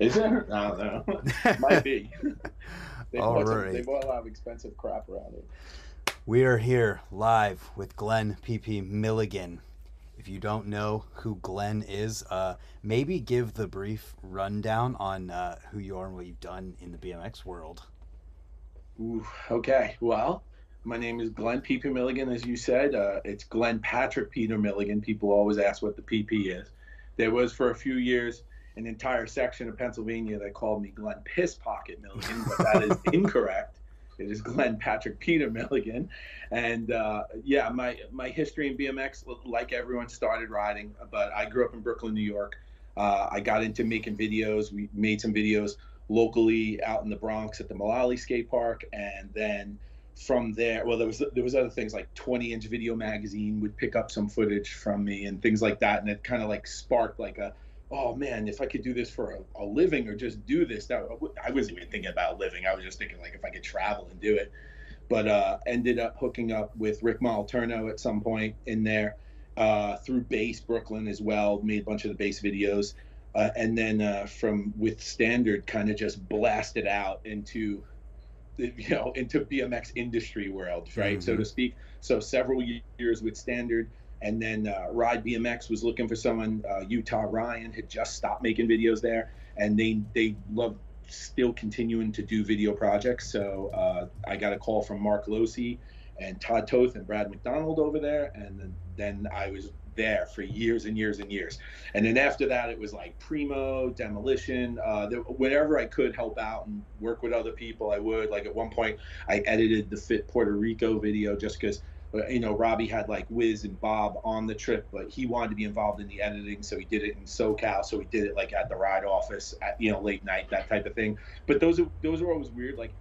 Is there? I don't know. Might be. they, All bought some- they bought a lot of expensive crap around it. We are here live with Glenn PP Milligan. If you don't know who Glenn is, uh, maybe give the brief rundown on uh, who you are and what you've done in the BMX world. Ooh, okay. Well, my name is Glenn P.P. Milligan, as you said. Uh, it's Glenn Patrick Peter Milligan. People always ask what the PP is. There was for a few years an entire section of Pennsylvania that called me Glenn Piss Pocket Milligan, but that is incorrect. It is Glenn Patrick Peter Milligan, and uh, yeah, my my history in BMX, like everyone, started riding. But I grew up in Brooklyn, New York. Uh, I got into making videos. We made some videos locally out in the Bronx at the Mullaly Skate Park, and then from there, well, there was there was other things like 20 Inch Video Magazine would pick up some footage from me and things like that, and it kind of like sparked like a, oh man, if I could do this for a, a living or just do this, that I wasn't even thinking about living. I was just thinking like if I could travel and do it. But uh, ended up hooking up with Rick Moliterno at some point in there uh, through Base Brooklyn as well. Made a bunch of the Base videos, uh, and then uh, from with Standard, kind of just blasted out into the- you know into BMX industry world, right, so Mhm. to speak. So several years with Standard, and then uh, Ride BMX was looking for someone. Uh, Utah Ryan had just stopped making videos there, and they they love still continuing to do video projects. So uh, I got a call from Mark Losey and Todd Toth and Brad McDonald over there, and then, I was there for years and years and years. And then after that, it was like Primo, Demolition. Uh, whenever I could help out and work with other people, I would. Like at one point, I edited the Fit Puerto Rico video just because. You know, Robbie had like Wiz and Bob on the trip, but he wanted to be involved in the editing, so he did it in SoCal. So he did it like at the ride office, at you know, late night, that type of thing. But those are those are always weird. Like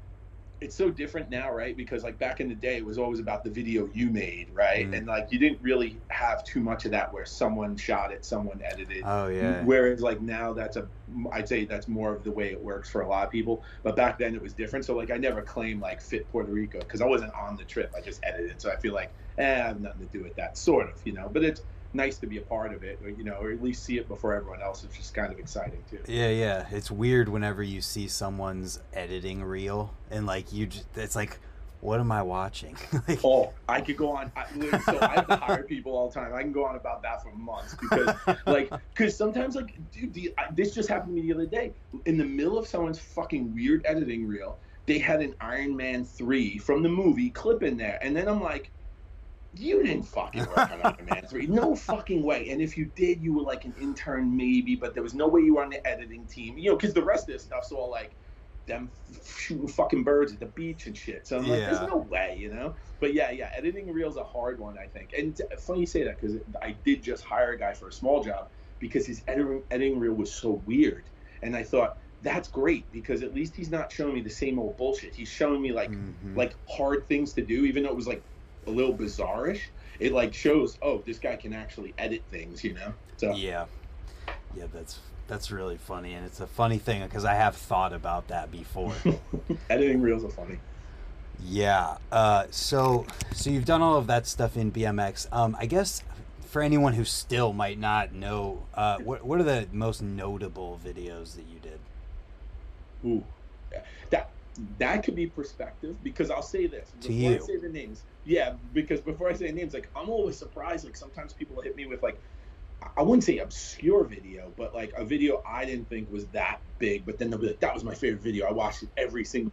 it's so different now, right? Because like back in the day, it was always about the video you made, right? Mm. And like you didn't really have too much of that where someone shot it, someone edited. Oh yeah, Whereas like now, that's a I'd say that's more of the way it works for a lot of people. But back then it was different. So like I never claimed like fit Puerto Rico because I wasn't on the trip. I just edited. So I feel like eh, I have nothing to do with that, sort of, you know. But it's nice to be a part of it, or, you know, or at least see it before everyone else. It's just kind of exciting too. yeah, yeah. It's weird whenever you see someone's editing reel and like you, just, it's like, what am I watching? like, Oh, I could go on. I, so I have to hire people all the time. I can go on about that for months because, like, because sometimes, like, dude, the, I, this just happened to me the other day. In the middle of someone's fucking weird editing reel, they had an Iron Man three from the movie clip in there, and then I'm like, you didn't fucking work on Iron Man three, no fucking way. And if you did, you were like an intern maybe, but there was no way you were on the editing team, you know, because the rest of this stuff's all like them shooting fucking birds at the beach and shit. So I'm like, Yeah. there's no way, you know. But yeah, yeah, editing reel's a hard one, I think. And funny you say that because I did just hire a guy for a small job because his editing editing reel was so weird, and I thought that's great because at least he's not showing me the same old bullshit. He's showing me like mhm. like hard things to do, even though it was like a little bizarrish. It like shows, oh, this guy can actually edit things, you know. So Yeah, yeah, that's that's really funny, and it's a funny thing because I have thought about that before. editing reels are funny. yeah. Uh, so so you've done all of that stuff in BMX. Um, I guess for anyone who still might not know, uh, what what are the most notable videos that you did? Ooh, that could be perspective because I'll say this To before you. I say the names. Yeah, because before I say names, like I'm always surprised. Like sometimes people hit me with like I wouldn't say obscure video, but like a video I didn't think was that big. But then they'll be like, "That was my favorite video. I watched it every single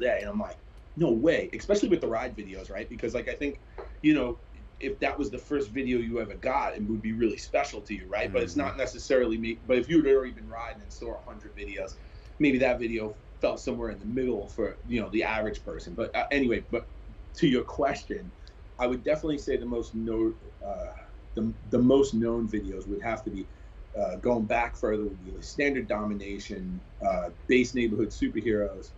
day," and I'm like, "No way!" Especially with the ride videos, right? Because like I think, you know, if that was the first video you ever got, it would be really special to you, right? But it's Mhm. not necessarily me. But if you'd already been riding and saw hundred videos, maybe that video fell somewhere in the middle for you know the average person. But uh, anyway, but to your question, I would definitely say the most no, uh, the the most known videos would have to be uh, going back further would be the standard domination, uh, base neighborhood superheroes,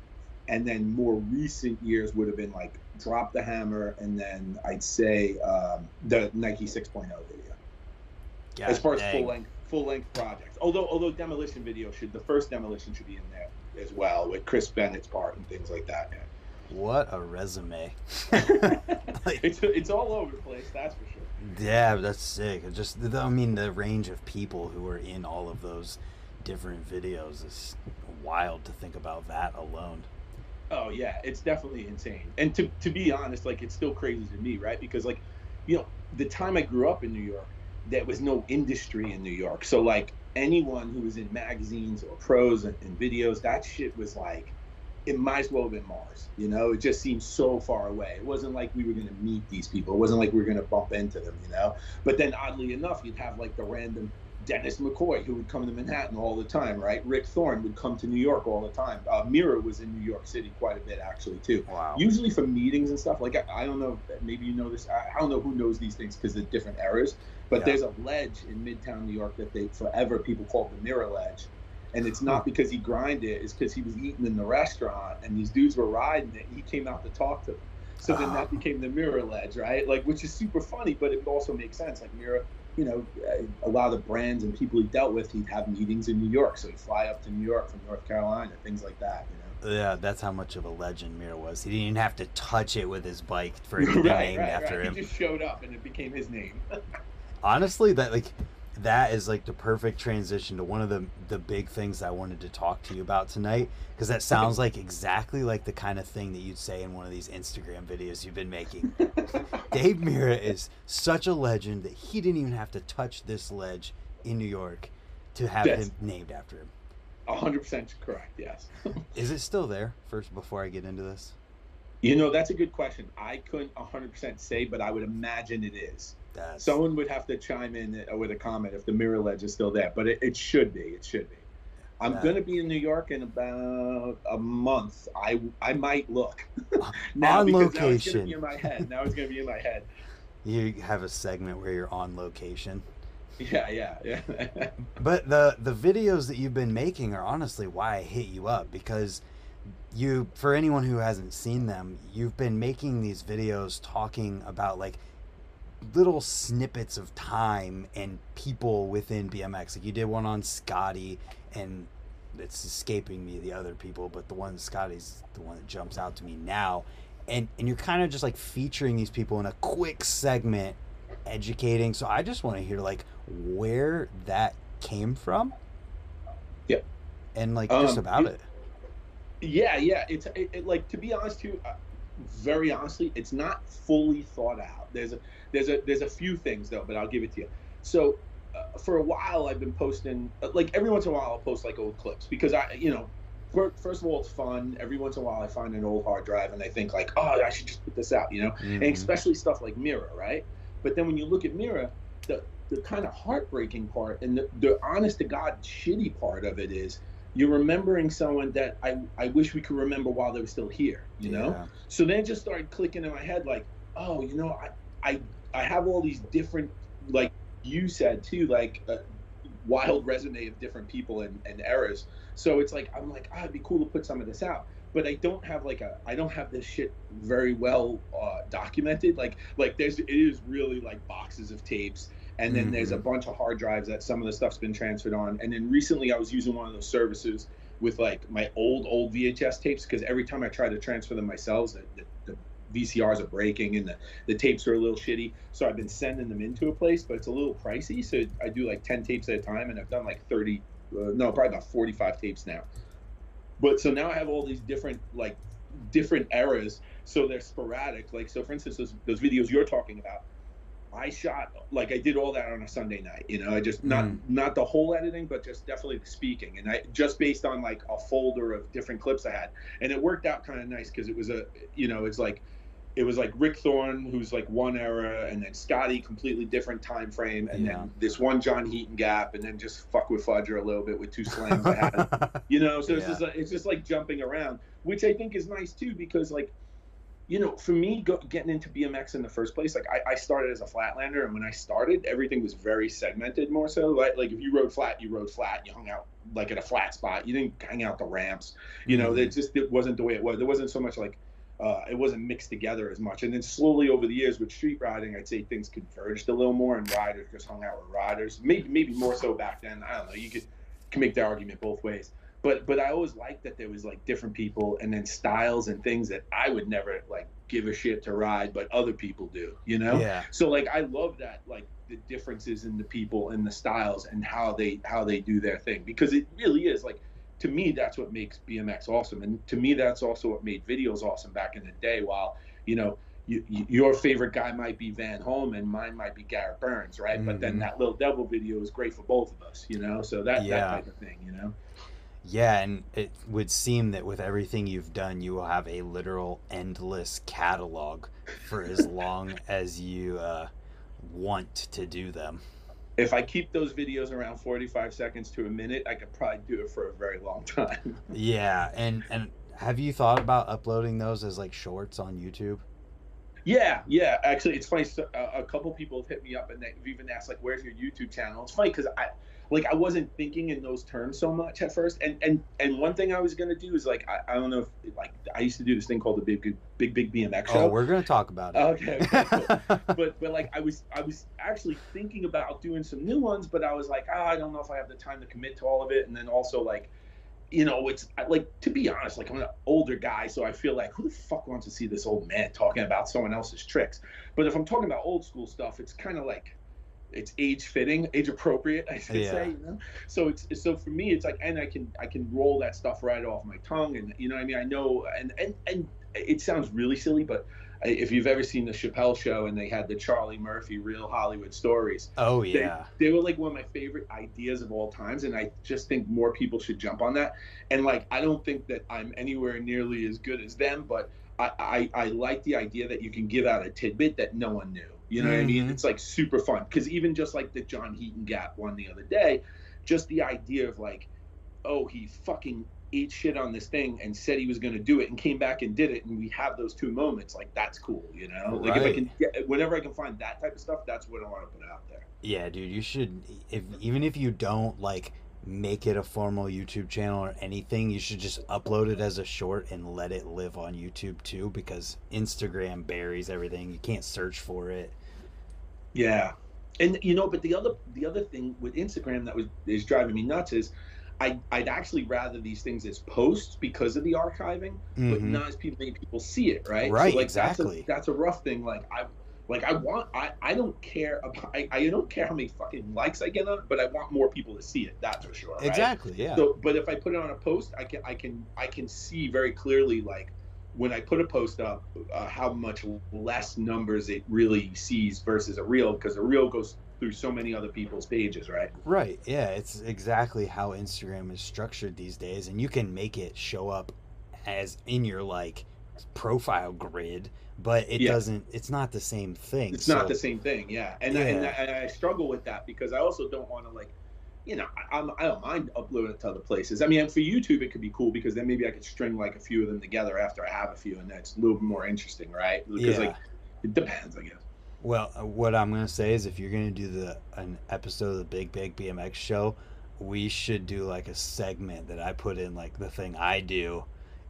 and then more recent years would have been like drop the hammer, and then I'd say um, the Nike 6.0 video God as far as full length full length projects. Although although demolition video should the first demolition should be in there as well with Chris Bennett's part and things like that. What a resume. Like- it's it's all over the place, that's for sure. Yeah, that's sick. Just, I mean, the range of people who were in all of those different videos is wild to think about that alone. Oh yeah, it's definitely insane. And to to be honest, like it's still crazy to me, right? Because like, you know, the time I grew up in New York, there was no industry in New York. So like anyone who was in magazines or pros and, and videos, that shit was like it might as well have been Mars. You know, it just seemed so far away. It wasn't like we were going to meet these people. It wasn't like we were going to bump into them, you know. But then, oddly enough, you'd have like the random Dennis McCoy, who would come to Manhattan all the time, right? Rick Thorne would come to New York all the time. Uh, Mirra was in New York City quite a bit, actually, too. Wow. Usually for meetings and stuff. Like, I, I don't know, maybe you know this. I, I don't know who knows these things because of different eras. But Yeah. there's a ledge in Midtown New York that they forever people call the Mirra Ledge. And it's not hmm. because he grinded it, it's because he was eating in the restaurant and these dudes were riding it. He came out to talk to them. So then that Oh. became the Mirra Ledge, right? Like, which is super funny, but it also makes sense. Like, Mirra, you know, a lot of the brands and people he dealt with, he'd have meetings in New York. So he'd fly up to New York from North Carolina, things like that, you know? Yeah, that's how much of a legend Mirra was. He didn't even have to touch it with his bike for it to be right, named right, after right. him. He just showed up and it became his name. honestly that like that is like the perfect transition to one of the the big things I wanted to talk to you about tonight because that sounds like exactly like the kind of thing that you'd say in one of these Instagram videos you've been making. Dave Mirra is such a legend that he didn't even have to touch this ledge in New York to have Yes. him named after him. 100% correct, yes. Is it still there? First, before I get into this, You know, that's a good question. I couldn't 100% say, but I would imagine it is. That's Someone would have to chime in uh, with a comment if the Mirra ledge is still there, but it, it should be. It should be. I'm going to be in New York in about a month. I I might look now On because now it's going to location. be in my head. Now it's going to be in my head. you have a segment where you're on location. Yeah, yeah, yeah. But the the videos that you've been making are honestly why I hit you up because you for anyone who hasn't seen them, you've been making these videos talking about like little snippets of time and people within BMX. Like you did one on Scotty and it's escaping me the other people, but the one Scotty's the one that jumps out to me now. And and you're kind of just like featuring these people in a quick segment educating. So I just want to hear like where that came from. Yep. And like just Um, about it- it. Yeah, yeah. It's it, it, like to be honest, too. Uh, very honestly, it's not fully thought out. There's a there's a there's a few things though, but I'll give it to you. So uh, for a while, I've been posting uh, like every once in a while I'll post like old clips because I you know. First of all, it's fun. Every once in a while, I find an old hard drive and I think like, oh, I should just put this out, you know. and Mhm. especially stuff like Mirra, right? But then when you look at Mirra, the the kind of heartbreaking part and the, the honest to God shitty part of it is you're remembering someone that I, I wish we could remember while they were still here, you know? Yeah. So then it just started clicking in my head like, oh, you know, I I, I have all these different, like you said too, like a wild resume of different people and, and eras. So it's like I'm like, ah, it'd be cool to put some of this out. But I don't have like a I don't have this shit very well uh, documented. Like like there's it is really like boxes of tapes. And then there's a bunch of hard drives that some of the stuff's been transferred on. And then recently I was using one of those services with like my old old VHS tapes because every time I try to transfer them myself, the, the, the VCRs are breaking and the, the tapes are a little shitty. So I've been sending them into a place, but it's a little pricey. So I do like 10 tapes at a time, and I've done like 30, uh, no, probably about 45 tapes now. But so now I have all these different like different eras, so they're sporadic. Like so, for instance, those, those videos you're talking about. I shot like I did all that on a Sunday night. You know, I just not Mm. not the whole editing, but just definitely the speaking, and I just based on like a folder of different clips I had, and it worked out kind of nice because it was a you know it's like it was like Rick Thorne who's like one era, and then Scotty completely different time frame, and Yeah. then this one John Heaton gap, and then just fuck with Fudger a little bit with two slams. You know, so it's Yeah. just like, it's just like jumping around, which I think is nice too because like, you know, for me go, getting into BMX in the first place, like I, I started as a flatlander, and when I started, everything was very segmented more so. Like like if you rode flat, you rode flat, you hung out like at a flat spot. You didn't hang out the ramps. You know, Mhm. it just it wasn't the way it was. There wasn't so much like. Uh, it wasn't mixed together as much, and then slowly over the years with street riding, I'd say things converged a little more, and riders just hung out with riders. Maybe maybe more so back then. I don't know. You could can make the argument both ways. but but I always liked that there was like different people and then styles and things that I would never like give a shit to ride, but other people do, you know? Yeah. So like I love that like the differences in the people and the styles and how they how they do their thing because it really is like to me that's what makes BMX awesome and to me that's also what made videos awesome back in the day while you know you, you, your favorite guy might be Van Homan and mine might be Garrett Byrnes, right? Mm-hmm. But then mm-hmm. that little devil video is great for both of us, you know. So that yeah. that type of thing, you know. Yeah, and it would seem that with everything you've done, you will have a literal endless catalog for as long as you uh, want to do them. If I keep those videos around 45 seconds to a minute, I could probably do it for a very long time. yeah, and and have you thought about uploading those as like shorts on YouTube? Yeah, yeah. Actually, it's funny. Uh, a couple people have hit me up and they've even asked like, "Where's your YouTube channel?" It's funny because I like I wasn't thinking in those terms so much at first. And and and one thing I was gonna do is like I, I don't know if like I used to do this thing called the big big big, BMX oh, show. Oh, we're gonna talk about it. Okay. okay cool. but but like I was I was actually thinking about doing some new ones, but I was like, oh, I don't know if I have the time to commit to all of it. And then also like you know, it's like to be honest, like I'm an older guy, so I feel like who the fuck wants to see this old man talking about someone else's tricks? But if I'm talking about old school stuff, it's kind of like it's age fitting, age appropriate, I should yeah. say. You know? So it's so for me, it's like, and I can I can roll that stuff right off my tongue, and you know, I mean, I know, and and and it sounds really silly, but if you've ever seen the Chappelle Show and they had the Charlie Murphy Real Hollywood Stories, oh yeah, they, they were like one of my favorite ideas of all times, and I just think more people should jump on that. And like, I don't think that I'm anywhere nearly as good as them, but I, I, I like the idea that you can give out a tidbit that no one knew. You know mm-hmm. what I mean? Mm-hmm. It's like super fun because even just like the John Heaton Gap one the other day, just the idea of like, oh, he fucking ate shit on this thing and said he was going to do it and came back and did it and we have those two moments like that's cool you know like if i can get whenever i can find that type of stuff that's what i want to put out there yeah dude you should if even if you don't like make it a formal YouTube channel or anything. You should just upload it as a short and let it live on YouTube too because Instagram buries everything. You can't search for it. Yeah. And you know, but the other the other thing with Instagram that was is driving me nuts is I I'd actually rather these things as posts because of the archiving, mm-hmm. but not as people many people see it, right? Right, so like exactly. That's a, that's a rough thing. Like I like I want, I, I don't care about, I, I don't care how many fucking likes I get on it, but I want more people to see it. That's for sure. Right? Exactly. Yeah. So, but if I put it on a post, I can, I can, I can see very clearly like when I put a post up, uh, how much less numbers it really sees versus a reel because a reel goes through so many other people's pages, right? Right. Yeah. It's exactly how Instagram is structured these days, and you can make it show up as in your like profile grid but it yeah. doesn't it's not the same thing it's so. not the same thing yeah and, yeah. I, and, I, and I struggle with that because i also don't want to like you know I, I'm, i do not mind uploading it to other places i mean for youtube it could be cool because then maybe i could string like a few of them together after i have a few and that's a little bit more interesting right because yeah. like it depends i guess well uh, what i'm going to say is if you're going to do the an episode of the big big bmx show we should do like a segment that i put in like the thing i do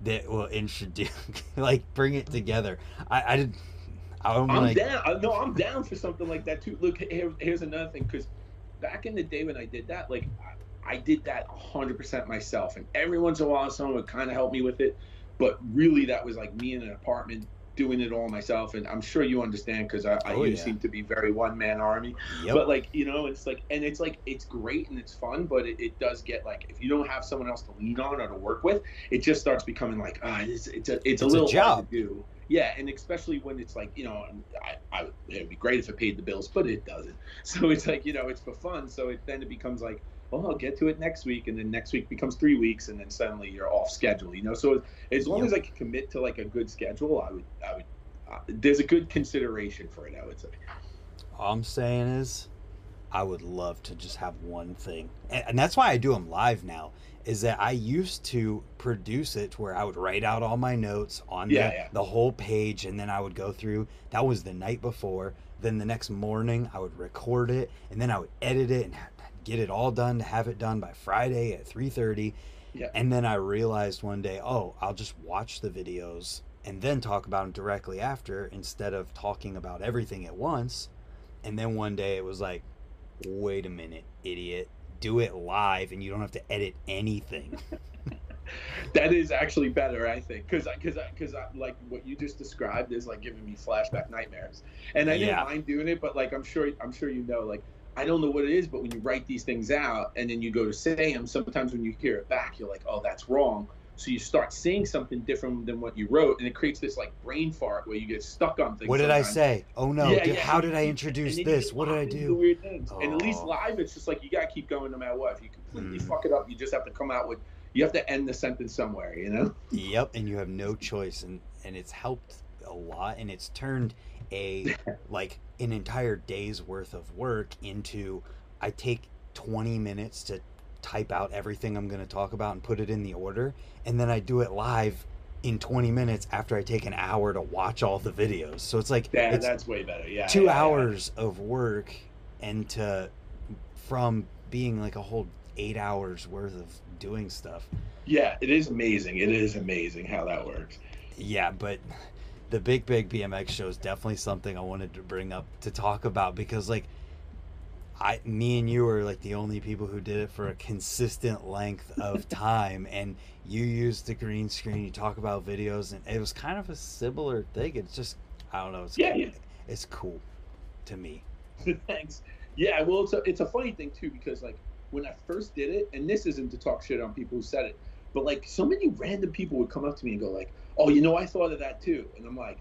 that will introduce, like, bring it together. I, I did. I am like... down. No, I'm down for something like that too. Look, here, here's another thing. Because back in the day when I did that, like, I, I did that 100% myself, and every once in a while, someone would kind of help me with it. But really, that was like me in an apartment doing it all myself and i'm sure you understand because i, I oh, yeah. seem to be very one-man army yep. but like you know it's like and it's like it's great and it's fun but it, it, does get like if you don't have someone else to lean on or to work with it just starts becoming like ah it's, it's a it's, it's a little a job to do yeah and especially when it's like you know I, I it'd be great if it paid the bills but it doesn't so it's like you know it's for fun so it then it becomes like well, I'll get to it next week, and then next week becomes three weeks, and then suddenly you're off schedule. You know, so as long as I can commit to like a good schedule, I would, I would. Uh, there's a good consideration for it, I would say. All I'm saying is, I would love to just have one thing, and, and that's why I do them live now. Is that I used to produce it where I would write out all my notes on yeah, the, yeah. the whole page, and then I would go through. That was the night before. Then the next morning, I would record it, and then I would edit it and get it all done to have it done by Friday at 3:30. Yeah. And then I realized one day, oh, I'll just watch the videos and then talk about them directly after instead of talking about everything at once. And then one day it was like, wait a minute, idiot. do it live and you don't have to edit anything. that is actually better, I think, because because because like what you just described is like giving me flashback nightmares, and I didn't Yeah. mind doing it, but like I'm sure I'm sure you know, like I don't know what it is, but when you write these things out and then you go to say them, sometimes when you hear it back, you're like, oh, that's wrong. So you start saying something different than what you wrote, and it creates this like brain fart where you get stuck on things. What did I say? Oh no! Yeah, did- yeah, how did I introduce this? What did I do? Weird things. And at least Oh. live, it's just like you gotta keep going no matter what. If you completely Mm. fuck it up, you just have to come out with. You have to end the sentence somewhere, you know. Yep, and you have no choice, and and it's helped a lot, and it's turned a like an entire day's worth of work into I take twenty minutes to type out everything I'm going to talk about and put it in the order, and then I do it live in 20 minutes after I take an hour to watch all the videos. So it's like Yeah, it's that's way better. Yeah, two yeah, yeah. hours of work and to from being like a whole eight hours worth of doing stuff. Yeah, it is amazing. It is amazing how that works. Yeah, but the Big Big BMX show is definitely something I wanted to bring up to talk about because like I me and you were like the only people who did it for a consistent length of time and you used the green screen, you talk about videos and it was kind of a similar thing. It's just I don't know, it's Yeah, cool. yeah. it's cool to me. Thanks. Yeah, well, it's a, it's a funny thing too because like when I first did it, and this isn't to talk shit on people who said it, but like so many random people would come up to me and go like, "Oh, you know, I thought of that too," and I'm like,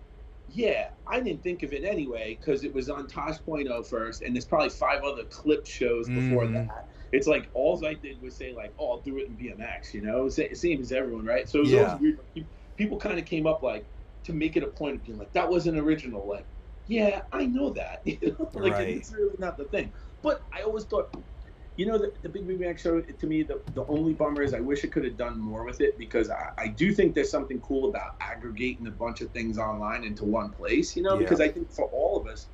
"Yeah, I didn't think of it anyway because it was on Tosh.0 first, and there's probably five other clip shows before Mhm. that." It's like all I did was say like, "Oh, I'll do it in BMX," you know, Sa- same as everyone, right? So it was Yeah. always weird. People kind of came up like to make it a point of being like, "That wasn't original," like. Yeah, I know that. You know? like Right. it's really not the thing. But I always thought, you know, the, the Big Big Mac show to me, the, the only bummer is I wish it could have done more with it because I, I do think there's something cool about aggregating a bunch of things online into one place. You know, Yeah. because I think for all of us,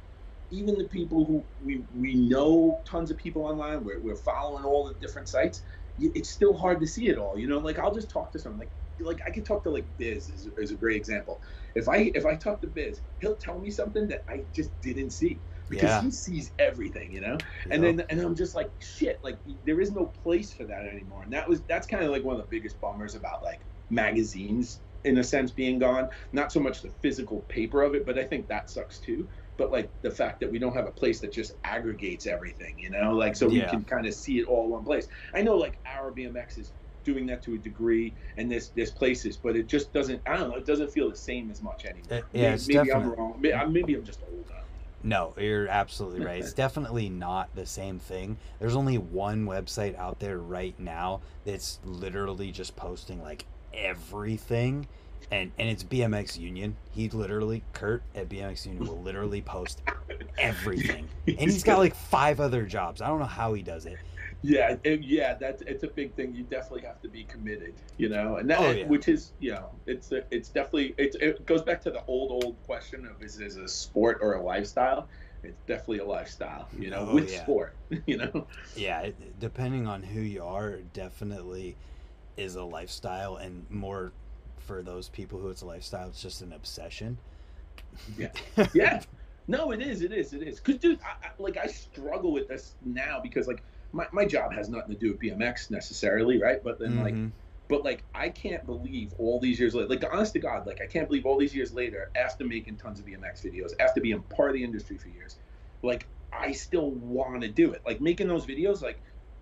even the people who we we know tons of people online, we're, we're following all the different sites. It's still hard to see it all. You know, like I'll just talk to someone like like I could talk to like Biz is, is a great example. If I if I talk to Biz, he'll tell me something that I just didn't see because Yeah. he sees everything, you know. And then and I'm just like shit, like there is no place for that anymore. And that was that's kind of like one of the biggest bummers about like magazines in a sense being gone. Not so much the physical paper of it, but I think that sucks too. But like the fact that we don't have a place that just aggregates everything, you know, like so we Yeah. can kind of see it all in one place. I know like our BMX is doing that to a degree, and there's there's places, but it just doesn't. I don't know. It doesn't feel the same as much anymore. Uh, yeah, maybe, maybe I'm wrong. Maybe, I'm- maybe I'm just old. No, you're absolutely right. It's definitely not the same thing. There's only one website out there right now that's literally just posting like everything. And and it's BMX Union. He literally Kurt at BMX Union will literally post everything. And he's got like five other jobs. I don't know how he does it. Yeah, it, yeah, that's it's a big thing. You definitely have to be committed, you know, and that Oh, yeah. which is you know it's a, it's definitely it, it goes back to the old old question of is it a sport or a lifestyle? It's definitely a lifestyle, you know, Oh, with yeah. sport, you know. Yeah, depending on who you are, definitely is a lifestyle and more for those people who it's a lifestyle, it's just an obsession. Yeah. yeah no it is it is it is because dude I, I, like i struggle with this now because like my, my job has nothing to do with bmx necessarily right but then like Mhm. but like i can't believe all these years later like honest to god like i can't believe all these years later after making tons of bmx videos after being part of the industry for years like i still want to do it like making those videos like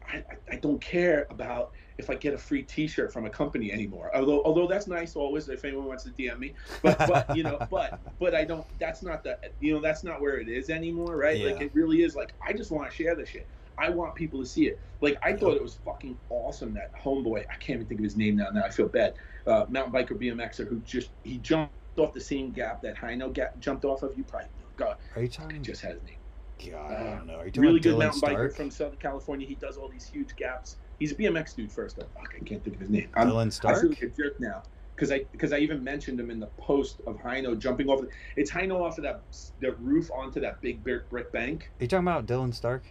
I, I- don't care about if I get a free T-shirt from a company anymore. Although although that's nice always if anyone wants to DM me. But but you know but but I don't. That's not the you know that's not where it is anymore, right? Like it really is. Like I just want to share this shit. I want people to see it. Like I thought it was fucking awesome that homeboy. I can't even think of his name now. Now I feel bad. Uh, mountain biker BMXer who just he jumped off the same gap that Hino gap jumped off of. You probably know. God, Are you talking? just has name. God, I don't know. Are you talking Really good Dylan mountain biker from Southern California. He does all these huge gaps. He's a BMX dude first. Though. Fuck, I can't think of his name. I'm, Dylan I Stark. feel like a jerk now because I because I even mentioned him in the post of Hino jumping off. It's Hino off of that the roof onto that big brick brick bank. Are you talking about Dylan Stark?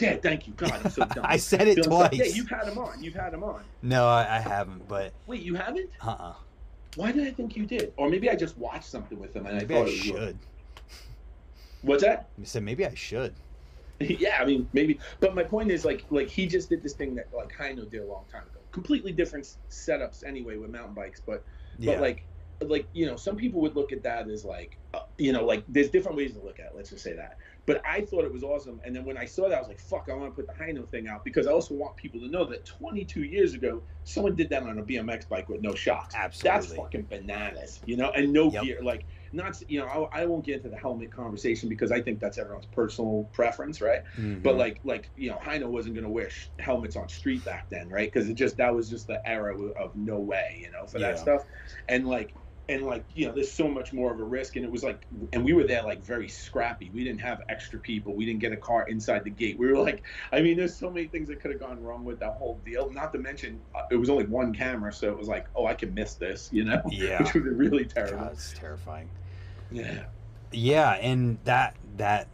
Yeah, thank you. God, I'm so dumb. I said it twice. Yeah, you've had him on. You've had him on. No, I, I haven't. But Wait, you haven't? uh, uh Why did I think you did? Or maybe I just watched something with him and I thought I it was. you. should. What's that? I said maybe I should. yeah, I mean maybe, but my point is like like he just did this thing that like Hino did a long time ago. Completely different setups anyway with mountain bikes, but yeah. but like like you know some people would look at that as like uh, you know like there's different ways to look at it. Let's just say that. But I thought it was awesome, and then when I saw that, I was like, "Fuck! I want to put the Hino thing out because I also want people to know that 22 years ago, someone did that on a BMX bike with no shocks. Absolutely, that's fucking bananas, you know, and no yep. gear. Like not you know I, I, won't get into the helmet conversation because I think that's everyone's personal preference, right? Mm-hmm. But like like you know Hino wasn't gonna wear sh- helmets on street back then, right? Because it just that was just the era of no way, you know, for yeah. that stuff, and like and like you know there's so much more of a risk and it was like and we were there like very scrappy. We didn't have extra people. We didn't get a car inside the gate. We were like i mean there's so many things that could have gone wrong with that whole deal. Not to mention uh, it was only one camera so it was like oh i can miss this you know? Yeah. Which was really terrible. it's terrifying. Yeah. Yeah and that that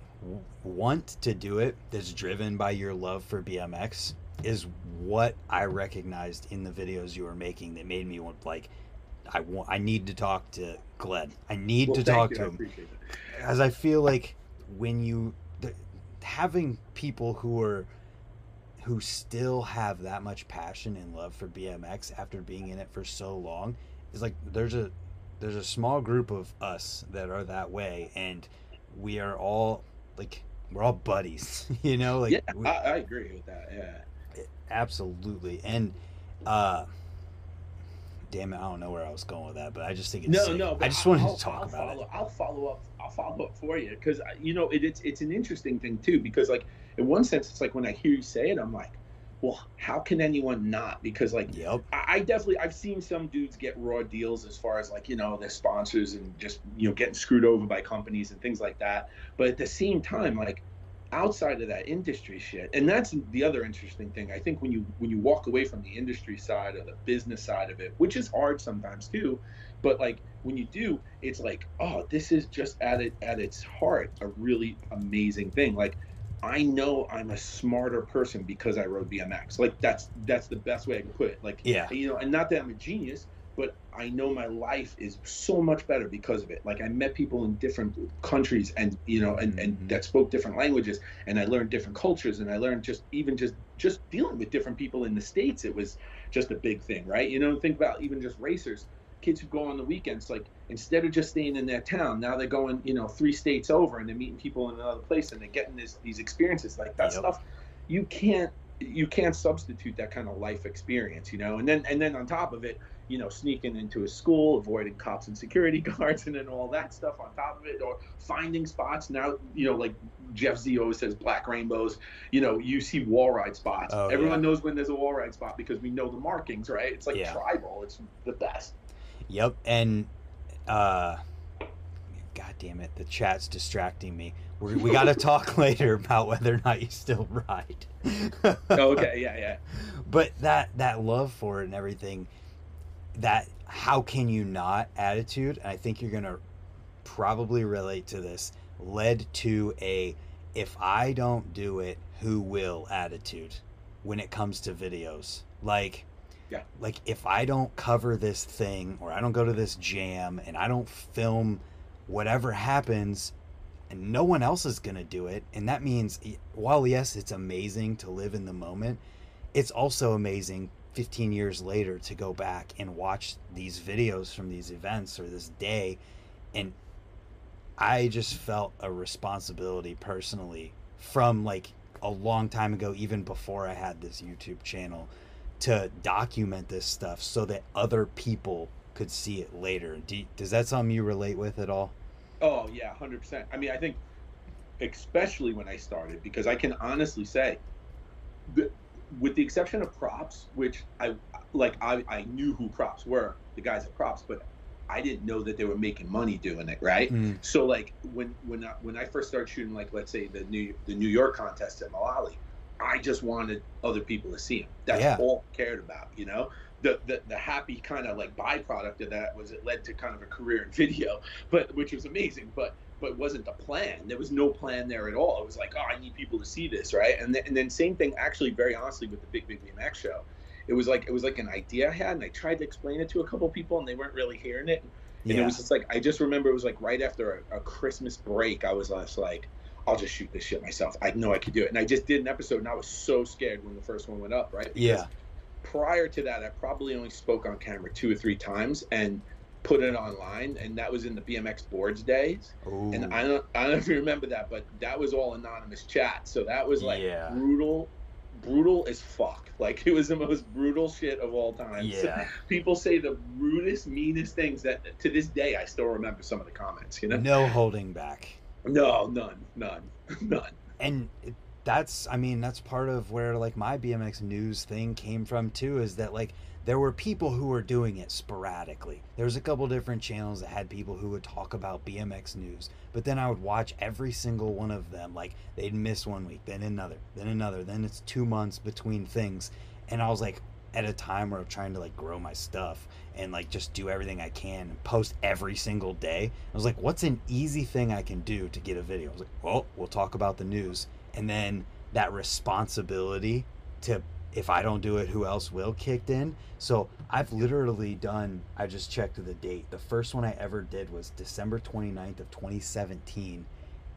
want to do it that's driven by your love for bmx is what i recognized in the videos you were making that made me want like I want I need to talk to Glenn. I need well, to talk you. to him. As I feel like when you the, having people who are who still have that much passion and love for BMX after being in it for so long is like there's a there's a small group of us that are that way and we are all like we're all buddies you know like yeah we, I, I agree with that yeah absolutely and uh damn it, I don't know where I was going with that, but I just think it's no, sick. no. I just wanted I'll, to talk I'll about follow, it. I'll follow up. I'll follow up for you because uh, you know it, it's it's an interesting thing too because like in one sense it's like when I hear you say it I'm like, well, how can anyone not? Because like, yep. I, I definitely I've seen some dudes get raw deals as far as like you know their sponsors and just you know getting screwed over by companies and things like that. But at the same time, like outside of that industry shit and that's the other interesting thing. I think when you when you walk away from the industry side or the business side of it which is hard sometimes too but like when you do it's like oh this is just at it at its heart a really amazing thing. Like i know i'm a smarter person because i rode bmx like that's that's the best way i can put it. Like yeah. you know and not that i'm a genius but I know my life is so much better because of it. Like I met people in different countries and you know and, and mm-hmm. that spoke different languages and I learned different cultures and I learned just even just just dealing with different people in the states it was just a big thing, right? You know, think about even just racers, kids who go on the weekends like instead of just staying in their town, now they're going, you know, three states over and they're meeting people in another place and they're getting this these experiences like that yep. stuff you can't you can't substitute that kind of life experience, you know. And then and then on top of it, you know, sneaking into a school, avoiding cops and security guards, and then all that stuff on top of it, or finding spots. Now, you know, like Jeff Z always says, black rainbows. You know, you see wall ride spots. Oh, Everyone yeah. knows when there's a wall ride spot because we know the markings, right? It's like yeah. tribal. It's the best. Yep, and uh, God damn it, the chat's distracting me. We're, we got to talk later about whether or not you still ride. Oh, okay, yeah, yeah. But that that love for it and everything that how can you not attitude, and I think you're gonna probably relate to this, led to a if I don't do it, who will attitude when it comes to videos. Like yeah. Like if I don't cover this thing or I don't go to this jam and I don't film whatever happens and no one else is going to do it and that means while yes it's amazing to live in the moment it's also amazing 15 years later to go back and watch these videos from these events or this day and I just felt a responsibility personally from like a long time ago even before I had this YouTube channel to document this stuff so that other people could see it later. Do, does that something you relate with at all? Oh yeah, hundred percent. I mean, I think especially when I started because I can honestly say with the exception of props, which I like, I, I knew who props were, the guys at props, but I didn't know that they were making money doing it, right? Mm. So like when when I, when I first started shooting, like let's say the New the New York contest at Mullaly, I just wanted other people to see them. That's yeah. all I cared about, you know. The, the, the happy kind of like byproduct of that was it led to kind of a career in video, but which was amazing. But but wasn't the plan. There was no plan there at all. It was like, oh, I need people to see this, right? And then, and then same thing, actually, very honestly, with the Big Big BMX show, it was like it was like an idea I had, and I tried to explain it to a couple people, and they weren't really hearing it. And yeah. it was just like I just remember it was like right after a, a Christmas break, I was just like, I'll just shoot this shit myself. I know I could do it. And I just did an episode and I was so scared when the first one went up, right? Because Yeah. Prior to that, I probably only spoke on camera two or three times and put it online. And that was in the BMX boards days. Ooh. And I don't, I don't know if you remember that, but that was all anonymous chat. So that was like Yeah. brutal, brutal as fuck. Like it was the most brutal shit of all time. Yeah. People say the rudest, meanest things that to this day I still remember some of the comments. You know? no holding back. No, none, none, none. and that's i mean that's part of where like my bmx news thing came from too is that like there were people who were doing it sporadically. There was a couple different channels that had people who would talk about bmx news but then i would watch every single one of them. Like they'd miss one week then another then another then it's two months between things. And i was like at a time where i'm trying to like grow my stuff and like just do everything i can and post every single day. I was like what's an easy thing i can do to get a video? I was like well we'll talk about the news. And then that responsibility to if I don't do it, who else will kicked in. So I've literally done. I just checked the date. The first one I ever did was December 29th of 2017,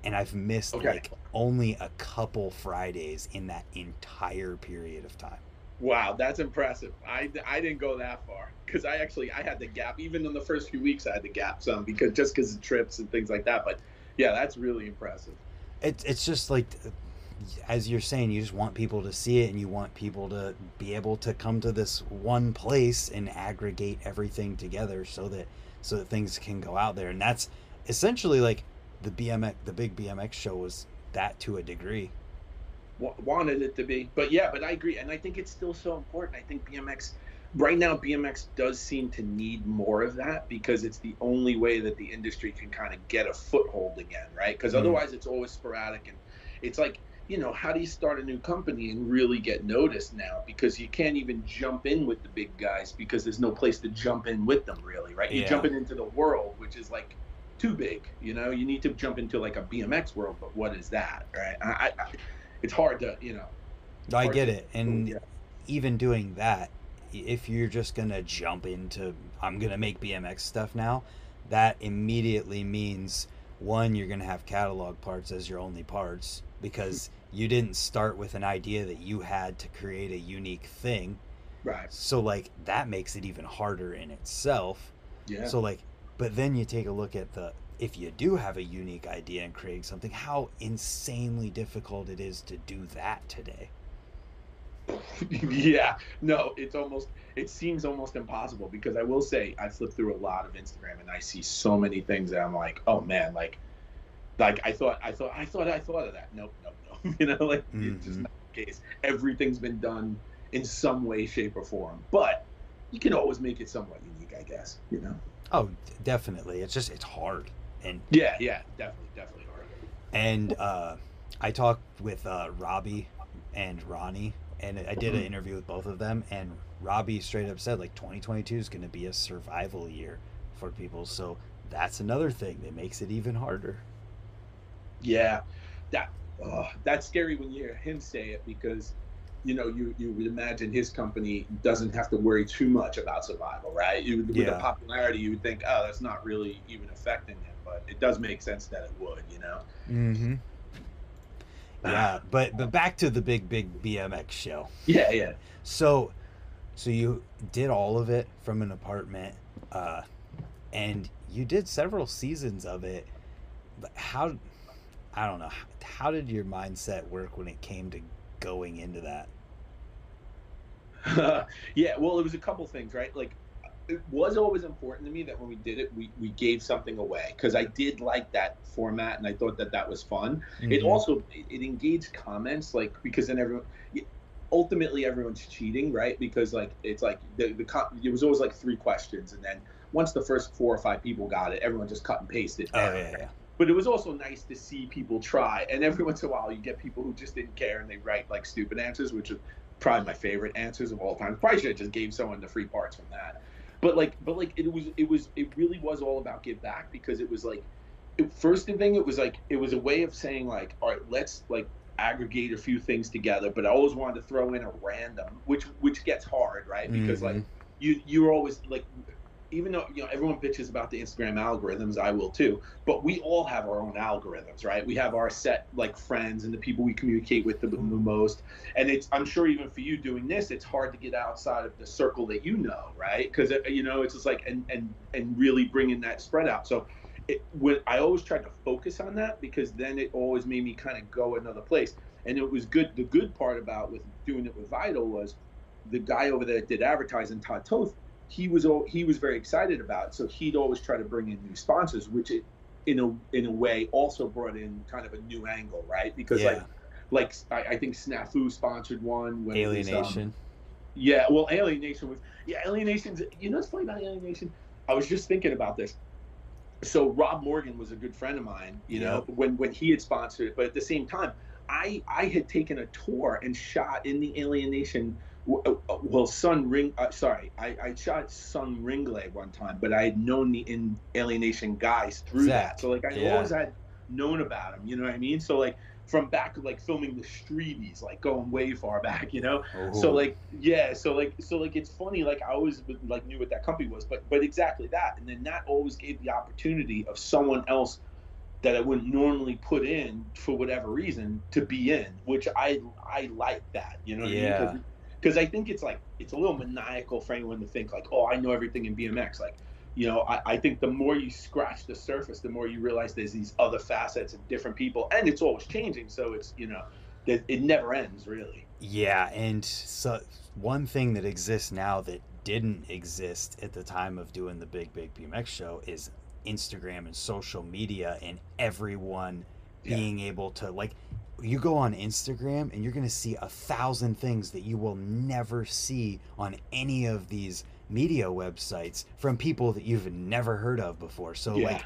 and I've missed Okay. like only a couple Fridays in that entire period of time. Wow, that's impressive. I, I didn't go that far because I actually I had the gap even in the first few weeks I had the gap some because just because of trips and things like that. But yeah, that's really impressive. It's it's just like as you're saying, you just want people to see it and you want people to be able to come to this one place and aggregate everything together so that so that things can go out there. And that's essentially like the BMX the big BMX show was that to a degree. wa- wanted it to be. But yeah, but I agree, and I think it's still so important. I think BMX right now BMX does seem to need more of that because it's the only way that the industry can kind of get a foothold again, right? Because Mhm. otherwise it's always sporadic and it's like you know how do you start a new company and really get noticed now because you can't even jump in with the big guys because there's no place to jump in with them really right you're jumping into the world which is like too big you know you need to jump into like a bmx world but what is that right i, I it's hard to you know I get to- it. And yeah. even doing that, if you're just gonna jump into I'm gonna make BMX stuff now, that immediately means one, you're gonna have catalog parts as your only parts because you didn't start with an idea that you had to create a unique thing. right So like that makes it even harder in itself. yeah So like, but then you take a look at the if you do have a unique idea and creating something, how insanely difficult it is to do that today. yeah no it's almost it seems almost impossible because i will say i flip through a lot of instagram and i see so many things that i'm like oh man like like i thought i thought i thought i thought of that nope you know like it's just Mhm. not the case everything's been done in some way shape or form but you can always make it somewhat unique i guess you know Oh, definitely. It's just it's hard, and yeah yeah definitely definitely hard and uh, I talked with uh, Robbie and Ronnie, and I did an Mhm. interview with both of them, and Robbie straight up said like 2022 is going to be a survival year for people, so that's another thing that makes it even harder. Yeah, that oh, that's scary when you hear him say it because you know you you would imagine his company doesn't have to worry too much about survival, right? You, with Yeah. the popularity, you would think, oh, that's not really even affecting him, but it does make sense that it would, you know. Mm-hmm. Yeah, but but back to the big big BMX show. Yeah, yeah. So, so you did all of it from an apartment, uh, and you did several seasons of it. But how? I don't know. How did your mindset work when it came to going into that? yeah, well, it was a couple things, right? Like, it was always important to me that when we did it, we, we gave something away because I did like that format and I thought that that was fun. It Mhm. also it, it engaged comments like because then everyone ultimately everyone's cheating, right? Because like it's like the the it was always like three questions and then once the first four or five people got it, everyone just cut and pasted. Oh yeah, yeah. But it was also nice to see people try. And every once in a while, you get people who just didn't care and they write like stupid answers, which is probably my favorite answers of all time. Probably should have just gave someone the free parts from that. But like, but like, it was, it was, it really was all about give back because it was like, it, first thing, it was like, it was a way of saying like, all right, let's like aggregate a few things together. But I always wanted to throw in a random, which which gets hard, right? Because like Mhm. you you're always like even though you know everyone bitches about the Instagram algorithms, I will too. But we all have our own algorithms, right? We have our set like friends and the people we communicate with the, the mm-hmm. most. And it's I'm sure even for you doing this, it's hard to get outside of the circle that you know, right? Because uh, you know it's just like and and and really bringing that spread out. So. It, when I always tried to focus on that because then it always made me kind of go another place. And it was good. The good part about with doing it with Vital was the guy over there that did advertising, Todd Toth, he was he was very excited about. So he'd always try to bring in new sponsors, which it, in a in a way also brought in kind of a new angle, right? Because yeah. like like I, I, think Snafu sponsored one. When Alienation. Was, um, yeah, well, Alienation was yeah, Alienation's. You know what's funny about Alienation? I was just thinking about this. So Rob Morgan was a good friend of mine, you know, when when he had sponsored it, but at the same time, I I had taken a tour and shot in the Alienation well, Sun Ring. Uh, sorry, I, I shot Sun Ringlé one time, but I had known the in Alienation guys through Zach. that. So like I yeah. always had known about him. You know what I mean? So like from back like filming the Streebies, like going way far back. You know? Oh. So like yeah, so like so like it's funny. Like I always like knew what that company was, but but exactly that, and then that always gave the opportunity of someone else that I wouldn't normally put in for whatever reason to be in, which I I like that. You know? yeah. I mean? Because I think it's like it's a little maniacal for anyone to think like, oh, I know everything in BMX. Like, you know, I, I think the more you scratch the surface, the more you realize there's these other facets and different people, and it's always changing. So it's you know, it, it never ends really. Yeah, and so one thing that exists now that didn't exist at the time of doing the Big Big BMX show is Instagram and social media and everyone yeah. being able to like you go on Instagram and you're going to see a thousand things that you will never see on any of these media websites from people that you've never heard of before. So yeah. like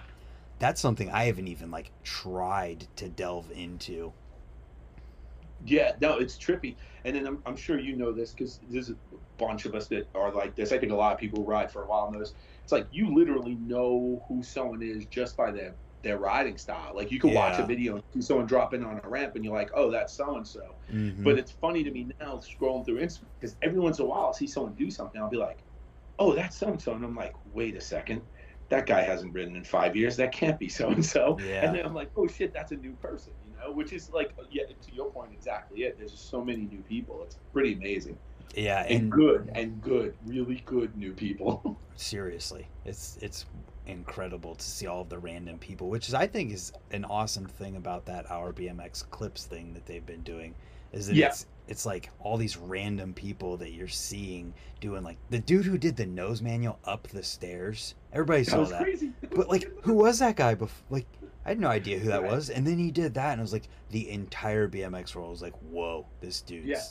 that's something I haven't even like tried to delve into. Yeah, no, it's trippy. And then I'm, I'm sure you know this because there's a bunch of us that are like this. I think a lot of people ride for a while knows. It's like you literally know who someone is just by their their riding style. Like you can yeah. watch a video and see someone drop in on a ramp and you're like, oh, that's so and so. But it's funny to me now scrolling through Instagram because every once in a while I'll see someone do something. I'll be like, oh, that's so and so. And I'm like, wait a second. That guy hasn't ridden in five years. That can't be so and so. And then I'm like, oh shit, that's a new person, you know, which is like, yeah, to your point, exactly it. There's just so many new people. It's pretty amazing. Yeah, and, and good and good, really good new people. seriously, it's it's incredible to see all of the random people, which is I think is an awesome thing about that Our BMX clips thing that they've been doing. Is that yeah. it's it's like all these random people that you're seeing doing like the dude who did the nose manual up the stairs. Everybody saw that. that. but like who was that guy before like I had no idea who that right. was. And then he did that and it was like the entire BMX world was like, Whoa, this dude's yeah.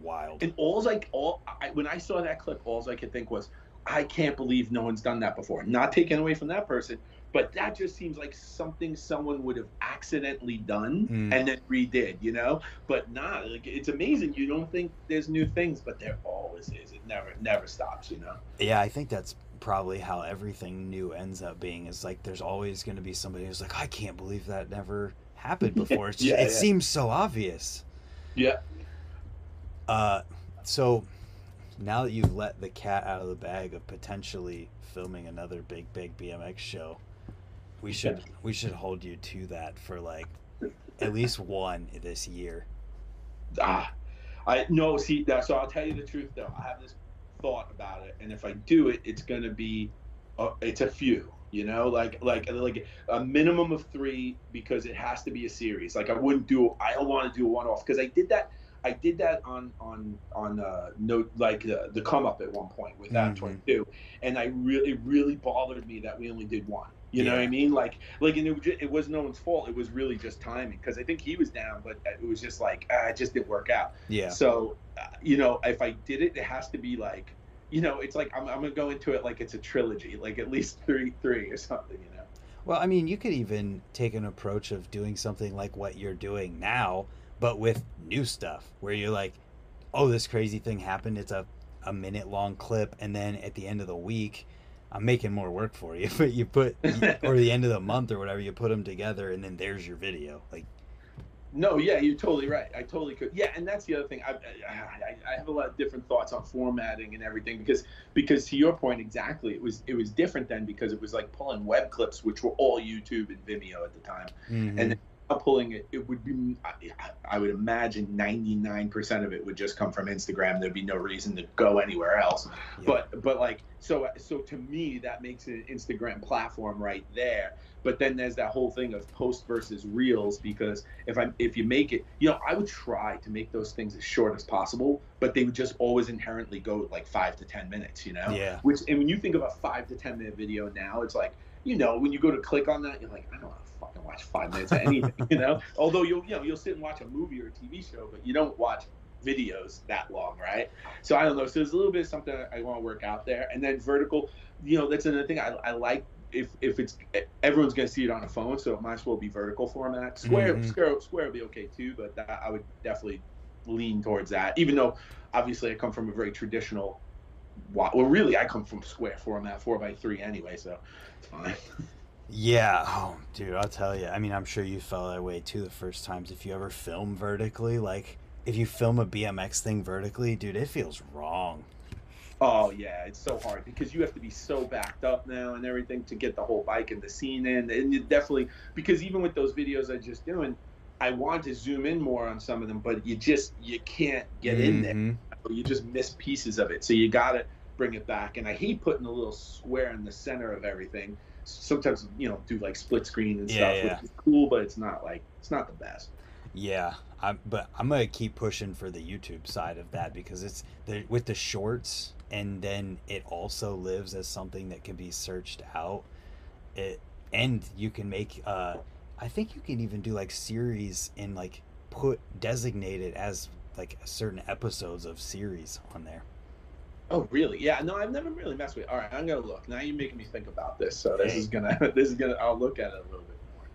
wild. And all's like all I, when I saw that clip, all I could think was, I can't believe no one's done that before. Not taken away from that person, but that just seems like something someone would have accidentally done mm. and then redid, you know? But nah, like, it's amazing. You don't think there's new things, but there always is. It never never stops, you know? Yeah, I think that's probably how everything new ends up being is like there's always going to be somebody who's like I can't believe that never happened before. Just, yeah, it yeah. seems so obvious. Yeah. Uh so now that you've let the cat out of the bag of potentially filming another big big BMX show, we should yeah. we should hold you to that for like at least one this year. Ah, I no see that. So I'll tell you the truth though. I have this thought about it, and if I do it, it's gonna be, a, it's a few. You know, like like like a minimum of three because it has to be a series. Like I wouldn't do. I don't want to do a one off because I did that I did that on on on uh, no like uh, the come up at one point with that mm-hmm. 22, and I really it really bothered me that we only did one. You yeah. know what I mean? Like like and it, it was no one's fault. It was really just timing because I think he was down, but it was just like ah, it just didn't work out. Yeah. So uh, you know, if I did it, it has to be like you know, it's like I'm, I'm gonna go into it like it's a trilogy, like at least three three or something. You know. Well, I mean, you could even take an approach of doing something like what you're doing now but with new stuff where you're like, oh, this crazy thing happened. It's a, a minute long clip. And then at the end of the week, I'm making more work for you. But you put, or the end of the month or whatever, you put them together and then there's your video. Like, No, yeah, you're totally right. I totally could. Yeah, and that's the other thing. I, I, I have a lot of different thoughts on formatting and everything because because to your point exactly, it was it was different then because it was like pulling web clips, which were all YouTube and Vimeo at the time, mm-hmm. and pulling it, it would be, I would imagine 99% of it would just come from Instagram. There'd be no reason to go anywhere else. Yeah. But, but like, so, so to me, that makes an Instagram platform right there. But then there's that whole thing of post versus reels because if I if you make it, you know, I would try to make those things as short as possible, but they would just always inherently go like five to ten minutes, you know. Yeah. Which and when you think of a five to ten minute video now, it's like you know when you go to click on that, you're like, I don't know fucking watch five minutes of anything, you know. Although you'll you know you'll sit and watch a movie or a TV show, but you don't watch videos that long, right? So I don't know. So there's a little bit of something I want to work out there, and then vertical. You know, that's another thing I, I like. If, if it's everyone's to see it on a phone, so it might as well be vertical format. Square mm-hmm. square square would be okay too, but that, I would definitely lean towards that. Even though obviously I come from a very traditional well, really, I come from square format, four by three anyway, so it's fine. Yeah, oh, dude, I'll tell you. I mean, I'm sure you felt that way too the first times. If you ever film vertically, like if you film a BMX thing vertically, dude, it feels wrong. Oh yeah, it's so hard because you have to be so backed up now and everything to get the whole bike and the scene in, and you definitely because even with those videos I just doing, I want to zoom in more on some of them, but you just you can't get mm-hmm. in there. Mm-hmm. You just miss pieces of it, so you gotta bring it back. And I hate putting a little square in the center of everything sometimes you know do like split screen and yeah, stuff, yeah. which is cool, but it's not like it's not the best. Yeah, I'm, but I'm gonna keep pushing for the YouTube side of that because it's the, with the shorts, and then it also lives as something that can be searched out. It and you can make. Uh, I think you can even do like series and like put designated as like certain episodes of series on there. Oh, really? Yeah. No, I've never really messed with. It. All right, I'm gonna look. Now you're making me think about this. So this is gonna. This is gonna. I'll look at it a little bit more.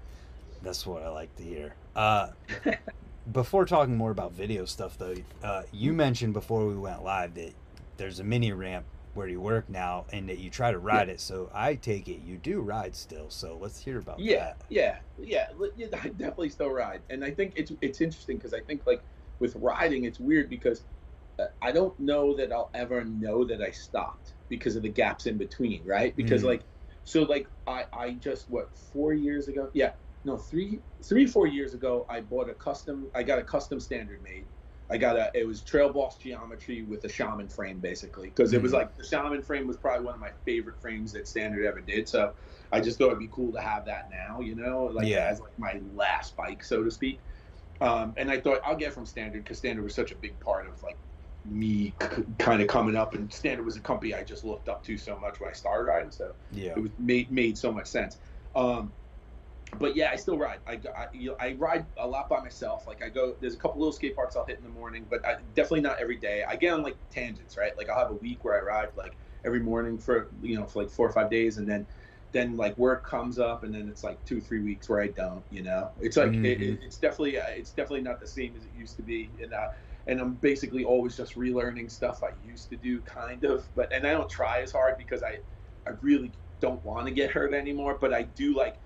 That's what I like to hear. Uh, before talking more about video stuff, though, uh, you mentioned before we went live that there's a mini ramp where you work now, and that you try to ride yeah. it. So I take it you do ride still. So let's hear about yeah, that. Yeah, yeah, yeah. I definitely still ride, and I think it's it's interesting because I think like with riding, it's weird because I don't know that I'll ever know that I stopped because of the gaps in between, right? Because mm. like, so like I I just what four years ago? Yeah, no three three four years ago I bought a custom. I got a custom standard made. I got a it was Trail Boss geometry with a Shaman frame basically because it was mm. like the Shaman frame was probably one of my favorite frames that Standard ever did. So I just thought it'd be cool to have that now, you know, like yeah. as like my last bike, so to speak. Um, and I thought I'll get from Standard because Standard was such a big part of like me c- kind of coming up and standard was a company i just looked up to so much when i started riding so yeah. it was made made so much sense. Um, but yeah i still ride. I, I, you know, I ride a lot by myself. Like i go there's a couple little skate parks i'll hit in the morning but I, definitely not every day. I get on like tangents right? Like i'll have a week where i ride like every morning for you know for like four or five days and then then like work comes up and then it's like two three weeks where i don't you know? It's like mm-hmm. it, it's definitely it's definitely not the same as it used to be and uh, and I'm basically always just relearning stuff I used to do, kind of. But and I don't try as hard because I, I really don't want to get hurt anymore. But I do like,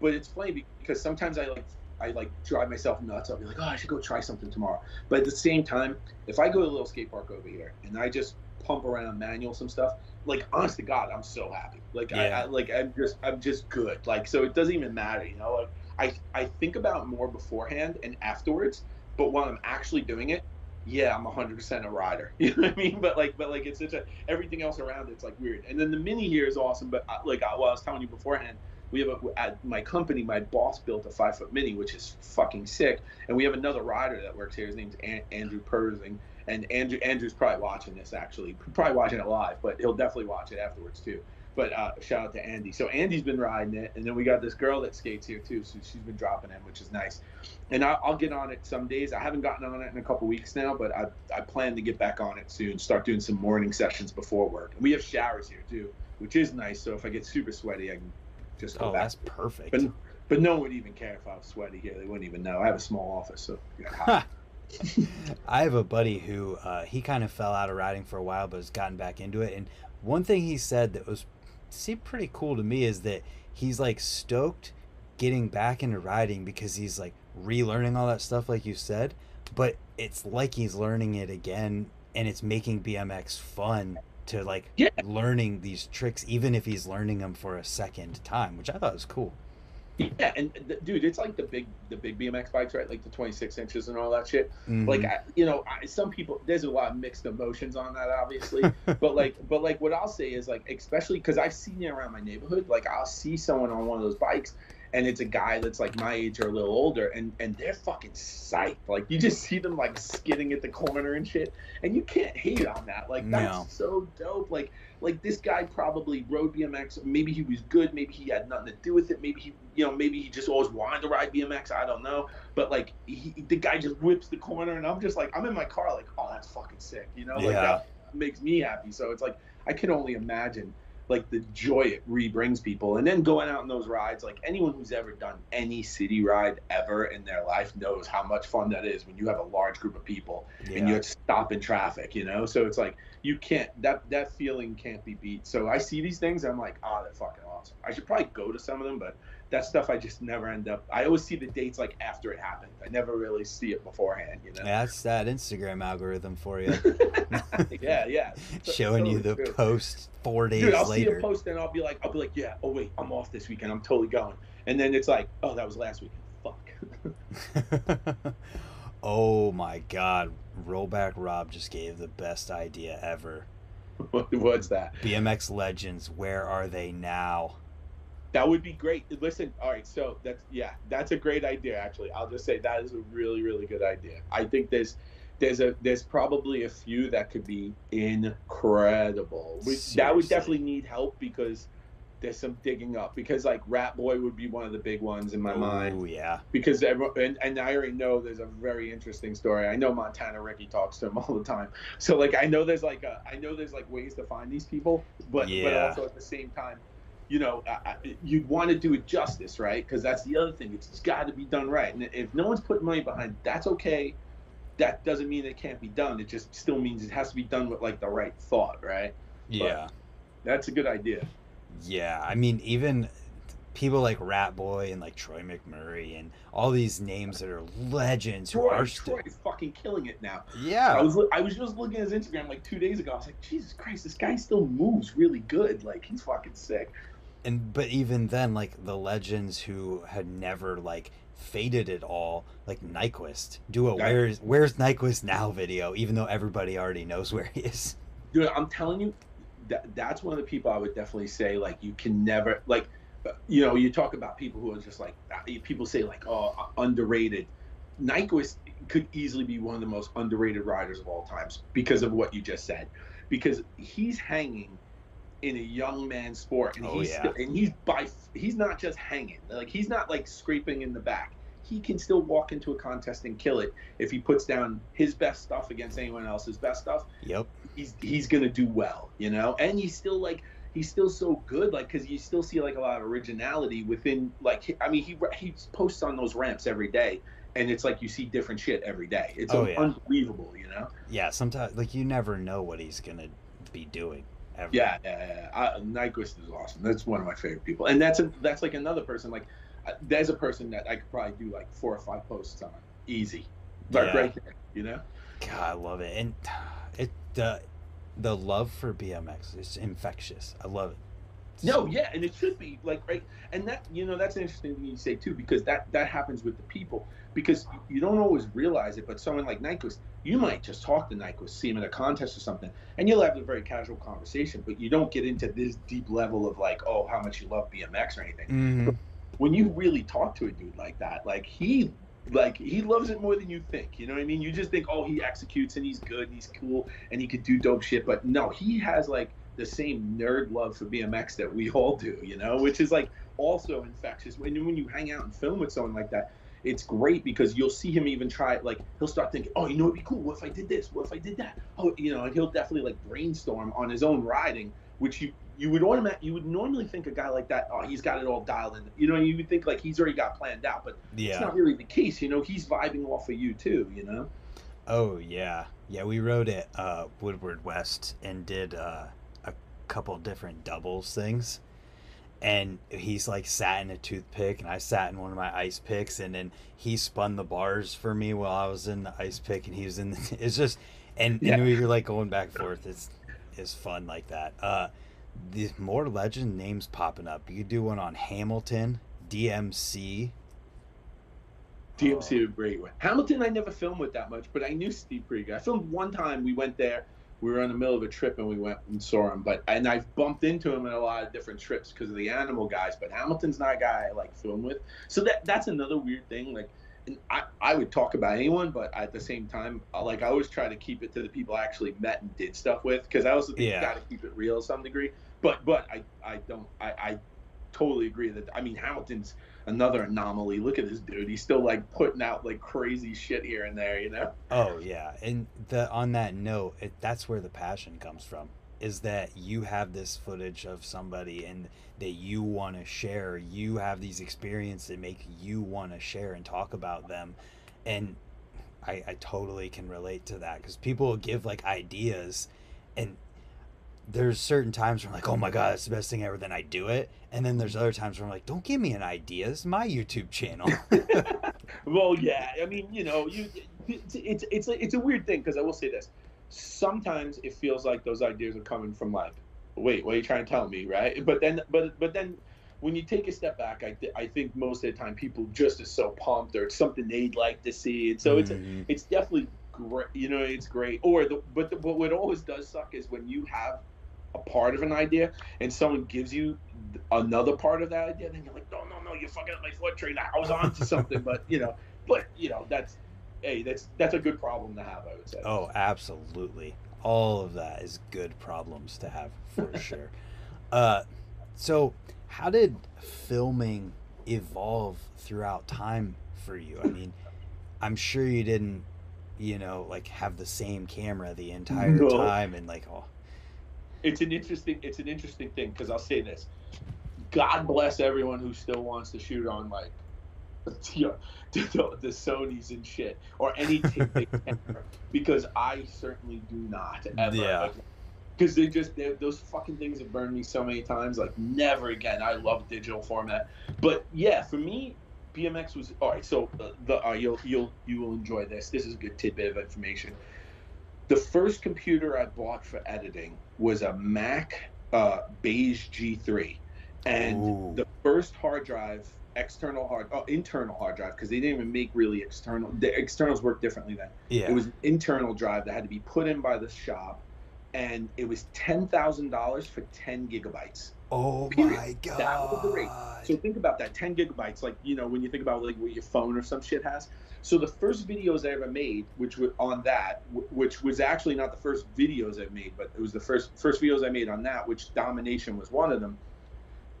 but it's funny because sometimes I like I like drive myself nuts. I'll be like, oh, I should go try something tomorrow. But at the same time, if I go to a little skate park over here and I just pump around manual some stuff, like honest to God, I'm so happy. Like yeah. I, I like I'm just I'm just good. Like so it doesn't even matter, you know. Like I I think about more beforehand and afterwards, but while I'm actually doing it, yeah, I'm 100% a rider. You know what I mean? But like, but like, it's such a everything else around it's like weird. And then the mini here is awesome. But uh, like, well, I was telling you beforehand, we have a, at my company, my boss built a five foot mini, which is fucking sick. And we have another rider that works here. His name's An- Andrew Persing. And Andrew Andrew's probably watching this actually, probably watching it live, but he'll definitely watch it afterwards too. But uh, shout out to Andy. So Andy's been riding it, and then we got this girl that skates here too. So she's been dropping in, which is nice. And I, will get on it some days. I haven't gotten on it in a couple weeks now, but I, I plan to get back on it soon. Start doing some morning sessions before work. And we have showers here too, which is nice. So if I get super sweaty, I can just go oh, back. that's perfect. But, but no one would even care if I was sweaty here. They wouldn't even know. I have a small office, so. I have a buddy who uh, he kind of fell out of riding for a while, but has gotten back into it. And one thing he said that was seemed pretty cool to me is that he's like stoked getting back into riding because he's like relearning all that stuff like you said, but it's like he's learning it again and it's making BMX fun to like Yeah. learning these tricks even if he's learning them for a second time, which I thought was cool. Yeah, and th- dude, it's like the big the big BMX bikes, right? Like the 26 inches and all that shit. Like Mhm. I, you know, I, some people there's a lot of mixed emotions on that, obviously. but like, but like, what I'll say is like, especially because I've seen it around my neighborhood. Like I'll see someone on one of those bikes, and it's a guy that's like my age or a little older, and and they're fucking psyched. Like you just see them like skidding at the corner and shit, and you can't hate on that. Like that's No. so dope. Like like this guy probably rode BMX. Maybe he was good. Maybe he had nothing to do with it. Maybe he, you know, maybe he just always wanted to ride BMX. I don't know. But like, he, the guy just whips the corner, and I'm just like, I'm in my car, like, oh, that's fucking sick. You know, like Yeah. that makes me happy. So it's like I can only imagine like the joy it re brings people, and then going out on those rides. Like anyone who's ever done any city ride ever in their life knows how much fun that is when you have a large group of people and Yeah. you're stopping traffic, you know? So it's like you can't that that feeling can't be beat. So I see these things, I'm like, oh, they're fucking awesome. I should probably go to some of them, but that stuff I just never end up. I always see the dates like after it happened. I never really see it beforehand, you know? Yeah, that's that Instagram algorithm for you, yeah, yeah. So- showing you the true. post four days Dude, I'll see later. a post and I'll be like, I'll be like, yeah. Oh wait, I'm off this weekend. I'm totally going. And then it's like, oh, that was last weekend. Fuck. oh my god, Rollback Rob just gave the best idea ever. What- What's that? BMX Legends, where are they now? That would be great. Listen, all right, so that's yeah, that's a great idea. Actually, I'll just say that is a really, really good idea. I think there's there's a there's probably a few that could be incredible. We, that would definitely need help because there's some digging up. Because like Rat Boy would be one of the big ones in my mind. Oh yeah. because everyone, and, and I already know there's a very interesting story. I know Montana Ricky talks to him all the time, so like I know there's like a, I know there's like ways to find these people, but but also at the same time, you know, I, I, you'd want to do it justice, right? Because that's the other thing. It's got to be done right, and if no one's putting money behind, that's okay. That doesn't mean it can't be done. It just still means it has to be done with like the right thought, right? Yeah. That's a good idea. Yeah. I mean, even people like Rat Boy and like Troy McMurray and all these names that are legends who Troy, are still. Troy's fucking killing it now. Yeah, I was I was just looking at his Instagram like two days ago. I was like, Jesus Christ, this guy still moves really good. Like he's fucking sick. and but even then like the legends who had never like faded at all like Nyquist do a where's where's Nyquist now video even though everybody already knows where he is Dude, I'm telling you, that that's one of the people I would definitely say like you can never like, you know, you talk about people who are just like uh, people say like oh uh, underrated. Nyquist could easily be one of the most underrated riders of all times because of what you just said, because he's hanging in a young man's sport, and Oh, he's yeah. still, and he's by he's not just hanging like he's not like scraping in the back. He can still walk into a contest and kill it if he puts down his best stuff against anyone else's best stuff yep he's he's gonna do well, you know. And he's still like he's still so good, like because you still see like a lot of originality within. Like I mean, he he posts on those ramps every day, and it's like you see different shit every day. It's Oh, yeah. unbelievable, you know. yeah sometimes like you never know what he's gonna be doing ever Yeah, yeah, yeah. I, Nyquist is awesome. That's one of my favorite people, and that's a that's like another person. Like there's a person that I could probably do like four or five posts on, easy, like Yeah. right there, you know. God, I love it and it the the love for BMX is infectious I love it No, yeah, and it should be like right, and that you know that's an interesting thing you say too because that that happens with the people because you don't always realize it, but someone like Nyquist, you might just talk to Nyquist, see him at a contest or something, and you'll have a very casual conversation, but you don't get into this deep level of like, oh, how much you love BMX or anything. Mhm. When you really talk to a dude like that, like he. Like he loves it more than you think, you know what I mean? You just think, oh, he executes and he's good and he's cool and he could do dope shit, but no, he has like the same nerd love for BMX that we all do, you know, which is like also infectious. When when you hang out and film with someone like that, it's great because you'll see him even try it. Like he'll start thinking, oh, you know, it'd be cool. What if I did this? What if I did that? Oh, you know, and he'll definitely like brainstorm on his own riding, which you you would automatic you would normally think a guy like that, oh, he's got it all dialed in. You know, you would think like he's already got planned out, but yeah. it's not really the case. You know, he's vibing off of you too. You know. Oh yeah, yeah. We rode at uh, Woodward West and did uh, a couple different doubles things, and he's like sat in a toothpick and I sat in one of my ice picks and then he spun the bars for me while I was in the ice pick and he was in the, it's just and, yeah. and you're like going back and forth it's it's fun like that uh the more legend names popping up you do one on Hamilton DMC DMC oh. a great one Hamilton I never filmed with that much but I knew Steve Krieger I filmed one time we went there we were in the middle of a trip and we went and saw him. But and I've bumped into him in a lot of different trips because of the animal guys. But Hamilton's not a guy I like film with. So that that's another weird thing. Like, I I would talk about anyone, but at the same time, uh, like I always try to keep it to the people I actually met and did stuff with because I also think yeah. you got to keep it real to some degree. But but I I don't I I totally agree that I mean Hamilton's another anomaly. Look at this dude; he's still like putting out like crazy shit here and there, you know. Oh yeah, and the on that note, it, that's where the passion comes from. Is that you have this footage of somebody and that you want to share. You have these experiences that make you want to share and talk about them, and I, I totally can relate to that because people give like ideas, and there's certain times where I'm like, oh my god, it's the best thing ever. Then I do it, and then there's other times where I'm like, don't give me an idea. It's my YouTube channel. well, yeah, I mean, you know, you it's it's it's a, it's a weird thing because I will say this. Sometimes it feels like those ideas are coming from like, wait, what are you trying to tell me, right? But then, but but then when you take a step back, I, th- I think most of the time people just are so pumped or it's something they'd like to see. And so mm-hmm. it's it's definitely great. You know, it's great. Or the but the, but what always does suck is when you have a part of an idea and someone gives you another part of that idea, then you're like, no, no, no, you're fucking up my foot train. I was on to something, but you know, but you know, that's hey, that's that's a good problem to have, I would say. Oh, absolutely. All of that is good problems to have for sure. Uh, so how did filming evolve throughout time for you? I mean, I'm sure you didn't, you know, like have the same camera the entire no. time and like, oh, it's an interesting it's an interesting thing because I'll say this. God bless everyone who still wants to shoot on like you know, the, the, Sony's and shit or any because I certainly do not ever. Yeah. Because they just they, those fucking things have burned me so many times. Like never again. I love digital format, but yeah, for me, BMX was all right. So uh, the uh, you'll you'll you will enjoy this. This is a good tidbit of information. The first computer I bought for editing was a Mac uh, Beige G3, and Ooh. the first hard drive, external hard, oh, internal hard drive, because they didn't even make really external. The externals work differently then. Yeah. It was an internal drive that had to be put in by the shop, and it was ten thousand dollars for ten gigabytes. Oh Period. my god! That was the rate. So think about that, ten gigabytes. Like you know when you think about like what your phone or some shit has. So the first videos I ever made, which were on that, which was actually not the first videos I made, but it was the first first videos I made on that, which domination was one of them.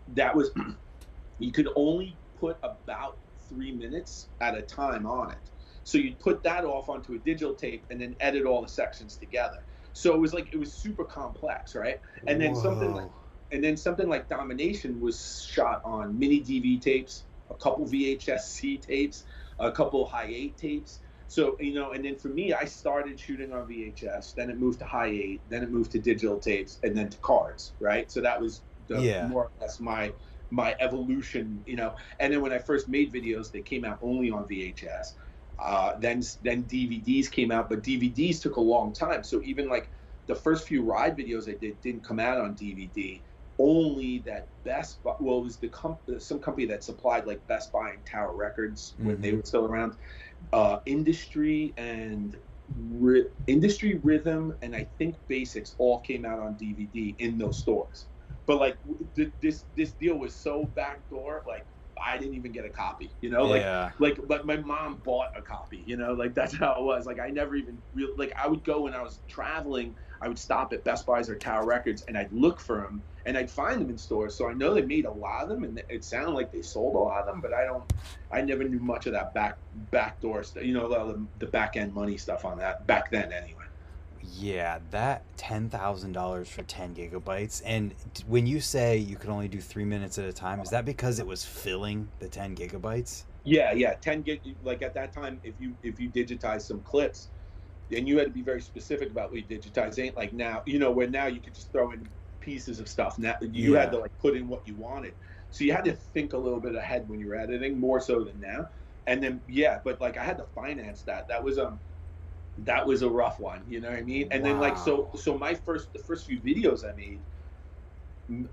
That was you could only put about three minutes at a time on it. So you'd put that off onto a digital tape and then edit all the sections together. So it was like it was super complex, right? And then Whoa. something like and then something like Domination was shot on mini DV tapes, a couple VHS C tapes, a couple high eight tapes. So you know, and then for me, I started shooting on VHS. Then it moved to high eight. Then it moved to digital tapes, and then to cards. Right. So that was the, yeah. more or less my my evolution. You know, and then when I first made videos, they came out only on VHS. Uh, then then DVDs came out, but DVDs took a long time. So even like the first few ride videos I did didn't come out on DVD only that Best Buy, well, it was the comp- some company that supplied like Best Buy and Tower Records when mm-hmm. they were still around. Uh, industry and ri- industry rhythm and I think basics all came out on DVD in those stores. But like th- this this deal was so backdoor, like I didn't even get a copy, you know, yeah. like like but my mom bought a copy, you know, like that's how it was. Like I never even really like I would go when I was traveling I would stop at Best Buys or Tower Records and I'd look for them and I'd find them in stores. So I know they made a lot of them and it sounded like they sold a lot of them, but I don't, I never knew much of that back backdoor stuff. You know, the, the back end money stuff on that back then anyway. Yeah, that ten thousand dollars for ten gigabytes. And when you say you could only do three minutes at a time, is that because it was filling the ten gigabytes? Yeah, yeah, ten gig. Like at that time, if you if you digitize some clips, and you had to be very specific about what you digitize. Ain't like now, you know, where now you could just throw in pieces of stuff. Now you Yeah. had to like put in what you wanted, so you had to think a little bit ahead when you were editing, more so than now. And then yeah, but like I had to finance that. That was um, that was a rough one. You know what I mean? And then like so so my first the first few videos I made,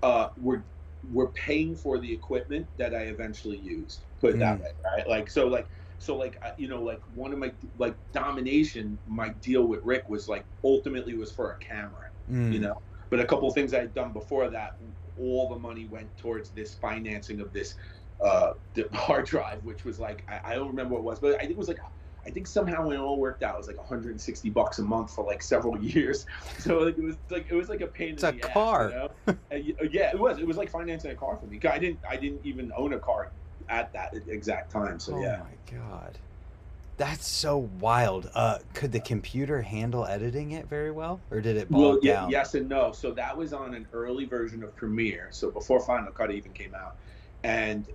uh, were were paying for the equipment that I eventually used. Put it that Mm. way, right? Like so like so like you know like one of my like domination my deal with rick was like ultimately was for a camera Mm. you know but a couple of things i had done before that all the money went towards this financing of this uh the hard drive which was like I, I don't remember what it was but i think it was like i think somehow when it all worked out it was like 160 bucks a month for like several years so like it was like it was like a pain It's in a the ass, car. you know? Yeah it was it was like financing a car for me i didn't i didn't even own a car at that exact time so oh yeah my god. That's so wild. Uh, could the computer handle editing it very well, or did it bog Well, yeah, down? yes and no. So that was on an early version of Premiere, so before Final Cut even came out, and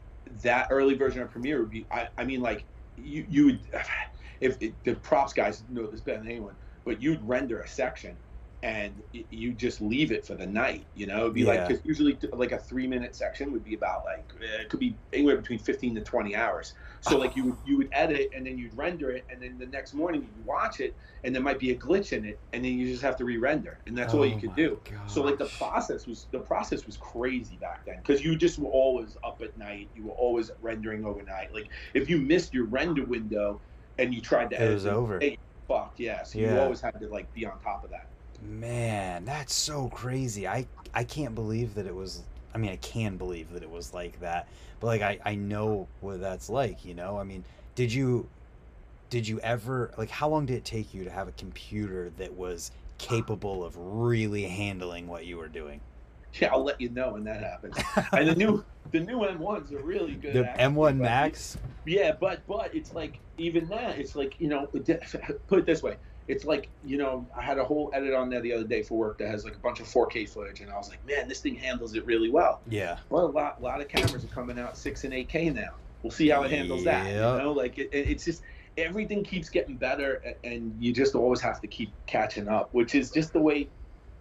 that early version of Premiere would be, I, I mean, like you, you would, if it, the props guys know this better than anyone, but you'd render a section, and you just leave it for the night. You know, it'd be like because usually like a three minute section would be about like eh, it could be anywhere between fifteen to twenty hours. So like you would you would edit and then you'd render it, and then the next morning you'd watch it, and there might be a glitch in it, and then you just have to re-render, and that's all you Oh could do. So like the process was the process was crazy back then because you just were always up at night. You were always rendering overnight. Like if you missed your render window and you tried to It edit, was the over. you're fucked. Yeah. So you always had to like be on top of that. Man, that's so crazy. I I can't believe that it was. I mean, I can believe that it was like that, but like I I know what that's like. You know, I mean, did you did you ever like how long did it take you to have a computer that was capable of really handling what you were doing? Yeah, I'll let you know when that happens. and the new the new M1s are really good. The actually, M1 but- Max. Yeah, but but it's like even that. It's like you know, put it this way. It's like you know, I had a whole edit on there the other day for work that has like a bunch of 4K footage, and I was like, man, this thing handles it really well. Yeah. Well, a lot, a lot of cameras are coming out six and 8K now. We'll see how it handles that. You know, like it, it- it's just everything keeps getting better, and you just always have to keep catching up, which is just the way.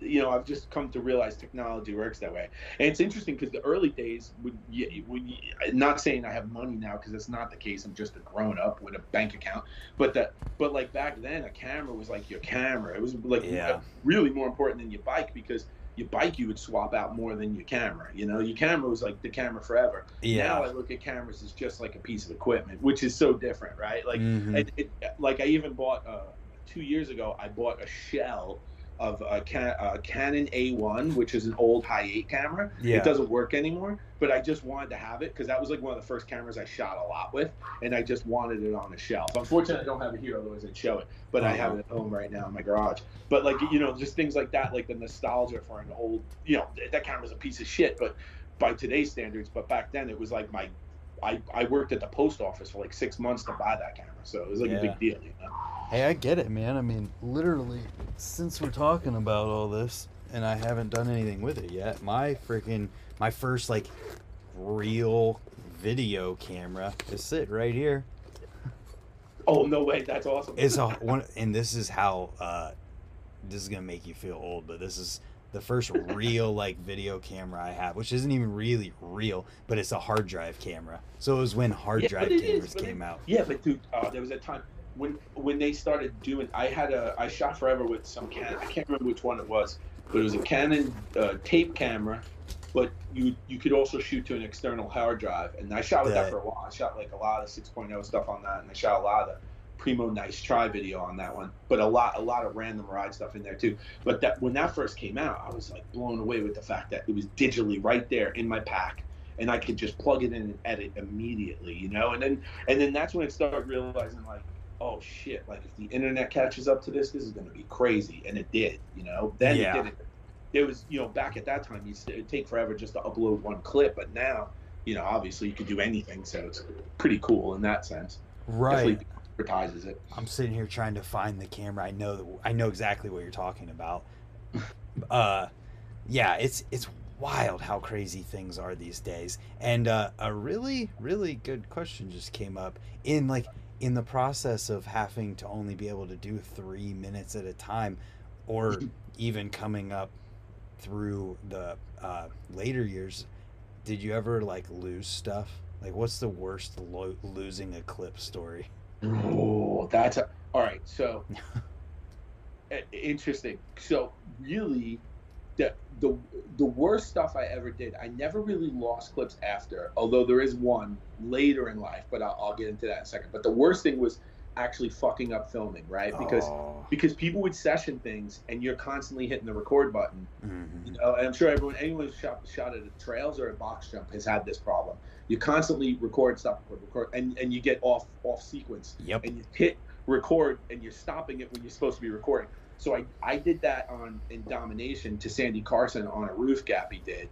You know, I've just come to realize technology works that way, and it's interesting because the early days would, you, not saying I have money now because it's not the case. I'm just a grown up with a bank account, but that, but like back then, a camera was like your camera. It was like Yeah. really more important than your bike because your bike you would swap out more than your camera. You know, your camera was like the camera forever. Yeah. Now I look at cameras as just like a piece of equipment, which is so different, right? Like, Mhm. it, it, like I even bought uh, two years ago. I bought a shell of a, Can- a Canon A1, which is an old high eight camera. Yeah. It doesn't work anymore, but I just wanted to have it because that was like one of the first cameras I shot a lot with, and I just wanted it on a shelf. Unfortunately, I don't have it here, otherwise I'd show it. But I have Uh-huh. it at home right now in my garage. But like you know, just things like that, like the nostalgia for an old, you know, th- that camera's a piece of shit, but by today's standards. But back then, it was like my, I, I worked at the post office for like six months to buy that camera, so it was like Yeah. a big deal, you know. Hey, I get it, man. I mean, literally, since we're talking about all this, and I haven't done anything with it yet, my freaking my first like real video camera is sit right here. Oh no way, that's awesome. It's a one, and this is how uh, this is gonna make you feel old, but this is the first real like video camera I have, which isn't even really real, but it's a hard drive camera. So it was when hard Yeah, drive it is, cameras it- came out. Yeah, but dude, uh, there was a time when when they started doing. I had a I shot forever with some Canon. I can't remember which one it was, but it was a Canon uh, tape camera. But you you could also shoot to an external hard drive, and I shot with that, That- for a while. I shot like a lot of 6.0 stuff on that, and I shot a lot of the Primo Nice Try video on that one. But a lot a lot of random ride stuff in there too. But that when that first came out, I was like blown away with the fact that it was digitally right there in my pack and I could just plug it in and edit immediately, you know. And then and then that's when I started realizing like, oh shit, like if the internet catches up to this, this is going to be crazy, and it did, you know. Then Yeah. it did it. It was you know back at that time, it'd take forever just to upload one clip, but now, you know, obviously you could do anything, so it's pretty cool in that sense. Right. Definitely advertises it. I'm sitting here trying to find the camera. I know that I know exactly what you're talking about. uh, yeah, it's it's wild how crazy things are these days. And uh, a really really good question just came up in like in the process of having to only be able to do three minutes at a time, or even coming up through the uh, later years, did you ever like lose stuff? Like, what's the worst lo- losing a clip story? Oh, that's a, all right. So interesting. So really, the the the worst stuff I ever did, I never really lost clips after. Although there is one later in life, but I'll, I'll get into that in a second. But the worst thing was actually fucking up filming, right? Because Oh. because people would session things and you're constantly hitting the record button. Mhm. You know, and I'm sure everyone anyone who's shot, shot at a trails or a box jump has had this problem. You constantly record, stop, record, record, and, and you get off off sequence Yep. and you hit record and you're stopping it when you're supposed to be recording. So I, I did that on in domination to Sandy Carson on a roof gap he did.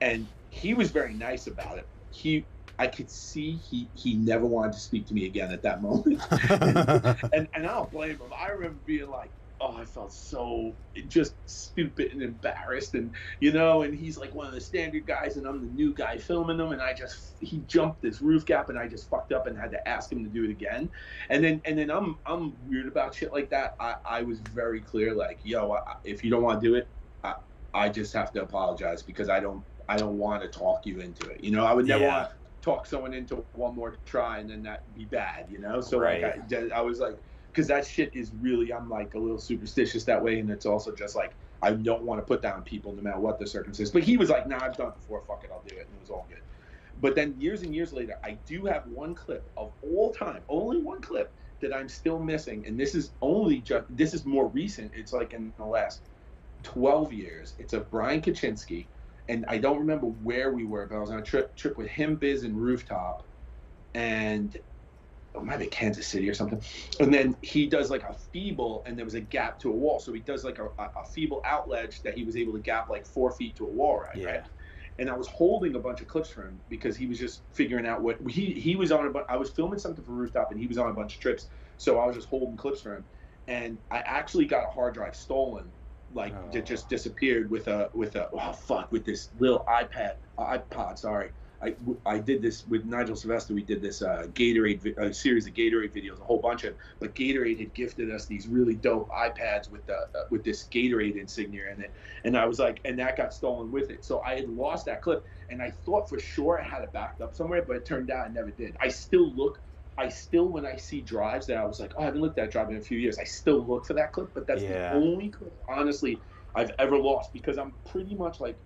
And he was very nice about it. He I could see he he never wanted to speak to me again at that moment. and and I don't blame him. I remember being like, oh, I felt so just stupid and embarrassed, and you know, and he's like one of the standard guys, and I'm the new guy filming them, and I just he jumped this roof gap, and I just fucked up and had to ask him to do it again, and then and then I'm I'm weird about shit like that. I I was very clear, like, yo, I, if you don't want to do it, I I just have to apologize because I don't I don't want to talk you into it. You know, I would never Yeah. want to talk someone into one more try and then that be bad. You know, so Right. like I, I was like because that shit is really I'm like a little superstitious that way, and it's also just like I don't want to put down people no matter what the circumstances. But he was like, "Nah, I've done it before. Fuck it, I'll do it," and it was all good. But then years and years later, I do have one clip of all time, only one clip that I'm still missing, and this is only just this is more recent. It's like in the last 12 years. It's of Brian Kachinsky, and I don't remember where we were, but I was on a trip trip with him, Biz, and Rooftop, and Oh, it might be Kansas City or something. And then he does like a feeble, and there was a gap to a wall. So he does like a, a, feeble outledge that he was able to gap like four feet to a wall, right? Yeah. And I was holding a bunch of clips for him because he was just figuring out what he he was on a bu- I was filming something for Rooftop, and he was on a bunch of trips. So I was just holding clips for him, and I actually got a hard drive stolen, like Oh. it just disappeared with a with a oh fuck with this little iPad iPod. Sorry, I, I did this with Nigel Sylvester. We did this uh, Gatorade vi- uh, series of Gatorade videos, a whole bunch of. But Gatorade had gifted us these really dope iPads with the uh, with this Gatorade insignia in it, and I was like, and that got stolen with it. So I had lost that clip, and I thought for sure I had it backed up somewhere, but it turned out I never did. I still look. I still, when I see drives that I was like, oh, I haven't looked at that drive in a few years. I still look for that clip, but that's Yeah. the only clip, honestly, I've ever lost because I'm pretty much like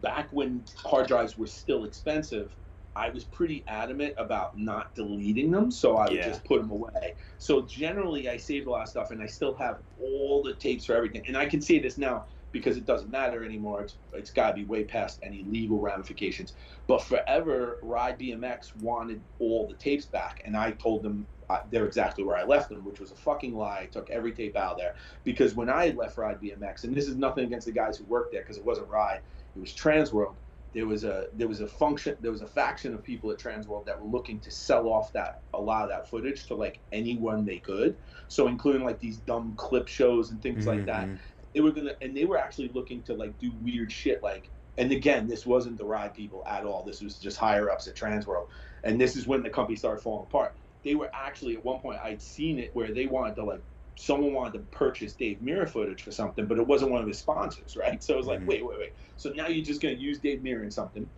back when hard drives were still expensive, I was pretty adamant about not deleting them, so I would Yeah. just put them away. So generally, I saved a lot of stuff, and I still have all the tapes for everything. And I can say this now because it doesn't matter anymore. It's it's got to be way past any legal ramifications. But forever, Ride BMX wanted all the tapes back, and I told them uh, they're exactly where I left them, which was a fucking lie. I took every tape out of there because when I had left Ride BMX, and this is nothing against the guys who worked there because it wasn't Ride, it was Transworld. There was a there was a function there was a faction of people at Transworld that were looking to sell off that a lot of that footage to like anyone they could. So including like these dumb clip shows and things like that Mhm. they were gonna and they were actually looking to like do weird shit like and again this wasn't the ride people at all this was just higher ups at transworld and this is when the company started falling apart they were actually at one point i'd seen it where they wanted to like someone wanted to purchase dave mirra footage for something but it wasn't one of his sponsors right so it was like Mhm. wait wait wait so now you're just gonna use dave mirra in something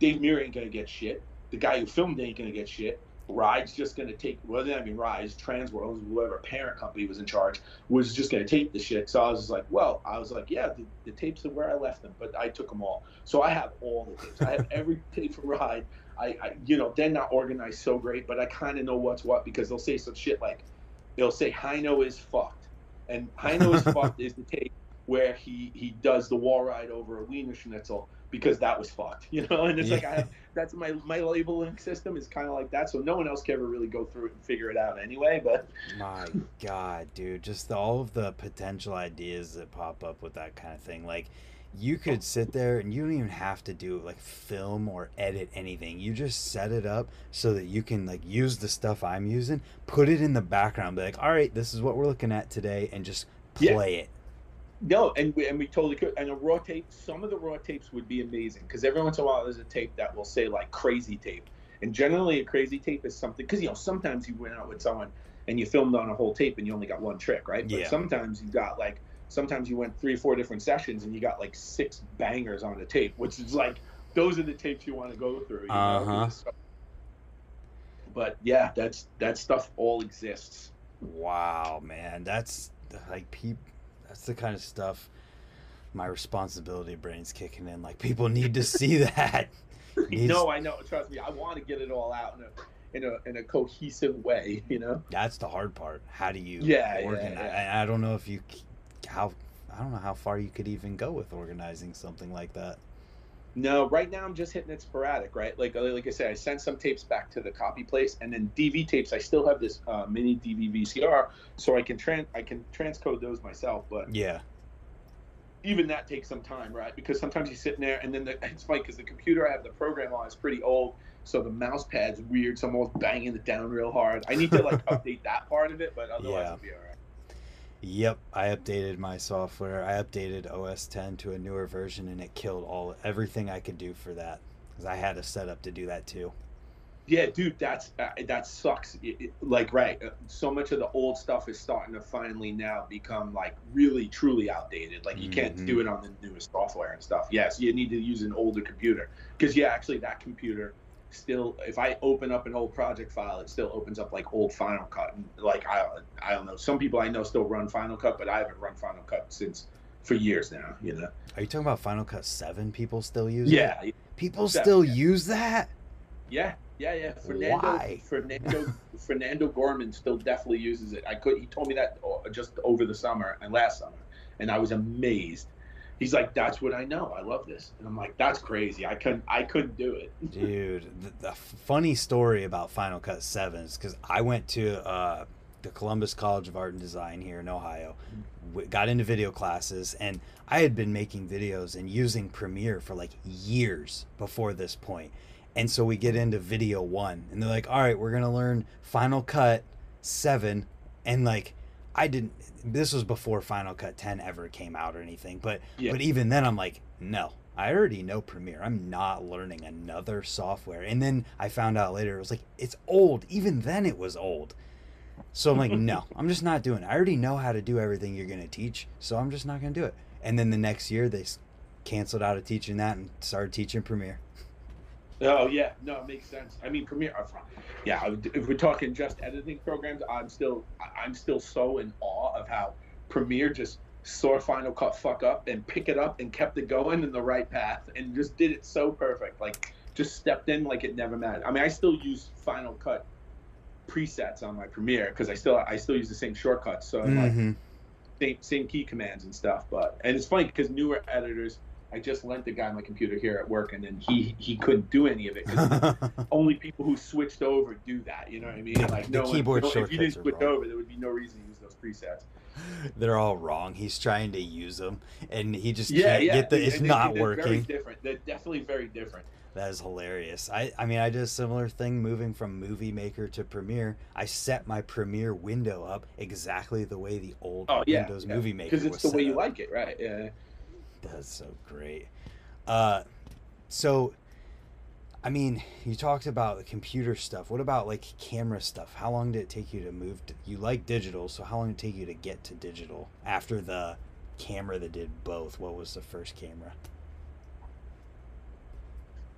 dave mirra ain't gonna get shit the guy who filmed it ain't gonna get shit Ride's just going to take, well, I mean, Ride's, Transworld, whoever parent company was in charge, was just going to tape the shit. So I was just like, well, I was like, yeah, the, the tapes are where I left them, but I took them all. So I have all the tapes. I have every tape from Ride. I, I, you know, they're not organized so great, but I kind of know what's what because they'll say some shit like, they'll say Heino is fucked, and Heino is fucked is the tape where he he does the wall ride over a Wiener Schnitzel because that was fucked, you know. And it's like I have that's my my labeling system is kind of like that, so no one else can ever really go through it and figure it out anyway. But My God, dude, just the, all of the potential ideas that pop up with that kind of thing. Like, you could sit there and you don't even have to do like film or edit anything. You just set it up so that you can like use the stuff I'm using, put it in the background, be like, all right, this is what we're looking at today, and just Yeah. play it. no, and we and we totally could. And a raw tape, some of the raw tapes would be amazing because every once in a while there's a tape that will say like crazy tape, and generally a crazy tape is something because you know sometimes you went out with someone and you filmed on a whole tape and you only got one trick, right? But Yeah. sometimes you got like sometimes you went three, or four different sessions and you got like six bangers on the tape, which is like those are the tapes you want to go through. You uh-huh. know? But yeah, that's that stuff all exists. Wow, man, that's like peep. That's the kind of stuff my responsibility brain's kicking in. Like people need to see that. Needs... no, I know. Trust me, I want to get it all out in a in a in a cohesive way. You know. That's the hard part. How do you? Yeah, organize? yeah, yeah. I, I don't know if you how I don't know how far you could even go with organizing something like that. No, right now I'm just hitting it sporadic, right? Like like I said, I sent some tapes back to the copy place, and then DV tapes. I still have this uh, mini DV VCR, so I can trans I can transcode those myself. But yeah, even that takes some time, right? Because sometimes you're sitting there, and then the, it's funny because the computer I have the program on is pretty old, so the mouse pad's weird. So I'm always banging it down real hard. I need to like update that part of it, but otherwise yeah. it'll be all right. Yep, I updated my software. I updated OS 10 to a newer version, and it killed all everything I could do for that because I had a setup to do that too. Yeah, dude, that's uh, that sucks. It, it, like, right, uh, so much of the old stuff is starting to finally now become like really truly outdated. Like, you mm-hmm. can't do mm-hmm. it on the newest software and stuff. Yes, you need to use an older computer because yeah, actually, that computer still if I open up an old project file, it still opens up like old Final Cut. And like I I don't know. Some people I know still run Final Cut, but I haven't run Final Cut since for years now. You know. Are you talking about Final Cut Seven? People still use yeah, it. People still yeah. use that. Yeah, yeah, yeah. Fernando, Why? Fernando Fernando Gorman still definitely uses it. I could. He told me that uh, just over the summer and last summer, and I was amazed he's like, "That's what I know. I love this," and I'm like, "That's crazy. I couldn't. I couldn't do it." Dude, the, the, funny story about Final Cut Seven is because I went to uh, the Columbus College of Art and Design here in Ohio, got into video classes, and I had been making videos and using Premiere for like years before this point. And so we get into video one, and they're like, "All right, we're gonna learn Final Cut 7 and like I didn't this was before Final Cut 10 ever came out or anything. But yeah. but even then, I'm like, no, I already know Premiere. I'm not learning another software. And then I found out later it was like it's old. Even then, it was old. So I'm like, no, I'm just not doing it. I already know how to do everything you're gonna teach, so I'm just not gonna do it. And then the next year they canceled out of teaching that and started teaching Premiere. Oh yeah, no, it makes sense. I mean, Premiere. Uh, yeah, if we're talking just editing programs, I'm still I'm still so in awe of how Premiere just saw Final Cut fuck up and pick it up and kept it going in the right path and just did it so perfect. Like just stepped in like it never mattered. I mean, I still use Final Cut presets on my Premiere because I still I still use the same shortcuts. So mm-hmm. like same same key commands and stuff. But and it's funny because newer editors I just lent the guy my computer here at work, and then he he couldn't do any of it only people who switched over do that. You know what I mean? Like the no keyboard one, if you didn't switch over, there would be no reason to use those presets. They're all wrong. He's trying to use them, and he just yeah, can't yeah. get the. It's and not they're working. Very different. They're definitely very different. That is hilarious. I, I mean, I did a similar thing moving from Movie Maker to Premiere. I set my Premiere window up exactly the way the old oh, yeah, Windows yeah. Movie Maker because it's the way you like it, right? Yeah. That's so great. Uh, so, I mean, you talked about the computer stuff. What about like camera stuff? How long did it take you to move? To, you like digital, so how long did it take you to get to digital after the camera that did both? What was the first camera?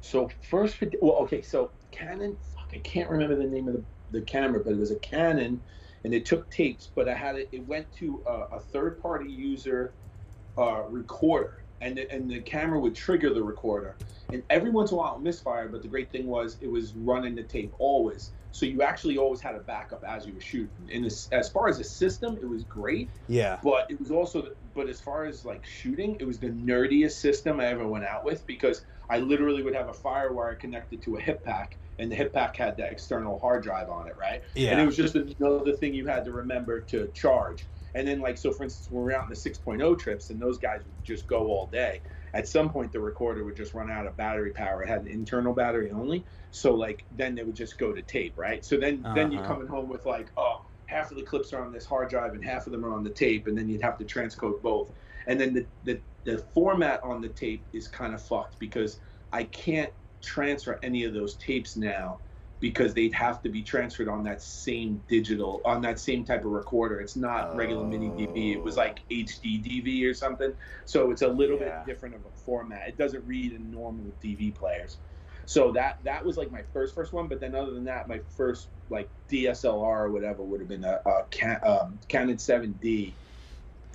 So first, well, okay, so Canon. Fuck, I can't remember the name of the, the camera, but it was a Canon, and it took tapes. But I had it. It went to a, a third-party user uh, recorder, and the, and the camera would trigger the recorder. And every once in a while it would misfire, but the great thing was it was running the tape always. So you actually always had a backup as you were shooting. And as, as far as a system, it was great. Yeah. But it was also, but as far as like shooting, it was the nerdiest system I ever went out with because I literally would have a FireWire connected to a hip pack, and the hip pack had that external hard drive on it, right? Yeah. And it was just another thing you had to remember to charge. And then, like, so for instance, when we are out in the 6.0 trips and those guys would just go all day, at some point the recorder would just run out of battery power. It had an internal battery only. So, like, then they would just go to tape, right? So then, uh-huh. then you're coming home with, like, oh, half of the clips are on this hard drive and half of them are on the tape. And then you'd have to transcode both. And then the, the, the format on the tape is kind of fucked because I can't transfer any of those tapes now because they'd have to be transferred on that same digital on that same type of recorder. It's not regular mini DV. It was like HD DV or something. So it's a little Yeah. bit different of a format. It doesn't read in normal DV players. So that that was like my first first one. But then other than that, my first like DSLR or whatever would have been a, a Can, um, Canon 7D,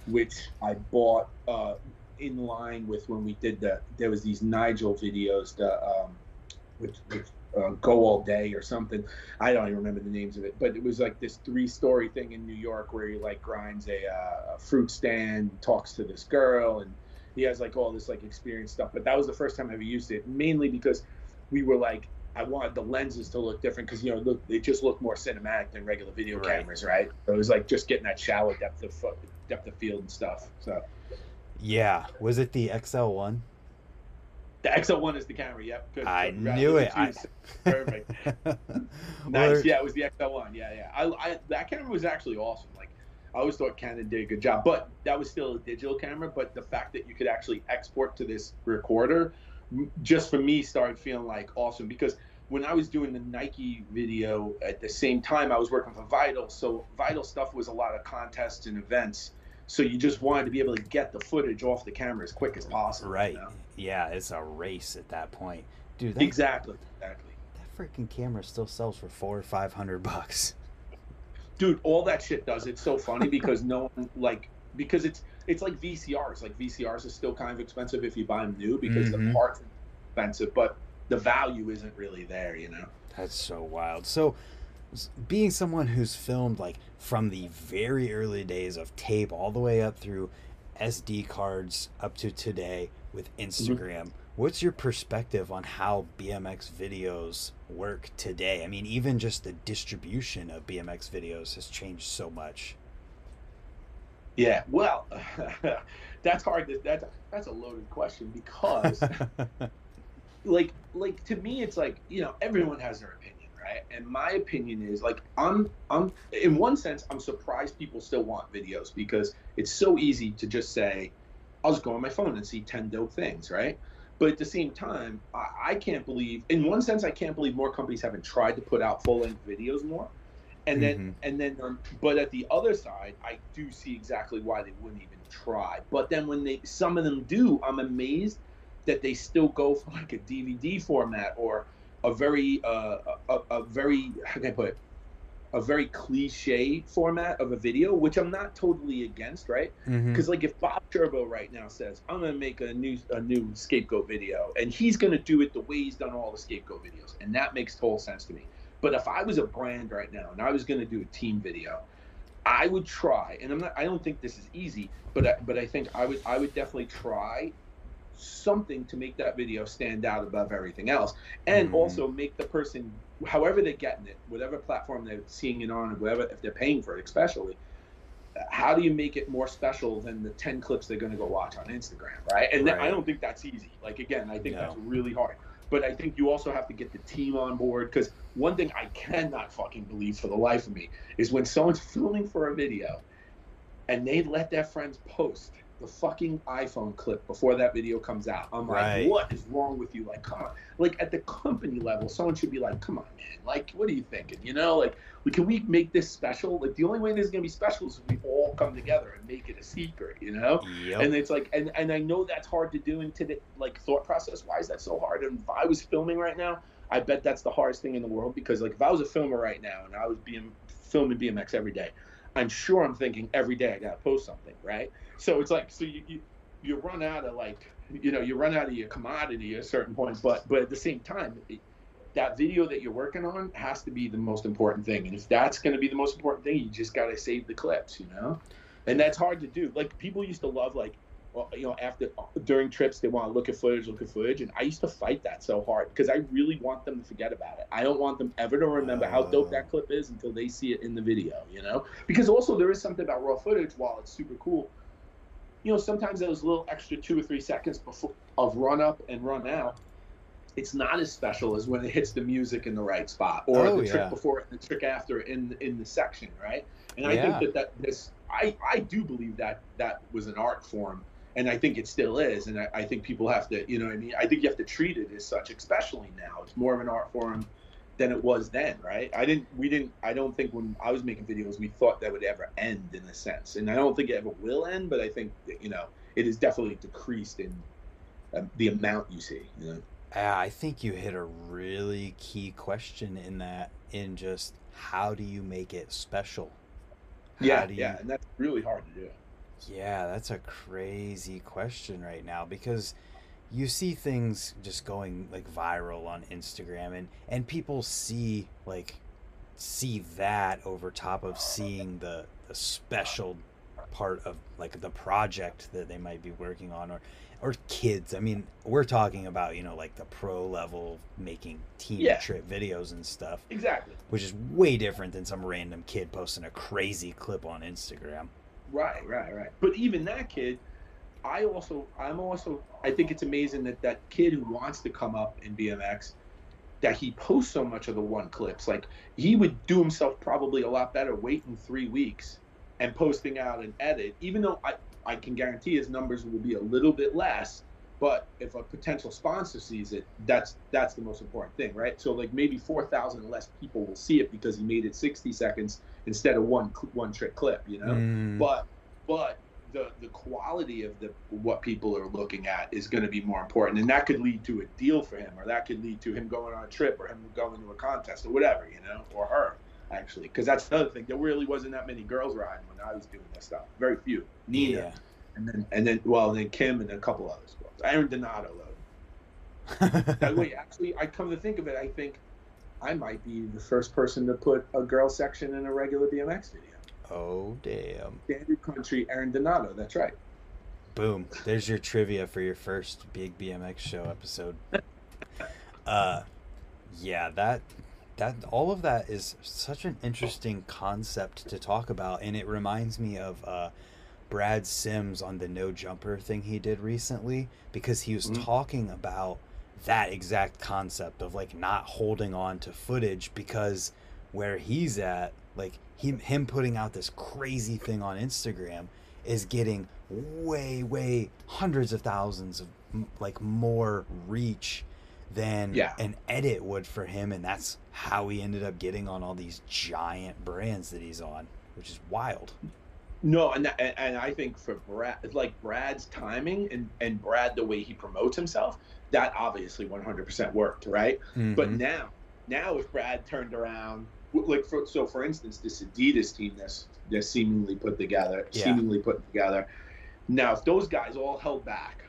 which I bought uh, in line with when we did the. There was these Nigel videos, the um, which, which uh, go all day or something. I don't even remember the names of it, but it was like this three-story thing in New York where he like grinds a, uh, a fruit stand, talks to this girl, and he has like all this like experience stuff. But that was the first time I ever used it, mainly because we were like. I wanted the lenses to look different because you know look, they just look more cinematic than regular video Right. cameras, right? So it was like just getting that shallow depth of depth of field and stuff. So Yeah. Was it the XL1? The XL1 is the camera. Yep. good. I Right, knew it. you. Perfect. Nice. Yeah, it was the XL1. Yeah, yeah. I, I that camera was actually awesome. Like I always thought Canon did a good job, but that was still a digital camera. But the fact that you could actually export to this recorder, just for me, started feeling like awesome because when I was doing the Nike video at the same time, I was working for Vital. So Vital stuff was a lot of contests and events. So you just wanted to be able to get the footage off the camera as quick as possible. you Right. know? Yeah, it's a race at that point. Dude, that, Exactly. Exactly. that freaking camera still sells for four or five hundred bucks. dude all that shit does it's so funny because no one like because it's it's like vcrs like vcrs is still kind of expensive if you buy them new because Mhm. the parts are expensive but the value isn't really there you know That's so wild. So, being someone who's filmed like from the very early days of tape all the way up through SD cards up to today with mm-hmm. Instagram, what's your perspective on how BMX videos work today? I mean, even just the distribution of BMX videos has changed so much. yeah well that's hard to, that's that's a loaded question because like like to me it's like you know everyone has their opinion and my opinion is like i'm i'm in one sense i'm surprised people still want videos because it's so easy to just say i'll just go on my phone and see 10 dope things right? But at the same time i, I can't believe in one sense i can't believe more companies haven't tried to put out full-length videos more. And then Mhm. and then um, but at the other side i do see exactly why they wouldn't even try. But then when they some of them do i'm amazed that they still go for like a DVD format or a very uh, a, a very how can I put it a very cliche format of a video, which I'm not totally against, right? Because like if Bob Scerbo right now says I'm gonna make a new a new scapegoat video, and he's gonna do it the way he's done all the scapegoat videos, and that makes total sense to me. But if I was a brand right now and I was gonna do a team video, I would try, and I'm not. I don't think this is easy, but I, but I think I would I would definitely try something to make that video stand out above everything else, and Mhm. also make the person, however they're getting it, whatever platform they're seeing it on, or whatever if they're paying for it, especially. How do you make it more special than the ten clips they're going to go watch on Instagram, right? And then I don't think that's easy. Like again, I think No. that's really hard. But I think you also have to get the team on board because one thing I cannot fucking believe for the life of me is when someone's filming for a video and they let their friends post the fucking iPhone clip before that video comes out. I'm Right. like, what is wrong with you? Like, come on. Like at the company level, someone should be like, come on, man. Like, what are you thinking? You know, like, we- can we make this special? Like, the only way this is gonna be special is if we all come together and make it a secret. You know? Yep. And it's like, and, and I know that's hard to do into the like thought process. Why is that so hard? And if I was filming right now, I bet that's the hardest thing in the world because like if I was a filmer right now and I was being filming BMX every day, I'm sure I'm thinking every day I gotta post something, right? So it's like so you you, you run out of like you know you run out of your commodity at a certain point, but but at the same time. It, that video that you're working on has to be the most important thing, and if that's going to be the most important thing, you just got to save the clips, you know, and that's hard to do. Like people used to love like well, you know, after during trips, they want to look at footage, look at footage, and I used to fight that so hard because I really want them to forget about it. I don't want them ever to remember how dope that ah. clip is until they see it in the video, you know. Because also there is something about raw footage, while it's super cool. You know, sometimes those little extra two or three seconds before of run up and run out, it's not as special as when it hits the music in the right spot or Oh, the trick before and the trick after in in the section, right? And I Yeah. think that that this I I do believe that that was an art form and I think it still is. And I, I think people have to, you know, I mean, I think you have to treat it as such, especially now. It's more of an art form than it was then, right? I didn't, we didn't, I don't think when I was making videos, we thought that would ever end in a sense. And I don't think it ever will end, but I think, that, you know, it is definitely decreased in um, the amount you see, you know? Uh, I think you hit a really key question in that, in just how do you make it special? How Yeah, do yeah. And that's really hard to do. yeah, that's a crazy question right now because you see things just going like viral on Instagram and and people see like see that over top of seeing the the special part of like the project that they might be working on or or kids. I mean, we're talking about, you know, like the pro level making team Yeah. trip videos and stuff, Exactly. which is way different than some random kid posting a crazy clip on Instagram. Right, right, right. But even that kid, I also, I'm also, I think it's amazing that that kid who wants to come up in BMX, that he posts so much of the one clips. Like he would do himself probably a lot better waiting three weeks and posting out an edit, even though I, I can guarantee his numbers will be a little bit less. But if a potential sponsor sees it, that's that's the most important thing, right? So like maybe four thousand less people will see it because he made it sixty seconds instead of one one trick clip, you know Mm. but but the the quality of the what people are looking at is going to be more important. And that could lead to a deal for him or that could lead to him going on a trip or him going to a contest or whatever you know or her actually. Because that's another thing. There really wasn't that many girls riding when i was doing this stuff. Very few. Nina. Yeah. and then and then well then kim and a couple others aaron donato though. That way actually i come to think of it i think i might be the first person to put a girl section in a regular bmx video oh damn. standard country aaron donato that's right Boom. There's your trivia for your first big BMX show episode. Uh yeah, that that all of that is such an interesting concept to talk about and it reminds me of uh Brad Simms on the no jumper thing he did recently because he was Mhm. talking about that exact concept of like not holding on to footage because where he's at like him him putting out this crazy thing on Instagram is getting way way hundreds of thousands of like more reach than Yeah. an edit would for him and that's how he ended up getting on all these giant brands that he's on which is wild No, and that, and- I think for Brad, it's like Brad's timing and and Brad the way he promotes himself, that obviously 100% worked, right? But Mhm. now, now if Brad turned around, like for, so for instance, this Adidas team that's that's seemingly put together, Yeah. seemingly put together. Now, if those guys all held back,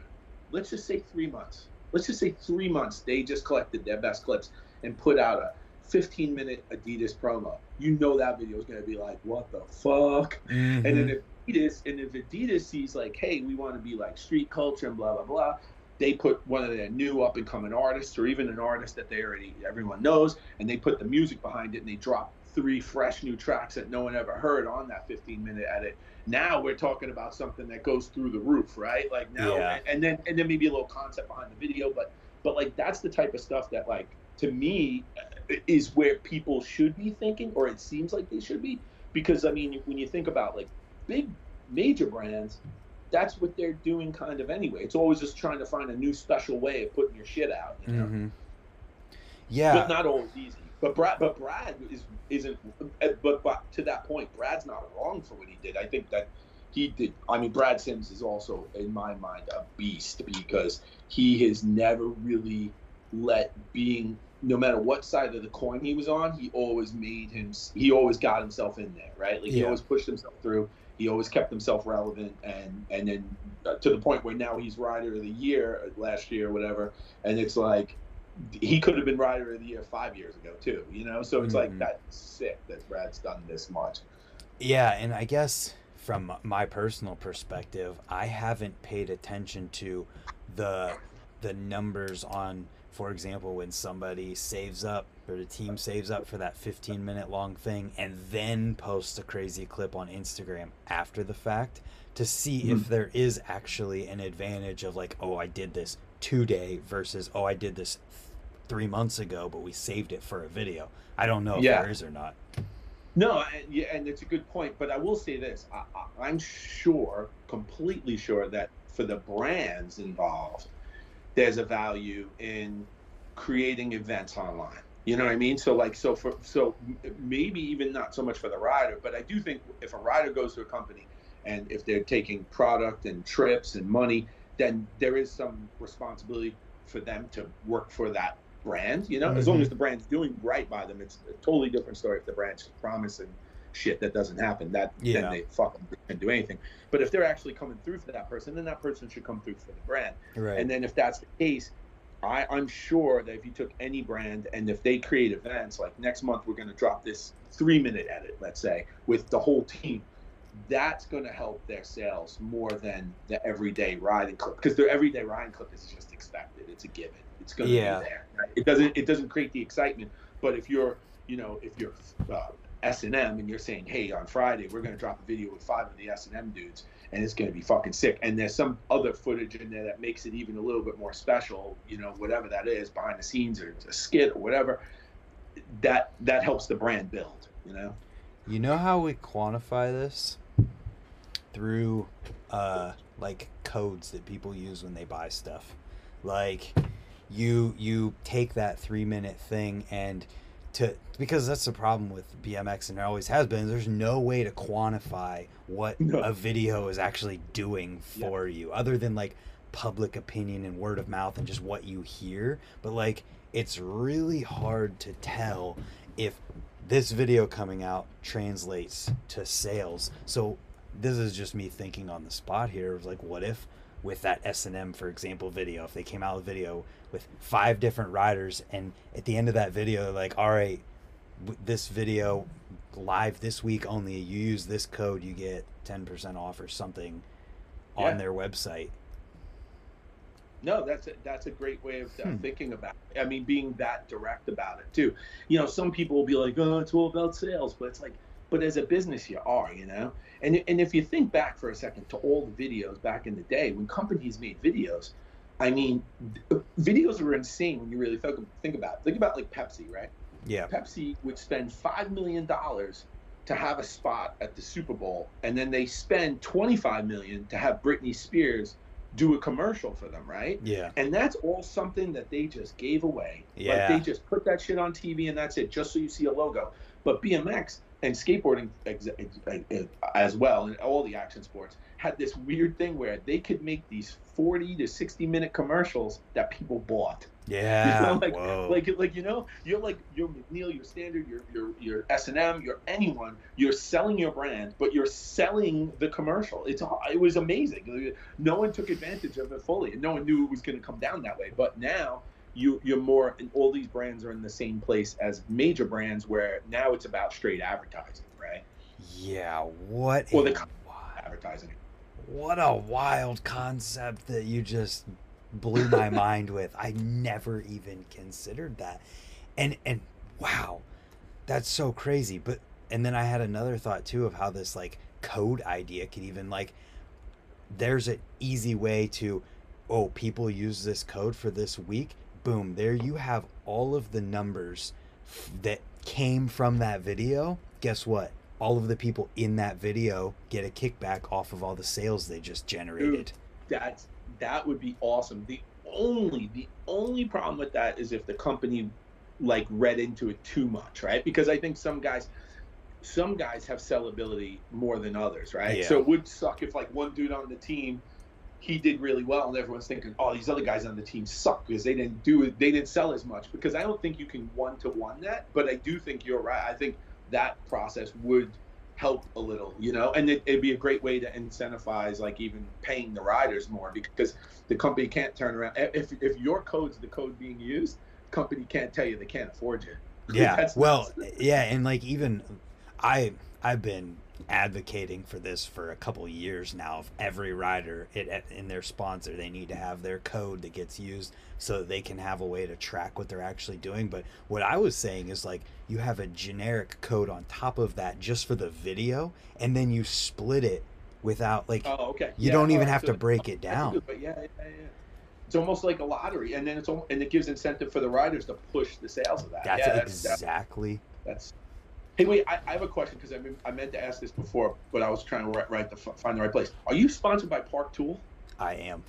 let's just say three months. Let's just say three months. They just collected their best clips and put out a 15 minute Adidas promo. You know that video is going to be like, what the fuck? Mhm. And then if Adidas and if Adidas sees like, hey, we want to be like street culture and blah blah blah, they put one of their new up and coming artists or even an artist that they already everyone knows, and they put the music behind it and they drop three fresh new tracks that no one ever heard on that 15 minute edit. Now we're talking about something that goes through the roof, right? Like now, Yeah. and then and then maybe a little concept behind the video, but but like that's the type of stuff that like to me uh, is where people should be thinking, or it seems like they should be, because I mean when you think about like big major brands, that's what they're doing kind of anyway. It's always just trying to find a new special way of putting your shit out. You know? Mhm. yeah But not always easy. But Brad, but Brad is isn't. But, but to that point, Brad's not wrong for what he did. I think that he did. I mean, Brad Simms is also, in my mind, a beast because he has never really let being, no matter what side of the coin he was on, he always made him. He always got himself in there, right? Like he always pushed himself through. He always kept himself relevant, and and then uh, to the point where now he's rider of the year uh, last year, or whatever. And it's like he could have been rider of the year five years ago too. You know, so it's Mhm. like that's sick that Brad's done this much. Yeah, and I guess from my personal perspective, I haven't paid attention to the the numbers on for example when somebody saves up or the team saves up for that 15 minute long thing and then posts a crazy clip on Instagram after the fact to see if Mhm. there is actually an advantage of like oh I did this today versus oh I did this 3 months ago but we saved it for a video. I don't know if Yeah. there is or not. No, and, yeah, and it's a good point. But I will say this: I, I, I'm sure, completely sure, that for the brands involved, there's a value in creating events online. You know what I mean? So like so for so maybe even not so much for the rider, but I do think if a rider goes to a company and if they're taking product and trips and money, then there is some responsibility for them to work for that brand. You know, mm-hmm. as long mm-hmm. as the brand's doing right by them, it's a totally different story if the brand's promising shit that doesn't happen. That yeah. then they fucking can do anything. But if they're actually coming through for that person, then that person should come through for the brand. Right. And then if that's the case, I, I'm sure that if you took any brand and if they create events like next month we're going to drop this three minute edit, let's say, with the whole team, that's going to help their sales more than the everyday riding clip because their everyday riding clip is just expected. It's a given. It's going to yeah. be there. Right? It doesn't. It doesn't create the excitement. But if you're, you know, if you're uh, S and you're saying, hey, on Friday we're going to drop a video with five of the S and M dudes, and it's going to be fucking sick. And there's some other footage in there that makes it even a little bit more special. You know, whatever that is, behind the scenes or a skit or whatever. That that helps the brand build. You know. You know how we quantify this? through uh, like codes that people use when they buy stuff. Like you you take that three minute thing and to because that's the problem with BMX and there always has been. There's no way to quantify what no. a video is actually doing for yeah. you, other than like public opinion and word of mouth and just what you hear. But like it's really hard to tell if this video coming out translates to sales. So this is just me thinking on the spot here. It was like, what if with that S and M, for example, video, if they came out with video with five different riders, and at the end of that video, they're like, all right, this video live this week only. You use this code, you get ten percent off or something yeah. on their website. No, that's a, that's a great way of uh, hmm. thinking about it. I mean, being that direct about it too. You know, some people will be like, "Oh, it's all about sales," but it's like, but as a business, you are, you know. And, and if you think back for a second to all the videos back in the day when companies made videos, I mean, videos were insane when you really think, think about it. Think about like Pepsi, right? Yeah. Pepsi would spend $5 million to have a spot at the Super Bowl, and then they spend 25 million to have Britney Spears do a commercial for them, right? Yeah. And that's all something that they just gave away. Yeah. Like they just put that shit on TV and that's it, just so you see a logo. But BMX, and skateboarding as well, and all the action sports had this weird thing where they could make these 40 to 60 minute commercials that people bought. Yeah. You know, like, Whoa. like, like, you know, you're like, you're McNeil, you're Standard, you're, you're, you're S&M, you're anyone. You're selling your brand, but you're selling the commercial. It's, it was amazing. No one took advantage of it fully, and no one knew it was going to come down that way. But now you you're more and all these brands are in the same place as major brands where now it's about straight advertising, right? Yeah, what well, the advertising. What a wild concept that you just blew my mind with. I never even considered that. And and wow. That's so crazy. But and then I had another thought too of how this like code idea could even like there's an easy way to oh people use this code for this week boom, there you have all of the numbers f- that came from that video. Guess what? All of the people in that video get a kickback off of all the sales they just generated. Dude, that's that would be awesome. The only the only problem with that is if the company like read into it too much, right? Because I think some guys some guys have sellability more than others, right? Yeah. So it would suck if like one dude on the team he did really well, and everyone's thinking, "Oh, these other guys on the team suck because they didn't do it. They didn't sell as much." Because I don't think you can one to one that, but I do think you're right. I think that process would help a little, you know, and it, would be a great way to incentivize, like even paying the riders more, because the company can't turn around if if your code's the code being used, company can't tell you they can't afford you. Yeah, well, yeah, and like even I I've been advocating for this for a couple years now of every rider it, in their sponsor they need to have their code that gets used so that they can have a way to track what they're actually doing. But what i was saying is like you have a generic code on top of that just for the video and then you split it without like oh okay. you yeah, don't even right, have so to break it down. good, but yeah, yeah, yeah. It's almost like a lottery and then it's all and it gives incentive for the riders to push the sales of that. That's yeah, exactly that's Hey, wait, I, I have a question because I, mean, I meant to ask this before, but I was trying to write, write the, find the right place. Are you sponsored by Park Tool? I am.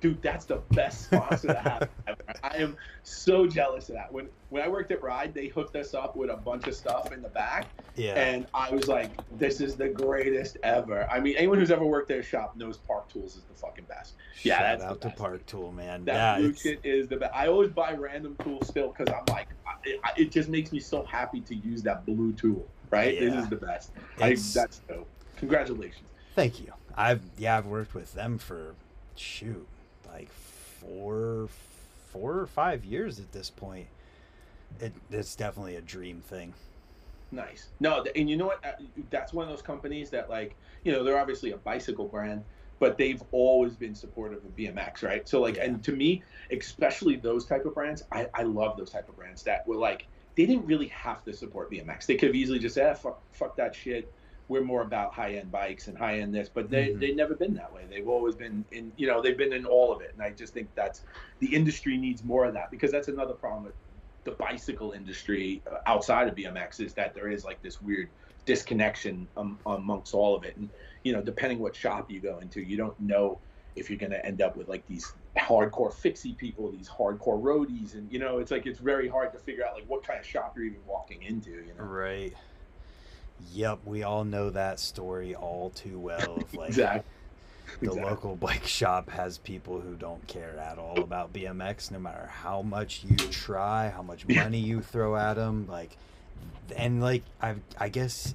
Dude, that's the best sponsor to have. I am so jealous of that. When when I worked at Ride, they hooked us up with a bunch of stuff in the back, Yeah. and I was like, "This is the greatest ever." I mean, anyone who's ever worked at a shop knows Park Tools is the fucking best. yeah, Shout that's the out to. Park Tool, man. That yeah, blue shit is the best. I always buy random tools still because I'm like, I, I, it just makes me so happy to use that blue tool. Right? This is the best. I, that's dope. Congratulations. Thank you. I've yeah, I've worked with them for shoot, like four four or five years at this point. It it's definitely a dream thing. Nice. No, and you know what? Uh, That's one of those companies that, like, you know, they're obviously a bicycle brand, but they've always been supportive of BMX, right? So, like, Yeah. and to me, especially those type of brands, I, I love those type of brands that were like, they didn't really have to support BMX. They could have easily just said, eh, fuck, fuck that shit. We're more about high end bikes and high end this, but they Mhm. they've never been that way. They've always been in, you know, they've been in all of it, and I just think that's the industry needs more of that because that's another problem with the bicycle industry uh, outside of BMX is that there is like this weird disconnection um, amongst all of it. And, you know, depending what shop you go into, you don't know if you're going to end up with like these hardcore fixie people, these hardcore roadies. And, you know, it's like, it's very hard to figure out like what kind of shop you're even walking into, you know? Right. Yep, we all know that story all too well. Of like exactly. the Exactly. local bike shop has people who don't care at all about BMX, no matter how much you try, how much Yeah. money you throw at them. Like, and like I, I guess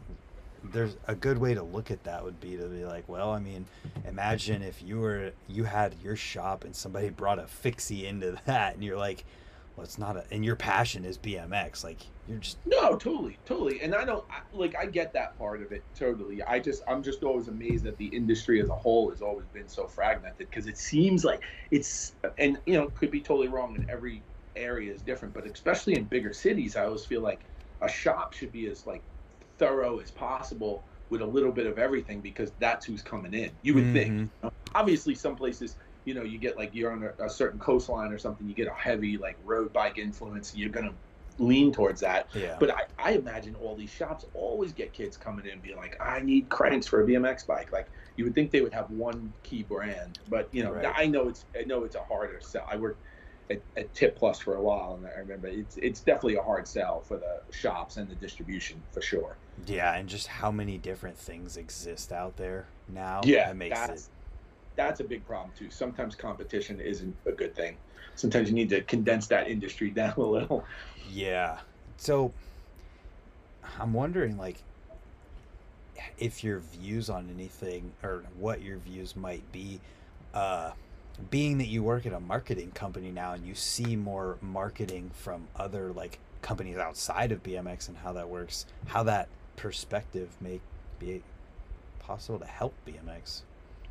there's a good way to look at that would be to be like, well, I mean, imagine if you were you had your shop and somebody brought a fixie into that, and you're like, well, it's not a, and your passion is BMX, like you're just No, totally, totally. And I don't I, like I get that part of it totally. I just I'm just always amazed that the industry as a whole has always been so fragmented because it seems like it's and you know could be totally wrong and every area is different, but especially in bigger cities, I always feel like a shop should be as like thorough as possible with a little bit of everything because that's who's coming in. You would think. Mhm. you know? Obviously, some places you know you get like you're on a, a certain coastline or something, you get a heavy like road bike influence, you're gonna lean towards that. yeah. But I, I imagine all these shops always get kids coming in being like, I need cranks for a BMX bike. Like you would think they would have one key brand, but you know, Right. I know it's I know it's a harder sell. I worked at, at Tip Plus for a while, and I remember it's it's definitely a hard sell for the shops and the distribution for sure. Yeah, and just how many different things exist out there now. yeah, that makes that's it. that's a big problem too. Sometimes competition isn't a good thing. Sometimes you need to condense that industry down a little. Yeah. So I'm wondering, like, if your views on anything or what your views might be, uh, being that you work at a marketing company now and you see more marketing from other like companies outside of BMX and how that works, how that perspective may be possible to help BMX.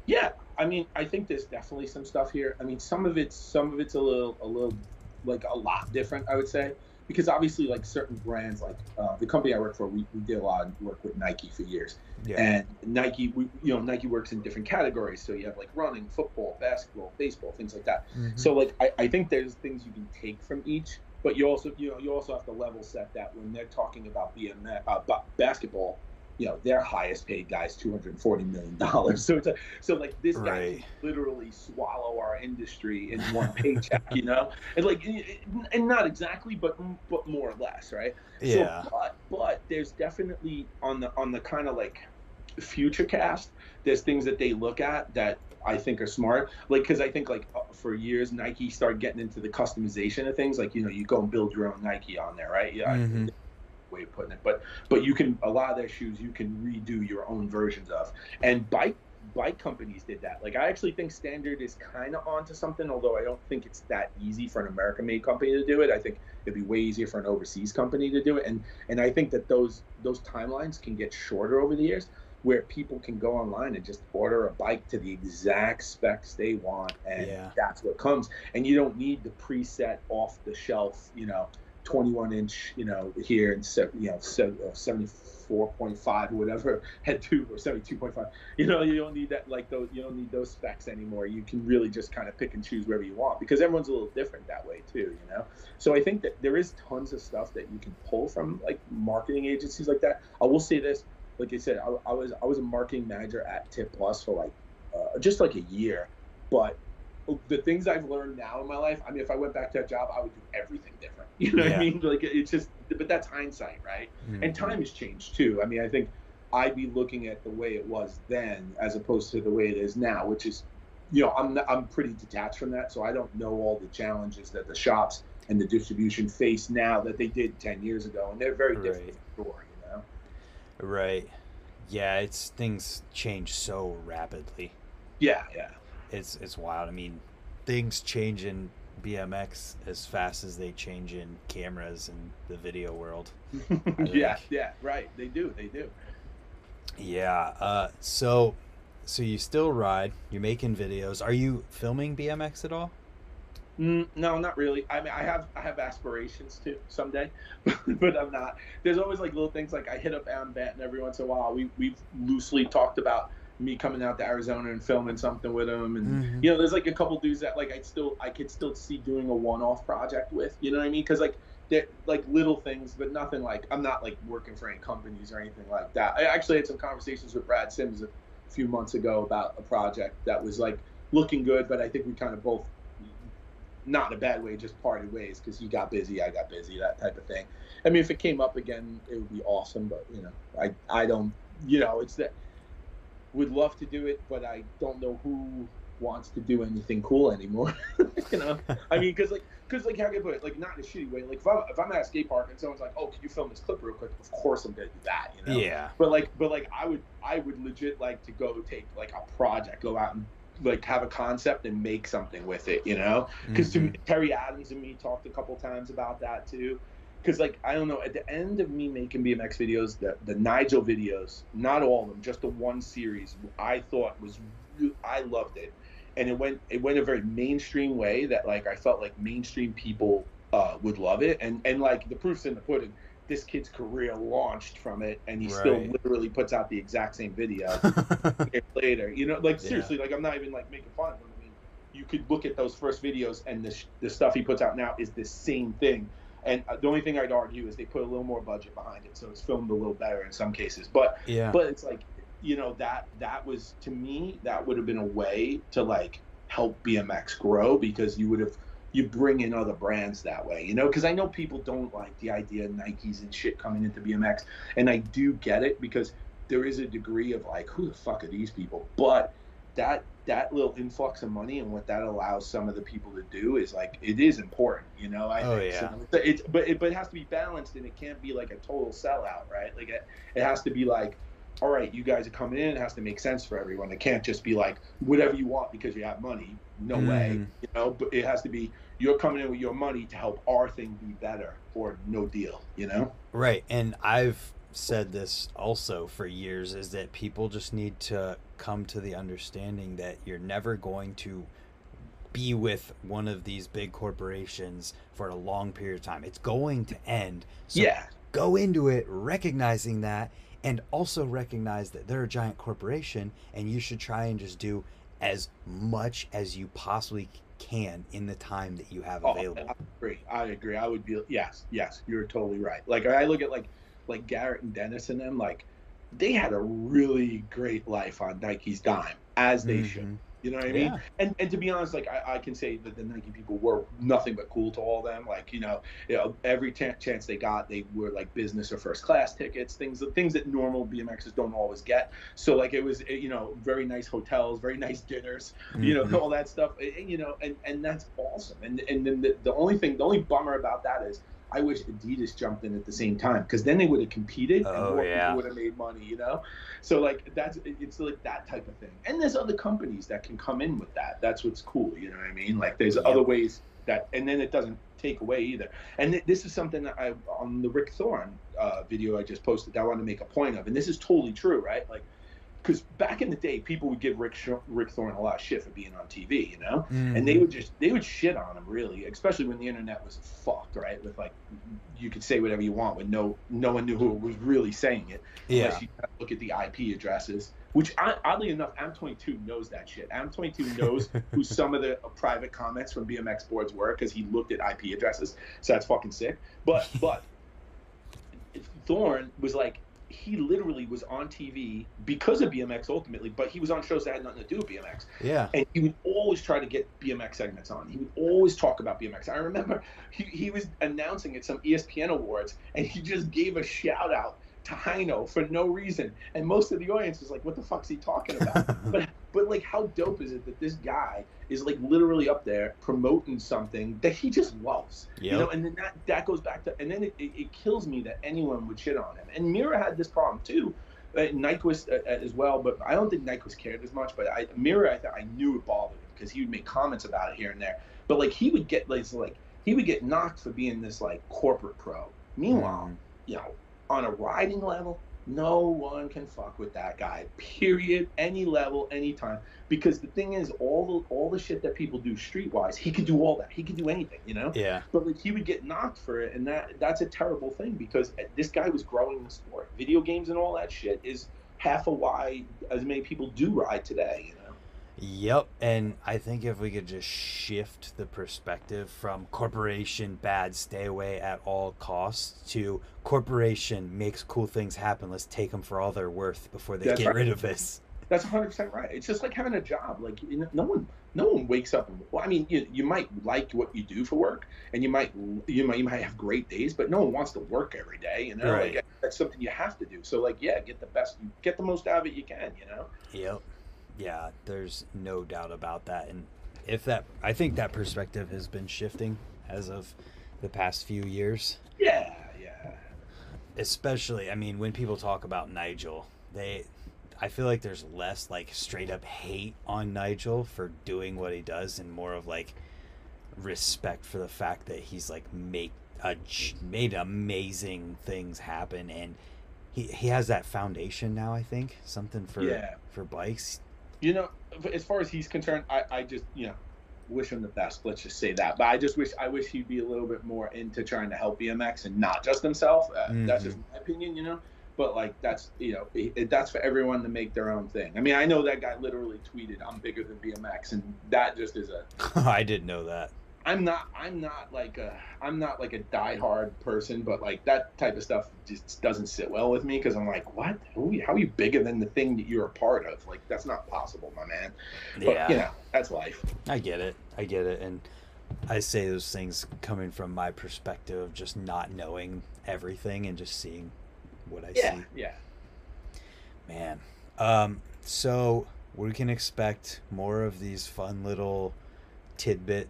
Yeah, I mean, I think there's definitely some stuff here. I mean, some of it's some of it's a little a little like a lot different, I would say, because obviously like certain brands, like uh, the company I work for, we, we did a lot of work with Nike for years, Yeah. and Nike, we, you know, Nike works in different categories. So you have like running, football, basketball, baseball, things like that. Mhm. So like I, I think there's things you can take from each, but you also you know you also have to level set that when they're talking about BMX uh, ba- basketball, you know their highest paid guys two hundred and forty million dollars. So it's a, so like this guy Right. can literally swallow our industry in one paycheck, you know, and like and not exactly, but but more or less, right? yeah. So, but but there's definitely on the on the kind of like future cast, there's things that they look at that I think are smart. Like because I think like uh, for years Nike started getting into the customization of things. Like you know you go and build your own Nike on there, right? Yeah. Mhm. Way of putting it, but but you can a lot of their shoes you can redo your own versions of, and bike bike companies did that. Like I actually think Standard is kind of onto something, although I don't think it's that easy for an American-made company to do it. I think it'd be way easier for an overseas company to do it, and and I think that those those timelines can get shorter over the years, where people can go online and just order a bike to the exact specs they want, and Yeah. that's what comes. And you don't need the preset off the shelf, you know, 21 inch, you know, here and se- you know, uh, 74.5 or whatever head tube or 72.5. You know, you don't need that like those. You don't need those specs anymore. You can really just kind of pick and choose wherever you want because everyone's a little different that way too. You know, so I think that there is tons of stuff that you can pull from like marketing agencies like that. I will say this, like I said, I, I was I was a marketing manager at Tip Plus for like uh, just like a year, but the things I've learned now in my life. I mean, if I went back to that job, I would do everything different. You know Yeah. what I mean? Like it's just, but that's hindsight, right? Mm-hmm. And time has changed too. I mean, I think I'd be looking at the way it was then as opposed to the way it is now, which is, you know, I'm I'm pretty detached from that, so I don't know all the challenges that the shops and the distribution face now that they did ten years ago, and they're very different. Right. for Sure, you know. Right. Yeah, it's things change so rapidly. Yeah, yeah. It's it's wild. I mean, things change in BMX as fast as they change in cameras and the video world. yeah, yeah, right. They do, they do. Yeah. Uh, so, so you still ride? You're making videos. Are you filming BMX at all? Mm, no, not really. I mean, I have I have aspirations to someday, but I'm not. There's always like little things like I hit up Adam Benton every once in a while. We we've loosely talked about me coming out to Arizona and filming something with him, and Mhm. you know, there's like a couple dudes that like I still I could still see doing a one-off project with. You know what I mean? Because like they're like little things, but nothing like I'm not like working for any companies or anything like that. I actually had some conversations with Brad Simms a few months ago about a project that was like looking good, but I think we kind of both not in a bad way, just parted ways because he got busy, I got busy, that type of thing. I mean, if it came up again, it would be awesome, but you know, I I don't, you know, it's that would love to do it, but I don't know who wants to do anything cool anymore. you know, I mean, because like, because like, how can I put it? Like, not in a shitty way. Like, if I'm if I'm at a skate park and someone's like, "Oh, can you film this clip real quick?" Of course, I'm gonna do that. You know. Yeah. But like, but like, I would, I would legit like to go take like a project, go out and like have a concept and make something with it, you know? Because Mhm. Terry Adams and me talked a couple times about that too. Because like, I don't know, at the end of me making BMX videos, the the Nigel videos, not all of them, just the one series, I thought was, I loved it, and it went, it went a very mainstream way that like I felt like mainstream people uh, would love it, and and like the proof's in the pudding. This kid's career launched from it, and he still literally puts out the exact same video later. You know, like Yeah. seriously, like I'm not even like making fun of him. I mean, you could look at those first videos, and the sh- the stuff he puts out now is the same thing. And uh, the only thing I'd argue is they put a little more budget behind it, so it's filmed a little better in some cases. But yeah. but it's like, you know, that that was to me that would have been a way to like help BMX grow because you would have you bring in other brands that way, you know, because I know people don't like the idea of Nikes and shit coming into BMX, and I do get it because there is a degree of like, who the fuck are these people? But that that little influx of money and what that allows some of the people to do is like it is important, you know. I Oh, think yeah. so. It's, but it but it has to be balanced and it can't be like a total sellout, right? Like it, it has to be like, all right, you guys are coming in, it has to make sense for everyone. It can't just be like whatever you want because you have money. No way, Mhm. you know. But it has to be you're coming in with your money to help our thing be better, or no deal, you know. Right. And I've said this also for years is that people just need to come to the understanding that you're never going to be with one of these big corporations for a long period of time. It's going to end. So yeah, go into it recognizing that and also recognize that they're a giant corporation and you should try and just do as much as you possibly can in the time that you have Oh, available. I agree. I agree. I would be yes, yes. You're totally right. Like I look at like like Garrett and Dennis and them. Like they had a really great life on Nike's dime, as they should. Mhm. You know what I mean? Yeah. And and to be honest, like I, I can say that the Nike people were nothing but cool to all of them. Like you know, you know every ch- chance they got, they were like business or first class tickets, things things that normal BMXers don't always get. So like it was you know very nice hotels, very nice dinners, you know Mhm. all that stuff. And, you know, and and that's awesome. And and then the, the only thing, the only bummer about that is. I wish Adidas jumped in at the same time because then they would have competed and Oh, more yeah. people would have made money, you know. So like that's it's like that type of thing. And there's other companies that can come in with that. That's what's cool. You know what I mean? Like there's Yep. other ways that, and then it doesn't take away either. And th- this is something that I on the Rick Thorne uh, video I just posted. that I want to make a point of, and this is totally true, right? Like. Because back in the day, people would give Rick Sh- Rick Thorne a lot of shit for being on TV, you know, mm. and they would just they would shit on him really, especially when the internet was fucked, right? With like you could say whatever you want when no no one knew who was really saying it yeah. unless you look at the IP addresses. Which I- oddly enough, Am22 knows that shit. Am22 knows who some of the private comments from BMX boards were because he looked at IP addresses. So that's fucking sick. But but Thorne was like he literally was on TV because of BMX ultimately, but he was on shows that had nothing to do with BMX. Yeah. And he would always try to get BMX segments on. He would always talk about BMX. I remember he, he was announcing at some ESPN awards and he just gave a shout out to Hino for no reason. And most of the audience was like, what the fuck's he talking about? but but like how dope is it that this guy is like literally up there promoting something that he just loves. Yep. You know, and then that that goes back to and then it, it, it kills me that anyone would shit on him. And Mirra had this problem too. Uh, Nyquist uh, as well, but I don't think Nyquist cared as much. But I, Mirra, I, th- I knew it bothered him because he would make comments about it here and there. But like he would get like, like he would get knocked for being this like corporate pro. Meanwhile, Mhm. you know, on a riding level, no one can fuck with that guy. Period. Any level, anytime. Because the thing is, all the all the shit that people do streetwise, he could do all that. He could do anything, you know. Yeah. But like he would get knocked for it, and that that's a terrible thing because uh, this guy was growing the sport. Video games and all that shit is half of why as many people do ride today. You know. Yep, and I think if we could just shift the perspective from corporation bad, stay away at all costs to corporation makes cool things happen. Let's take them for all they're worth before they That's get right. rid of this. That's 100 percent right. It's just like having a job. Like you know, no one, no one wakes up. And, well, I mean, you, you might like what you do for work, and you might you might you might have great days, but no one wants to work every day. You know, Right. like, that's something you have to do. So like, yeah, get the best, get the most out of it you can. You know. Yep. Yeah, there's no doubt about that. And if that, I think that perspective has been shifting as of the past few years. Yeah, yeah. especially i mean when people talk about nigel they i feel like there's less like straight up hate on nigel for doing what he does and more of like respect for the fact that he's like make a, made amazing things happen and he, he has that foundation now i think something for Yeah. for bikes You know, as far as he's concerned, I, I just you know wish him the best. Let's just say that. But I just wish I wish he'd be a little bit more into trying to help BMX and not just himself. Uh, That's just my opinion, you know. But like that's you know it, that's for everyone to make their own thing. I mean, I know that guy literally tweeted, "I'm bigger than BMX," and that just is a. i didn't know that I'm not. I'm not like a. I'm not like a diehard person, but like that type of stuff just doesn't sit well with me because I'm like, what? Who, how are you bigger than the thing that you're a part of? Like that's not possible, my man. But yeah you know, that's life. I get it. I get it. And I say those things coming from my perspective of just not knowing everything and just seeing what I Yeah, see. yeah. Man. Um, so we can expect more of these fun little tidbit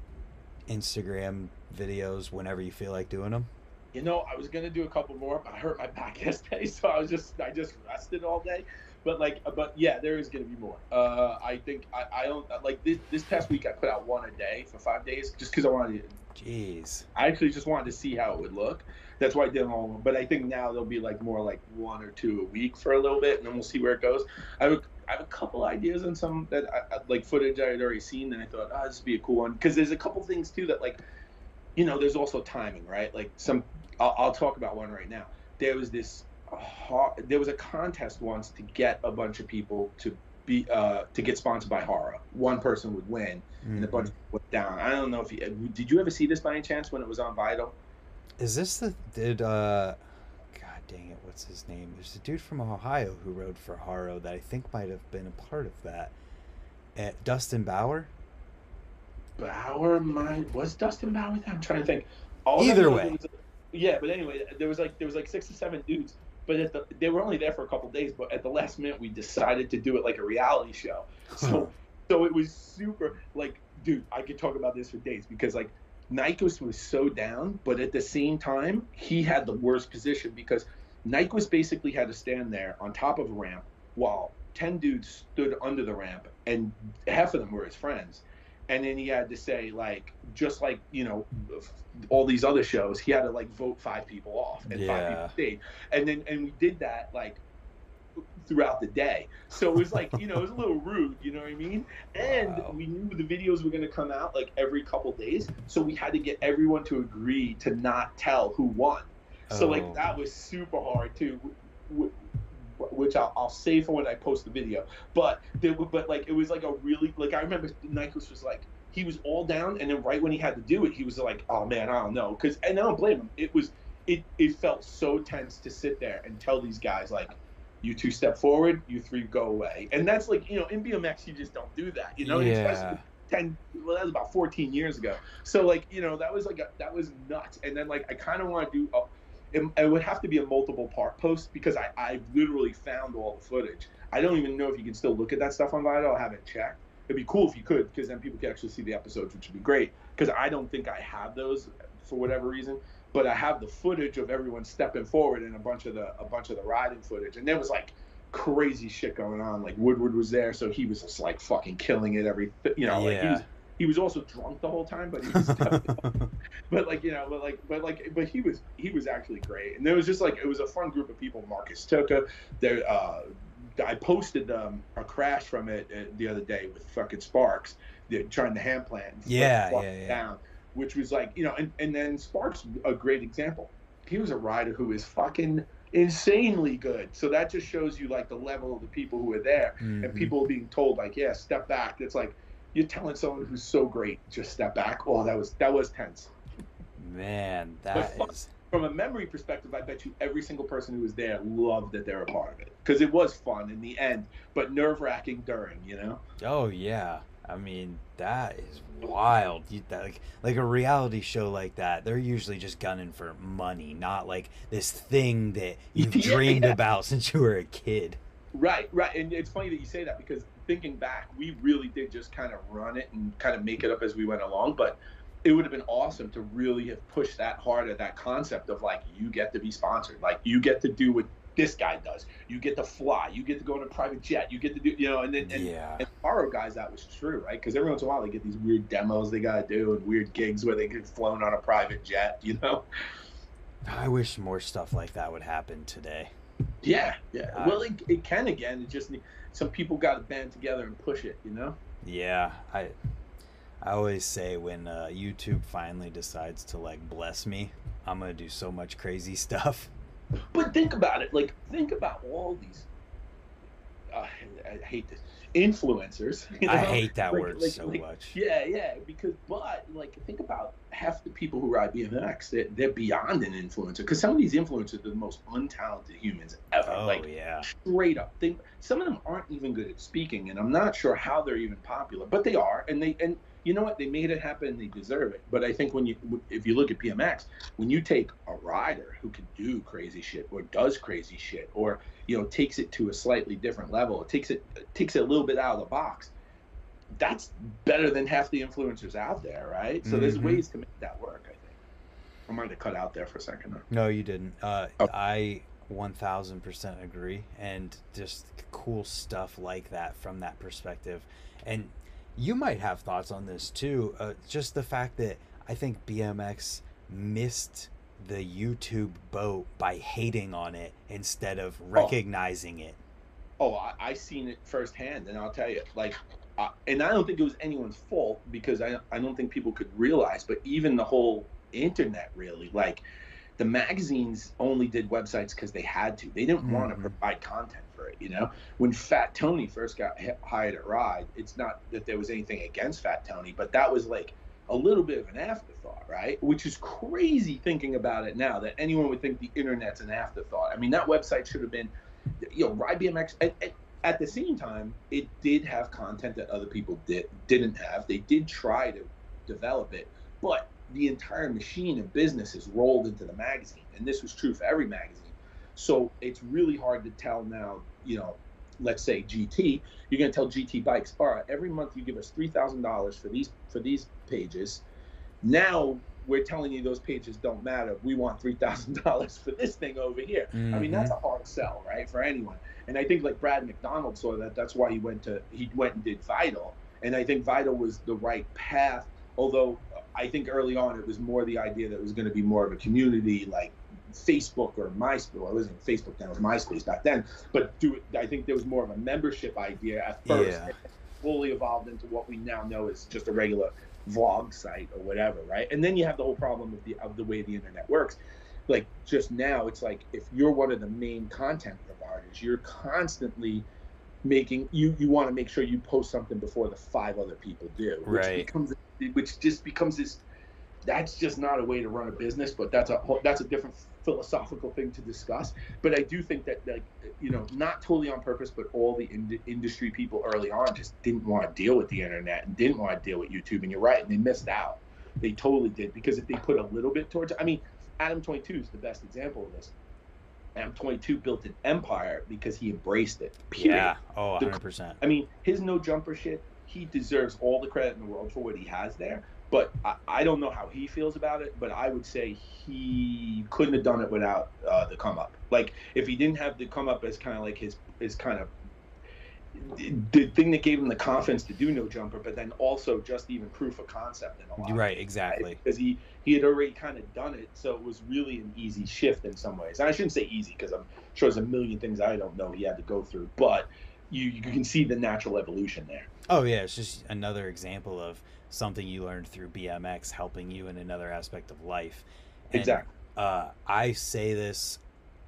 Instagram videos whenever you feel like doing them. You know, I was gonna do a couple more, but I hurt my back yesterday, so I was just I just rested all day. But like, but yeah, there is gonna be more. Uh, I think I, I don't like this this past week. I put out one a day for five days, just because I wanted. To, Jeez. I actually just wanted to see how it would look. That's why I did them all. But I think now there'll be like more like one or two a week for a little bit, and then we'll see where it goes. I a, I have a couple ideas on some that I, like footage I had already seen, and I thought, ah, this would be a cool one. Because there's a couple things too that like, you know, there's also timing, right? Like some, I'll, I'll talk about one right now. There was this, har there was a contest once to get a bunch of people to be uh, to get sponsored by Haro. One person would win, and a bunch went down. I don't know if you did. You ever see this by any chance when it was on Vital? Is this the did uh dang it, what's his name? There's a dude from Ohio who rode for Haro that I think might have been a part of that. Uh, Dustin Bauer? Bauer, my was Dustin Bauer? I'm trying to think. All Either way. was- yeah, but anyway, there was like there was like six or seven dudes, but at the, they were only there for a couple days. But at the last minute, we decided to do it like a reality show. So so it was super like, dude, I could talk about this for days because like Nyquist was so down, but at the same time, he had the worst position because Nyquist basically had to stand there on top of a ramp while 10 dudes stood under the ramp and half of them were his friends. And then he had to say, like, just like, you know, all these other shows, he had to like vote five people off and five people stayed. And then, and we did that like throughout the day. So it was like, you know, it was a little rude, you know what I mean? And Wow. we knew the videos were going to come out like every couple days. So we had to get everyone to agree to not tell who won. So Oh. like that was super hard too, wh- wh- which I'll, I'll save for when I post the video. But there, but like it was like a really like I remember Nyquist was like he was all down, and then right when he had to do it, he was like, oh man, I don't know, because and I don't blame him. It was it it felt so tense to sit there and tell these guys like you two step forward, you three go away. And that's like, you know, in BMX, you just don't do that, you know, Yeah. especially 10, well, that was about 14 years ago. So, like, you know, that was like, a, that was nuts. And then, like, I kind of want to do, a, it, it would have to be a multiple part post because I, I literally found all the footage. I don't even know if you can still look at that stuff on Vital. I haven't checked. It'd be cool if you could because then people could actually see the episodes, which would be great. Because I don't think I have those for whatever reason but I have the footage of everyone stepping forward and a bunch of the a bunch of the riding footage, and there was like crazy shit going on. Like Woodward was there, so he was just like fucking killing it every, you know, like he Yeah. was he was also drunk the whole time, but he was but like you know, but like but like but he was he was actually great, and there was just like it was a fun group of people. Marcus Toka, there. Uh, I posted um, a crash from it uh, the other day with fucking Sparks, they're trying to hand plant. Yeah, yeah, yeah. Down, which was like you know, and, and then Sparks a great example. He was a rider who is fucking insanely good. So that just shows you like the level of the people who are there, and Mhm. people being told like, yeah, step back. It's like you're telling someone who's so great just step back. Oh, that was that was tense. Man, that fuck- is. From a memory perspective, I bet you every single person who was there loved that they're a part of it because it was fun in the end, but nerve wracking during. You know. Oh yeah. I mean, that is wild. You, that, like, like a reality show like that, they're usually just gunning for money, not like this thing that you've Yeah, dreamed yeah. about since you were a kid. Right, right, and it's funny that you say that because thinking back, we really did just kind of run it and kind of make it up as we went along. But it would have been awesome to really have pushed that hard at that concept of like you get to be sponsored, like you get to do what this guy does, you get to fly, you get to go in a private jet, you get to do, you know, and then and, yeah. and borrow guys that was true, right? Because every once in a while they get these weird demos they got to do and weird gigs where they get flown on a private jet, you know. I wish more stuff like that would happen today. Yeah, yeah. Uh, well, it, it can again. It just some people got to band together and push it, you know. Yeah, I I always say when uh, YouTube finally decides to like bless me, I'm gonna do so much crazy stuff. But think about it. Like, think about all these. Uh, I hate this. Influencers. you I hate that Like- word like- so like, much. Yeah, yeah. Because, but like, think about half the people who ride BMX. They're, they're beyond an influencer. Because some of these influencers are the most untalented humans ever. Oh like, yeah. straight up. They, some of them aren't even good at speaking, and I'm not sure how they're even popular, but they are. And they and you know what? They made it happen. They deserve it. But I think when you if you look at BMX, when you take a rider who can do crazy shit or does crazy shit or you know takes it to a slightly different level, it takes it, it takes it a little bit out of the box. That's better than half the influencers out there, right? So there's Mhm. ways to make that work. I think. I might have cut out there for a second. though. No, you didn't. Uh, Oh. I 1000% agree. And just cool stuff like that from that perspective. And you might have thoughts on this too. Uh, just the fact that I think BMX missed the YouTube boat by hating on it instead of recognizing it. Oh, I, I seen it firsthand, and I'll tell you, like, uh, and I don't think it was anyone's fault because I, I don't think people could realize, but even the whole internet, really, like, the magazines only did websites because they had to. They didn't want to provide content for it, you know? When Fat Tony first got hi- hired at Ride, it's not that there was anything against Fat Tony, but that was like a little bit of an afterthought, right? Which is crazy thinking about it now that anyone would think the internet's an afterthought. I mean, that website should have been, you know, Ride BMX. At, at, at the same time, it did have content that other people did didn't have. They did try to develop it, but the entire machine of business is rolled into the magazine, and this was true for every magazine. So it's really hard to tell now. You know, let's say GT, you're going to tell GT Bikes, all right, every month you give us three thousand dollars for these for these pages. Now we're telling you those pages don't matter. We want three thousand dollars for this thing over here. I mean, that's a mm-hmm. hard sell, right, for anyone. And I think like Brad McDonald saw that. That's why he went to he went and did Vital. And I think Vital was the right path. Although I think early on it was more the idea that it was going to be more of a community like Facebook or MySpace. Well, it wasn't Facebook then; it was MySpace back then. But do it, I think there was more of a membership idea at first. Yeah. fully evolved into what we now know is just a regular vlog site or whatever, right? And then you have the whole problem of the of the way the internet works. Like just now, it's like if you're one of the main content providers, you're constantly making you you want to make sure you post something before the five other people do, which Right. becomes which just becomes this that's just not a way to run a business. But that's a that's a different philosophical thing to discuss. But I do think that like you know not totally on purpose, but all the in- industry people early on just didn't want to deal with the internet and didn't want to deal with YouTube. And you're right, and they missed out. They totally did because if they put a little bit towards, I mean, Adam 22 is the best example of this. Adam 22 built an empire because he embraced it. Period. Yeah. Oh, 100%. I mean, his no jumper shit, he deserves all the credit in the world for what he has there. But I, I don't know how he feels about it, but I would say he couldn't have done it without uh, the come up. Like, if he didn't have the come up as kind of like his, his kind of the thing that gave him the confidence to do no jumper, but then also just even proof of concept in a lot. Right, exactly. Because he he had already kind of done it, so it was really an easy shift in some ways. And I shouldn't say easy because I'm sure there's a million things I don't know he had to go through, but you you can see the natural evolution there. Oh yeah, it's just another example of something you learned through BMX helping you in another aspect of life. And, exactly. Uh, I say this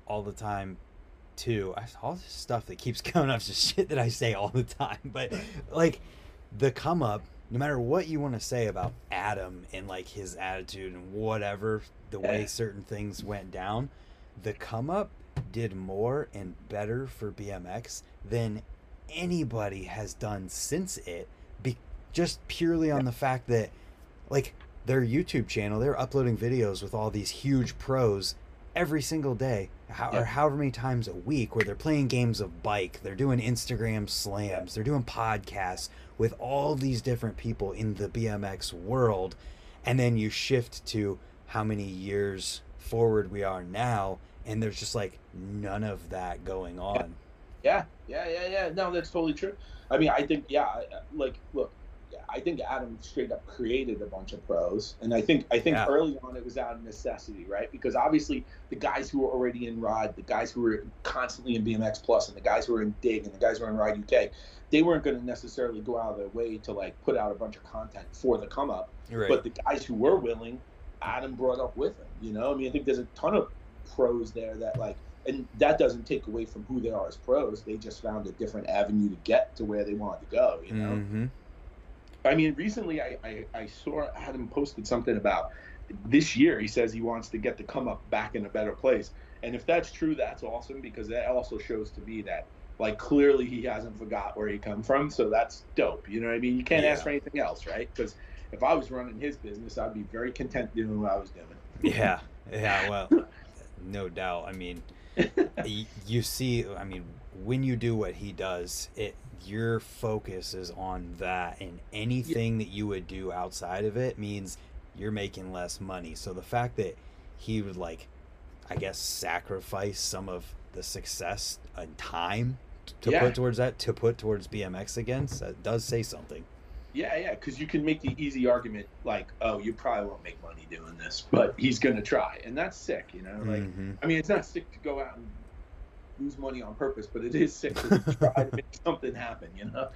all the time too. I, all this stuff that keeps coming up is just shit that I say all the time. But like the come up, no matter what you want to say about Adam and like his attitude and whatever the way certain things went down, the come up did more and better for BMX than anybody has done since it. Be just purely on the fact that like their YouTube channel, they're uploading videos with all these huge pros every single day how, yeah. or however many times a week where they're playing games of bike they're doing instagram slams they're doing podcasts with all these different people in the bmx world and then you shift to how many years forward we are now and there's just like none of that going on yeah yeah yeah yeah no that's totally true i mean i think yeah like look yeah, I think Adam straight up created a bunch of pros, and I think I think yeah. early on it was out of necessity, right? Because obviously the guys who were already in Rod, the guys who were constantly in BMX Plus, and the guys who were in Dig, and the guys who were in Ride UK, they weren't going to necessarily go out of their way to like put out a bunch of content for the come up. Right. But the guys who were willing, Adam brought up with him. You know, I mean, I think there's a ton of pros there that like and that doesn't take away from who they are as pros. They just found a different avenue to get to where they wanted to go. You know. Mm-hmm. I mean, recently I, I, I saw Adam posted something about this year. He says he wants to get the come up back in a better place. And if that's true, that's awesome because that also shows to me that like clearly he hasn't forgot where he come from. So that's dope. You know what I mean? You can't yeah. ask for anything else, right? Because if I was running his business, I'd be very content doing what I was doing. Yeah, yeah. Well, no doubt. I mean, you see, I mean, when you do what he does, it your focus is on that and anything yeah. that you would do outside of it means you're making less money so the fact that he would like i guess sacrifice some of the success and time to yeah. put towards that to put towards bmx against that does say something yeah yeah because you can make the easy argument like oh you probably won't make money doing this but he's gonna try and that's sick you know like mm-hmm. i mean it's not sick to go out and lose money on purpose, but it is sick to try to make something happen, you know?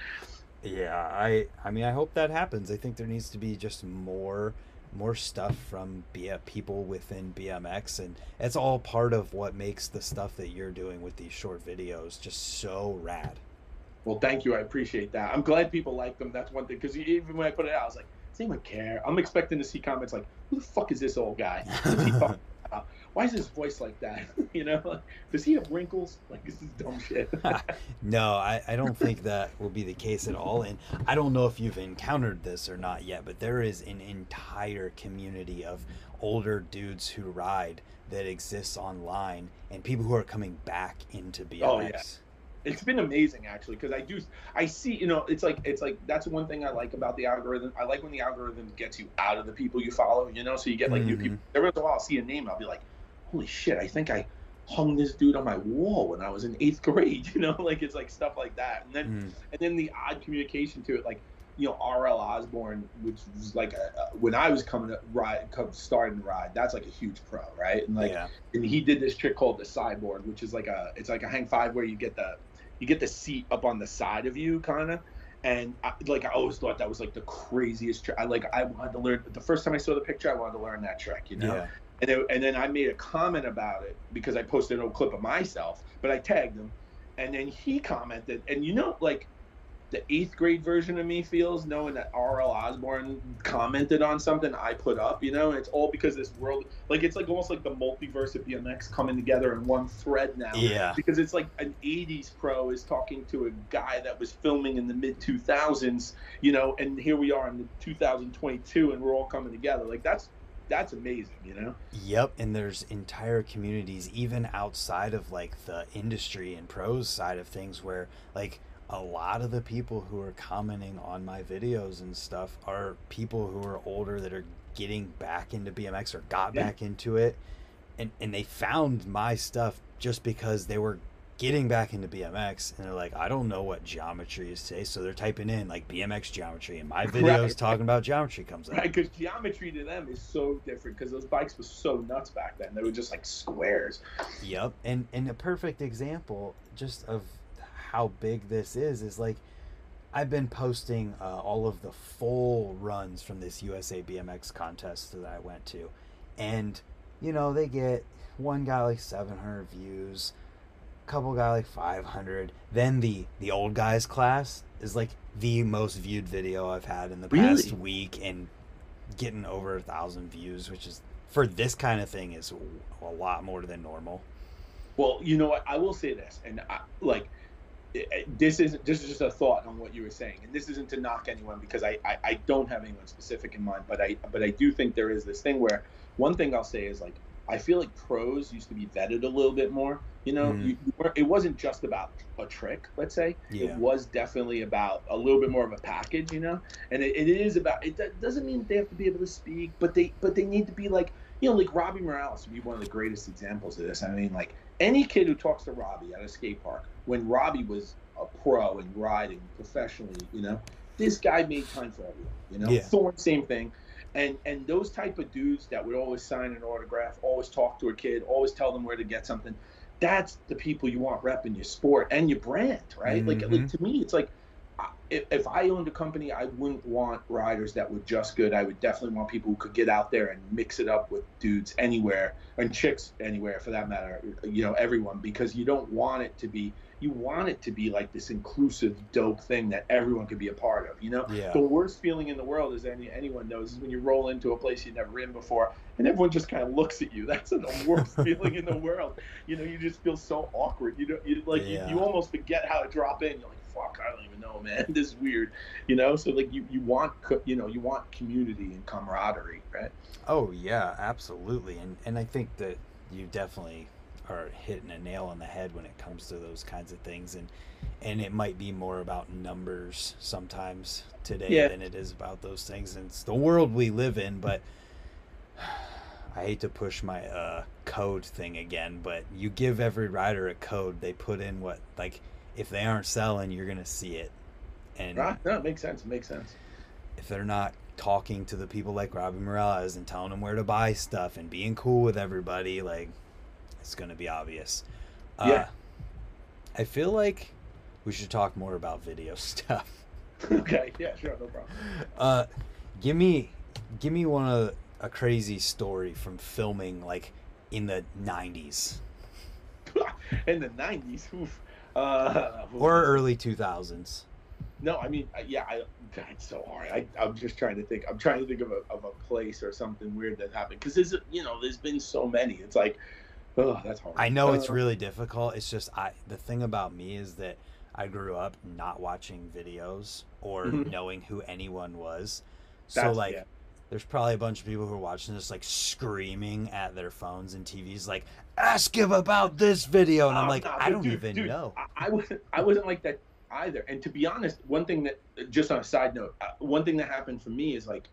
Yeah, I I mean I hope that happens. I think there needs to be just more more stuff from B- people within BMX and it's all part of what makes the stuff that you're doing with these short videos just so rad. Well, thank you. I appreciate that. I'm glad people like them. That's one thing because even when I put it out, I was like, does anyone care? I'm expecting to see comments like, who the fuck is this old guy? why is his voice like that? you know, does he have wrinkles? Like this is dumb shit. no, I, I don't think that will be the case at all. And I don't know if you've encountered this or not yet, but there is an entire community of older dudes who ride that exists online and people who are coming back into BMX. Oh, yeah it's been amazing actually because I do I see you know it's like it's like that's one thing I like about the algorithm. I like when the algorithm gets you out of the people you follow, you know, so you get like mm-hmm. new people. Every once in a while I'll see a name, I'll be like, holy shit, I think I hung this dude on my wall when I was in eighth grade. You know, like it's like stuff like that, and then mm. and then the odd communication to it, like you know RL Osborne, which was like a, a, when I was coming up ride, starting to ride, that's like a huge pro, right? And like, yeah. and he did this trick called the sideboard, which is like a it's like a hang five where you get the you get the seat up on the side of you, kind of. And I, like I always thought that was like the craziest trick. I like I wanted to learn the first time I saw the picture, I wanted to learn that trick, you know. Yeah. And then, and then I made a comment about it because I posted an old clip of myself, but I tagged him, and then he commented, and you know, like the eighth grade version of me feels knowing that R.L. Osborne commented on something I put up, you know, and it's all because this world, like, it's like almost like the multiverse of BMX coming together in one thread now. Yeah. Because it's like an 80s pro is talking to a guy that was filming in the mid 2000s, you know, and here we are in the 2022 and we're all coming together. Like, that's that's amazing, you know? Yep, and there's entire communities even outside of like the industry and pros side of things where like a lot of the people who are commenting on my videos and stuff are people who are older that are getting back into BMX or got Yeah. back into it and and they found my stuff just because they were getting back into BMX and they're like I don't know what geometry is today so they're typing in like BMX geometry and my videos Right. talking about geometry comes up. Right, because geometry to them is so different because those bikes were so nuts back then. They were just like squares. Yep, and and a perfect example just of how big this is is like I've been posting uh, all of the full runs from this USA BMX contest that I went to, and you know they get one guy like 700 views, a couple guy like 500. Then the the old guys class is like the most viewed video I've had in the past Really? week and getting over a thousand views, which is for this kind of thing is a lot more than normal. Well, you know what? I will say this, and I, like, it- it- this is this is just a thought on what you were saying, and this isn't to knock anyone because I, I I don't have anyone specific in mind, but I but I do think there is this thing where one thing I'll say is like I feel like pros used to be vetted a little bit more. You know, Mhm. you, you it wasn't just about a trick. Let's say Yeah. it was definitely about a little bit more of a package. You know, and it, it is about. It doesn't mean they have to be able to speak, but they but they need to be like you know like Robbie Morales would be one of the greatest examples of this. I mean, like any kid who talks to Robbie at a skate park when Robbie was a pro and riding professionally, you know, this guy made time for everyone. You know, Yeah. Thorne, same thing. And and those type of dudes that would always sign an autograph, always talk to a kid, always tell them where to get something. That's the people you want repping your sport and your brand, right? Like, Mhm. like to me, it's like if, if I owned a company, I wouldn't want riders that were just good. I would definitely want people who could get out there and mix it up with dudes anywhere and chicks anywhere for that matter. You know, everyone because you don't want it to be. You want it to be like this inclusive, dope thing that everyone could be a part of. You know, Yeah. the worst feeling in the world, as any anyone knows, is when you roll into a place you've never been before and everyone just kind of looks at you. That's the worst feeling in the world. You know, you just feel so awkward. You don't, you like, Yeah. you, you almost forget how to drop in. You're like, fuck, I don't even know, man. This is weird. You know, so like you, you want, you know, you want community and camaraderie, right? Oh yeah, absolutely, and and I think that you definitely are hitting a nail on the head when it comes to those kinds of things, and and it might be more about numbers sometimes today Yeah. than it is about those things, and it's the world we live in. But I hate to push my uh, code thing again, but you give every rider a code, they put in what like if they aren't selling, you're gonna see it, and Right? No, it makes sense. It makes sense. if they're not talking to the people like Robbie Morales and telling them where to buy stuff and being cool with everybody, like it's gonna be obvious. Yeah. Uh, I feel like we should talk more about video stuff. okay. Yeah. Sure. No problem. Uh, give me, give me one of a crazy story from filming like in the '90s in the '90s, oof. Uh, or early 2000s. No, I mean, yeah, I, God, it's so hard. I, I'm just trying to think. I'm trying to think of a, of a place or something weird that happened because there's, you know, there's been so many. It's like, oh, that's hard. I know it's Uh, really difficult. It's just I the thing about me is that I grew up not watching videos or knowing who anyone was. So like yeah. There's probably a bunch of people who are watching this like screaming at their phones and TVs like ask him about this video and I'm Oh, like nah, I don't dude, even dude, know. I, I wasn't. I wasn't like that either. And to be honest, one thing that, just on a side note, uh, one thing that happened for me is like,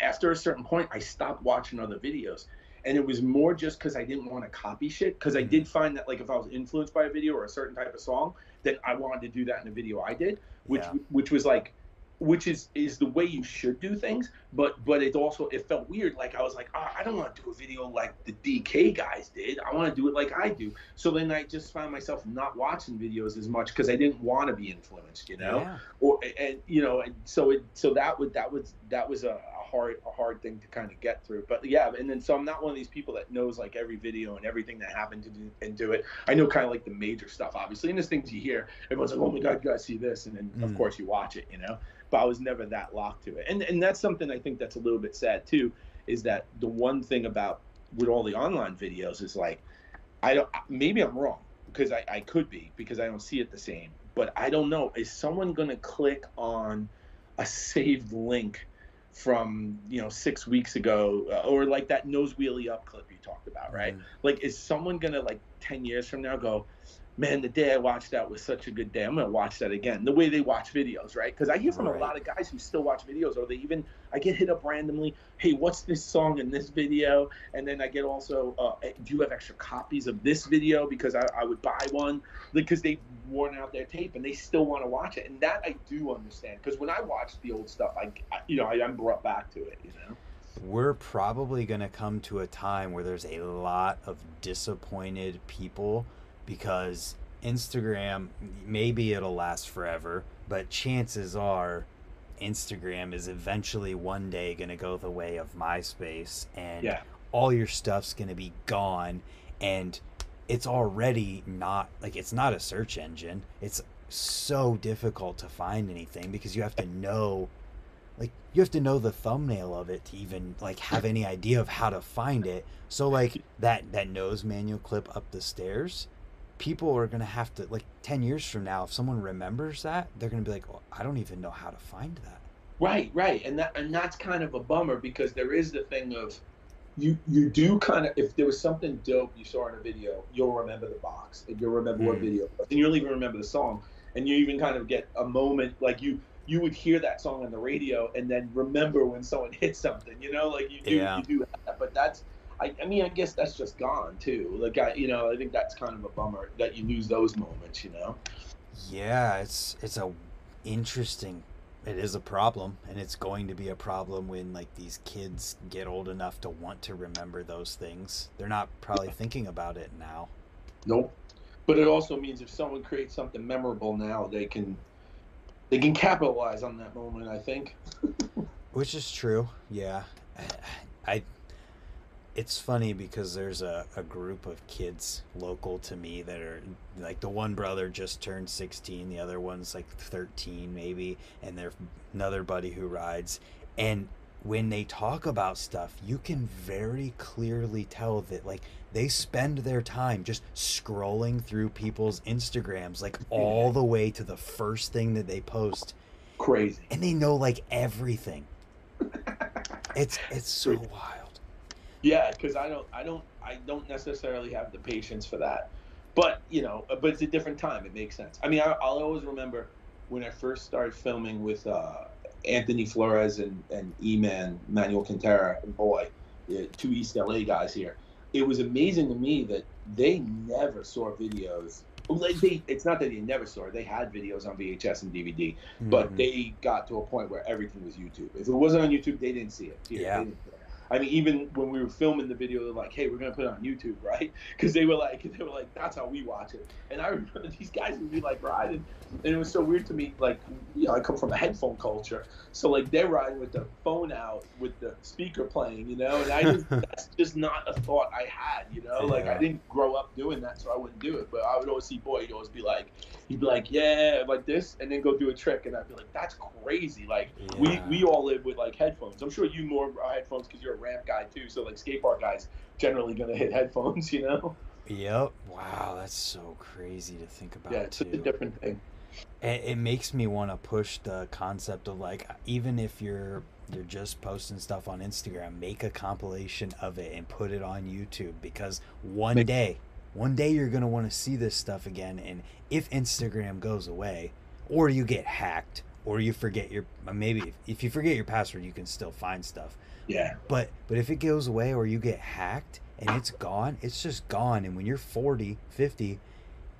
after a certain point, I stopped watching other videos. And it was more just because I didn't want to copy shit. Because I Mhm. did find that, like, if I was influenced by a video or a certain type of song, then I wanted to do that in a video I did, which Yeah. which was like, which is is the way you should do things. But but it also it felt weird. Like I was like, oh, I don't want to do a video like the DK guys did. I want to do it like I do. So then I just found myself not watching videos as much because I didn't want to be influenced. You know Yeah. or and you know and so it so that would that was that was a, a hard a hard thing to kind of get through. But yeah, and then so I'm not one of these people that knows like every video and everything that happened to do, and do it. I know kind of like the major stuff, obviously, and there's things you hear. Everyone's like, "Oh my god, you guys see this," and then mm. of course you watch it, you know. But I was never that locked to it, and and that's something I think that's a little bit sad too, is that the one thing about with all the online videos is like, I don't maybe I'm wrong because I, I could be because I don't see it the same, but I don't know. Is someone gonna click on a saved link from you know six weeks ago uh, or like that nose wheelie up clip you talked about right mm. like is someone gonna like 10 years from now go man, the day I watched that was such a good day. I'm gonna watch that again. The way they watch videos, right? Because I hear from right. a lot of guys who still watch videos, or they even I get hit up randomly. Hey, what's this song in this video? And then I get also, uh, do you have extra copies of this video? Because I, I would buy one because they've worn out their tape and they still want to watch it. And that I do understand because when I watch the old stuff, I, I you know I, I'm brought back to it. You know we're probably going to come to a time where there's a lot of disappointed people because Instagram maybe it'll last forever, but chances are Instagram is eventually one day going to go the way of MySpace and yeah. all your stuff's going to be gone and it's already not like it's not a search engine. It's so difficult to find anything because you have to know like you have to know the thumbnail of it to even like have any idea of how to find it. So like that that nose manual clip up the stairs, people are going to have to like 10 years from now if someone remembers that they're going to be like oh, i don't even know how to find that right right and that and that's kind of a bummer because there is the thing of you you do kind of if there was something dope you saw in a video you'll remember the box and you'll remember mm. what video and you'll even remember the song and you even kind of get a moment like you you would hear that song on the radio and then remember when someone hit something you know like you do yeah. you do that but that's I, I mean, I guess that's just gone too. Like, I, you know, I think that's kind of a bummer that you lose those moments. You know. Yeah, it's it's a interesting. It is a problem, and it's going to be a problem when like these kids get old enough to want to remember those things. They're not probably thinking about it now. Nope. But it also means if someone creates something memorable now, they can they can capitalize on that moment. I think. Which is true. Yeah. I it's funny because there's a, a group of kids local to me that are like the one brother just turned 16 the other one's like 13 maybe and there's another buddy who rides and when they talk about stuff you can very clearly tell that like they spend their time just scrolling through people's instagrams like all the way to the first thing that they post. Crazy. And they know like everything. It's it's so wild yeah, because I don't, I don't, I don't necessarily have the patience for that. But you know, uh, but it's a different time. It makes sense. I mean, I, will always remember when I first started filming with uh, Anthony Flores and and E-Man Manuel Quintera, and boy, two East LA guys here. It was amazing to me that they never saw videos like they, it's not that they never saw it. They had videos on VHS and DVD, mm-hmm. but they got to a point where everything was YouTube. If it wasn't on YouTube, they didn't see it. Yeah. I mean, even when we were filming the video, they're like, "Hey, we're gonna put it on YouTube, right?" Because they were like, they were like, "That's how we watch it." And I remember these guys would be like riding, and it was so weird to me. Like, you know, I come from a headphone culture, so like they're riding with the phone out, with the speaker playing, you know. And I just that's just not a thought I had, you know. Like I didn't grow up doing that, so I wouldn't do it. But I would always see boy, he'd always be like, he'd be like, "Yeah, like this," and then go do a trick, and I'd be like, "That's crazy!" Like yeah. we we all live with like headphones. I'm sure you more headphones because you're a ramp guy too. So like skate park guys generally gonna hit headphones, you know. Yep. Wow, that's so crazy to think about. Yeah, it's too. a different thing. It, it makes me want to push the concept of like even if you're you're just posting stuff on Instagram, make a compilation of it and put it on YouTube because one make- day, one day you're gonna want to see this stuff again. And if Instagram goes away, or you get hacked, or you forget your maybe if you forget your password, you can still find stuff. Yeah. But but if it goes away or you get hacked and it's gone, it's just gone. And when you're 40, 50,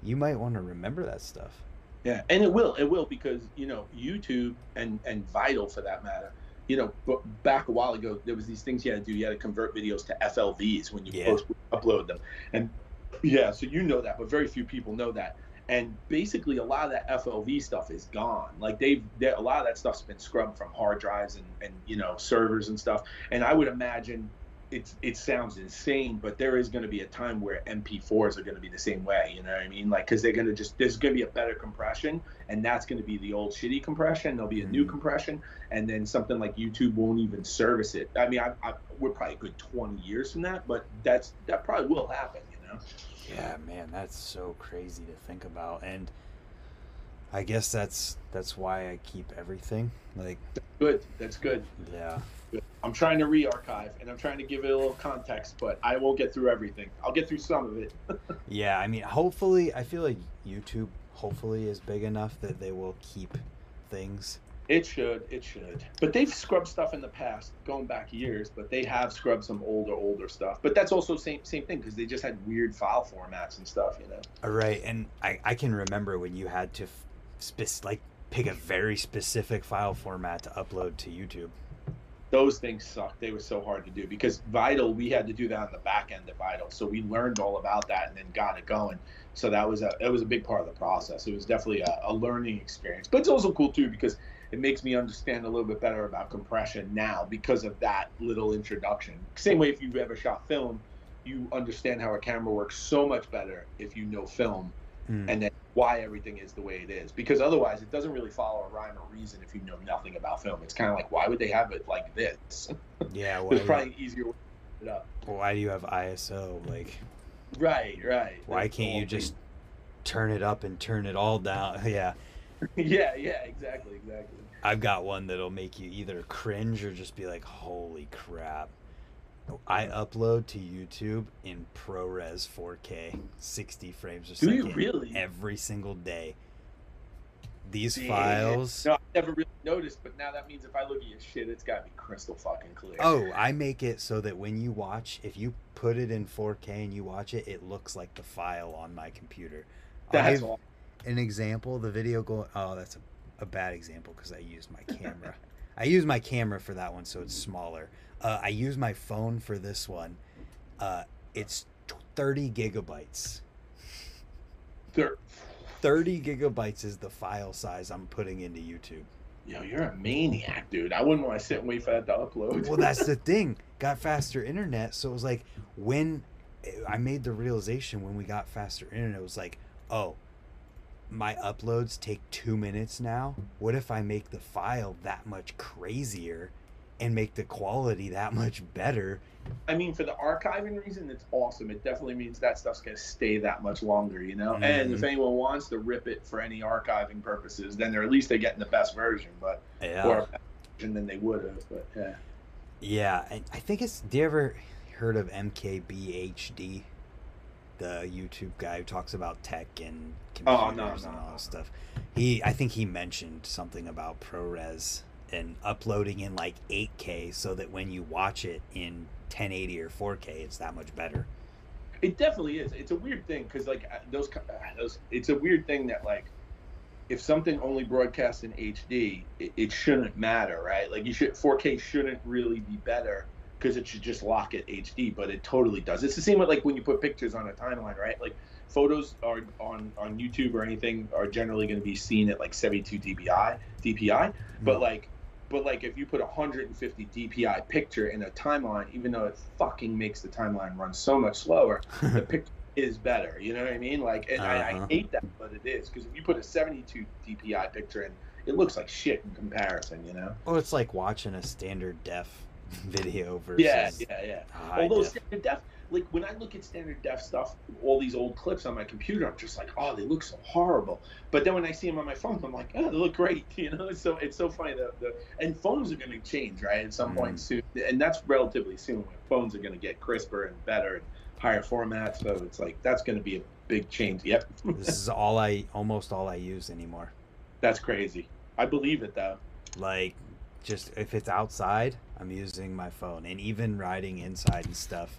you might want to remember that stuff. Yeah, and it will, it will because you know YouTube and and Vital for that matter. You know, back a while ago, there was these things you had to do. You had to convert videos to FLVs when you yeah. post upload them, and yeah, so you know that, but very few people know that. And basically a lot of that FLV stuff is gone. Like they've a lot of that stuff's been scrubbed from hard drives and and you know servers and stuff. And I would imagine it's it sounds insane, but there is going to be a time where MP4s are going to be the same way. You know what I mean? Like because they're going to just there's going to be a better compression, and that's going to be the old shitty compression. There'll be a new Mhm. compression, and then something like YouTube won't even service it. I mean, I, I, we're probably a good 20 years from that, but that's that probably will happen. Know? Yeah, man, that's so crazy to think about, and I guess that's that's why I keep everything. Like, Good. That's good. yeah, I'm trying to re-archive and I'm trying to give it a little context, but I won't get through everything. I'll get through some of it. yeah. I mean, hopefully, I feel like YouTube hopefully is big enough that they will keep things. It should, it should. But they've scrubbed stuff in the past, going back years. But they have scrubbed some older, older stuff. But that's also same same thing because they just had weird file formats and stuff, you know. All right, and I I can remember when you had to, f- spec- like, pick a very specific file format to upload to YouTube. Those things sucked. They were so hard to do because Vital, we had to do that on the back end of Vital, so we learned all about that and then got it going. So that was a it was a big part of the process. It was definitely a, a learning experience, but it's also cool too because it makes me understand a little bit better about compression now because of that little introduction. Same way if you've ever shot film, you understand how a camera works so much better if you know film Mm. and then why everything is the way it is. Because otherwise, it doesn't really follow a rhyme or reason if you know nothing about film. It's kind of like, why would they have it like this? yeah, why, There's probably an easier way to set it up. why do you have ISO? Like, Right, right. why That's can't you just turn it up and turn it all down? Yeah. yeah, yeah, exactly, exactly. I've got one that'll make you either cringe or just be like, "Holy crap!" I upload to YouTube in ProRes 4K, 60 frames a Do you really? every single day. These Yeah. files. No, I never really noticed, but now that means if I look at your shit, it's got to be crystal fucking clear. Oh, I make it so that when you watch, if you put it in 4K and you watch it, it looks like the file on my computer. That's all. An example. The video going. Oh, that's a, a bad example because I used my camera. I use my camera for that one, so it's smaller. Uh, I use my phone for this one. Uh, it's 30 gigabytes. 30 gigabytes is the file size I'm putting into YouTube. Yo, you're a maniac, dude. I wouldn't want to sit and wait for that to upload. Well, that's the thing. Got faster internet, so it was like when I made the realization when we got faster internet, it was like, oh, my uploads take two minutes now. What if I make the file that much crazier and make the quality that much better? I mean, for the archiving reason, it's awesome. It definitely means that stuff's gonna stay that much longer, you know. And if Mhm. anyone wants to rip it for any archiving purposes, then they're at least they're getting the best version, but Yeah. or version than they would have. But yeah, Yeah, and I think it's. Do you ever heard of MKBHD, the YouTube guy who talks about tech and computers Oh, no, and no, all no. this stuff? He, I think he mentioned something about ProRes and uploading in like 8K so that when you watch it in 1080 or 4K, it's that much better. it definitely is. It's a weird thing because like uh, those uh, those. It's a weird thing that like. If something only broadcasts in HD, it, it shouldn't matter, right? Like you should 4K shouldn't really be better because it should just lock at HD, but it totally does. It's the same with like when you put pictures on a timeline, right? Like photos are on on YouTube or anything are generally going to be seen at like 72 dpi DPI, but Mm. like but like if you put a 150 DPI picture in a timeline, even though it fucking makes the timeline run so much slower, the picture is better. You know what I mean? Like, and I, Uh-huh. I hate that, but it is because if you put a 72 DPI picture in, it looks like shit in comparison. You know? Well, it's like watching a standard def video versus. Yeah, yeah, yeah. Although def. standard def, like when I look at standard def stuff, all these old clips on my computer, I'm just like, oh, they look so horrible. But then when I see them on my phone, I'm like, oh, they look great. You know, it's so it's so funny that the and phones are going to change, right, at some Mm. point soon, and that's relatively soon. When phones are going to get crisper and better and higher formats, so it's like that's going to be a big change. Yep, this is all I, almost all I use anymore. that's crazy. I believe it though. like just if it's outside i'm using my phone and even riding inside and stuff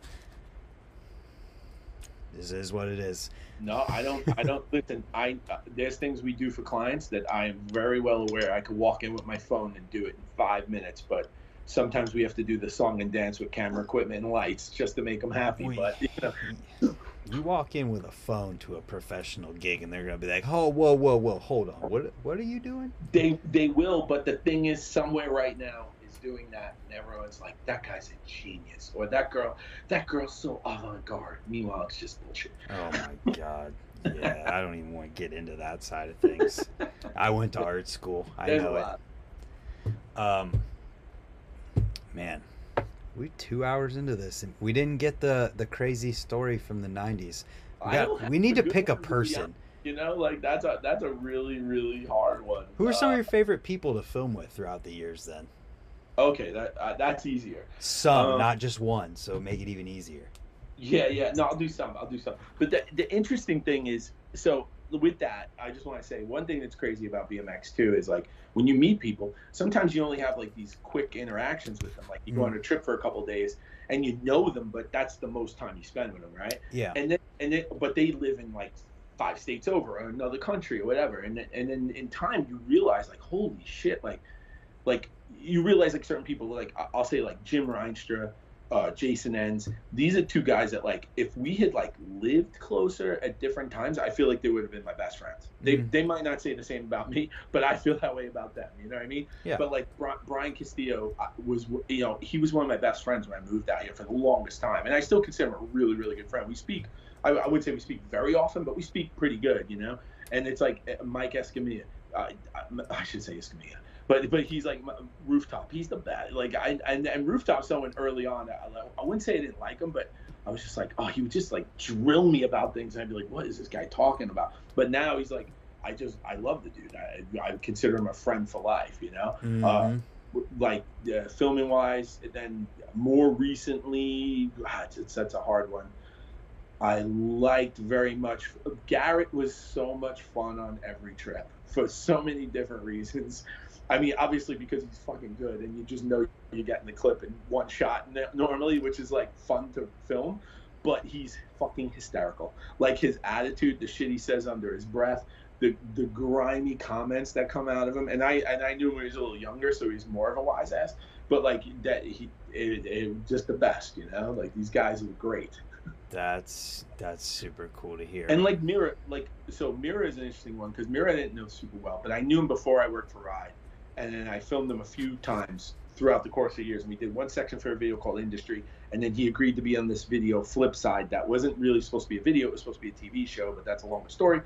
this is what it is No, I don't. I don't listen. I uh, there's things we do for clients that I am very well aware. I could walk in with my phone and do it in five minutes, but sometimes we have to do the song and dance with camera equipment and lights just to make them happy. We- but you know, you walk in with a phone to a professional gig, and they're gonna be like, "Oh, whoa, whoa, whoa, hold on, what, what are you doing?" They they will, but the thing is, somewhere right now doing that, and everyone's like, "That guy's a genius," or "That girl, that girl's so avant-garde." Meanwhile, it's just bullshit. Oh my god. Yeah, I don't even want to get into that side of things. I went to art school. I There's know it. Um, man, we two hours into this, and we didn't get the the crazy story from the '90s. We, got- we need to pick a one, to be person. You know, like that's a that's a really really hard one. Who are some Uh, of your favorite people to film with throughout the years? Then Okay, that uh, that's easier. some, Um, not just one, so make it even easier. Yeah, yeah. No, I'll do some. I'll do some. But the the interesting thing is, so with that, I just want to say one thing that's crazy about BMX too is like when you meet people, sometimes you only have like these quick interactions with them. Like you go Mm. on a trip for a couple days and you know them, but that's the most time you spend with them, right? Yeah, And then and then, but they live in like five states over or another country or whatever. And then, and then in time you realize like, holy shit, like like you realize like certain people like I'll say like Jim Reinstra, uh, Jason Enns. These are two guys that like if we had like lived closer at different times, I feel like they would have been my best friends. They Mhm. they might not say the same about me, but I feel that way about them. You know what I mean? Yeah. But like Brian Castillo uh, was you know he was one of my best friends when I moved out here for the longest time, and I still consider him a really really good friend. We speak. I, I would say we speak very often, but we speak pretty good, you know. And it's like uh, Mike Escamilla. Uh, I, I should say Escamilla but but he's like rooftop. He's the best. Like I and, and rooftop someone early on. I, I wouldn't say I didn't like him, but I was just like, oh, he would just like drill me about things, and I'd be like, what is this guy talking about? But now he's like, I just I love the dude. I I consider him a friend for life. You know, Mhm. like uh, filming wise. And then more recently, ah, it's, it's that's a hard one. I liked very much. Garrett was so much fun on every trip for so many different reasons. I mean, obviously because he's fucking good, and you just know you're getting the clip in one shot normally, which is like fun to film. But he's fucking hysterical. Like his attitude, the shit he says under his breath, the the grimy comments that come out of him. And I and I knew him when he was a little younger, so he's more of a wise ass. But like that, he it, it just the best, you know. Like these guys are great. That's that's super cool to hear. And like Mirra, like so Mirra is an interesting one because Mirra I didn't know super well, but I knew him before I worked for Ride, and then I filmed him a few times throughout the course of years. And we did one section for a video called Industry, and then he agreed to be on this video Flip Side that wasn't really supposed to be a video; it was supposed to be a TV show, but that's a longer story.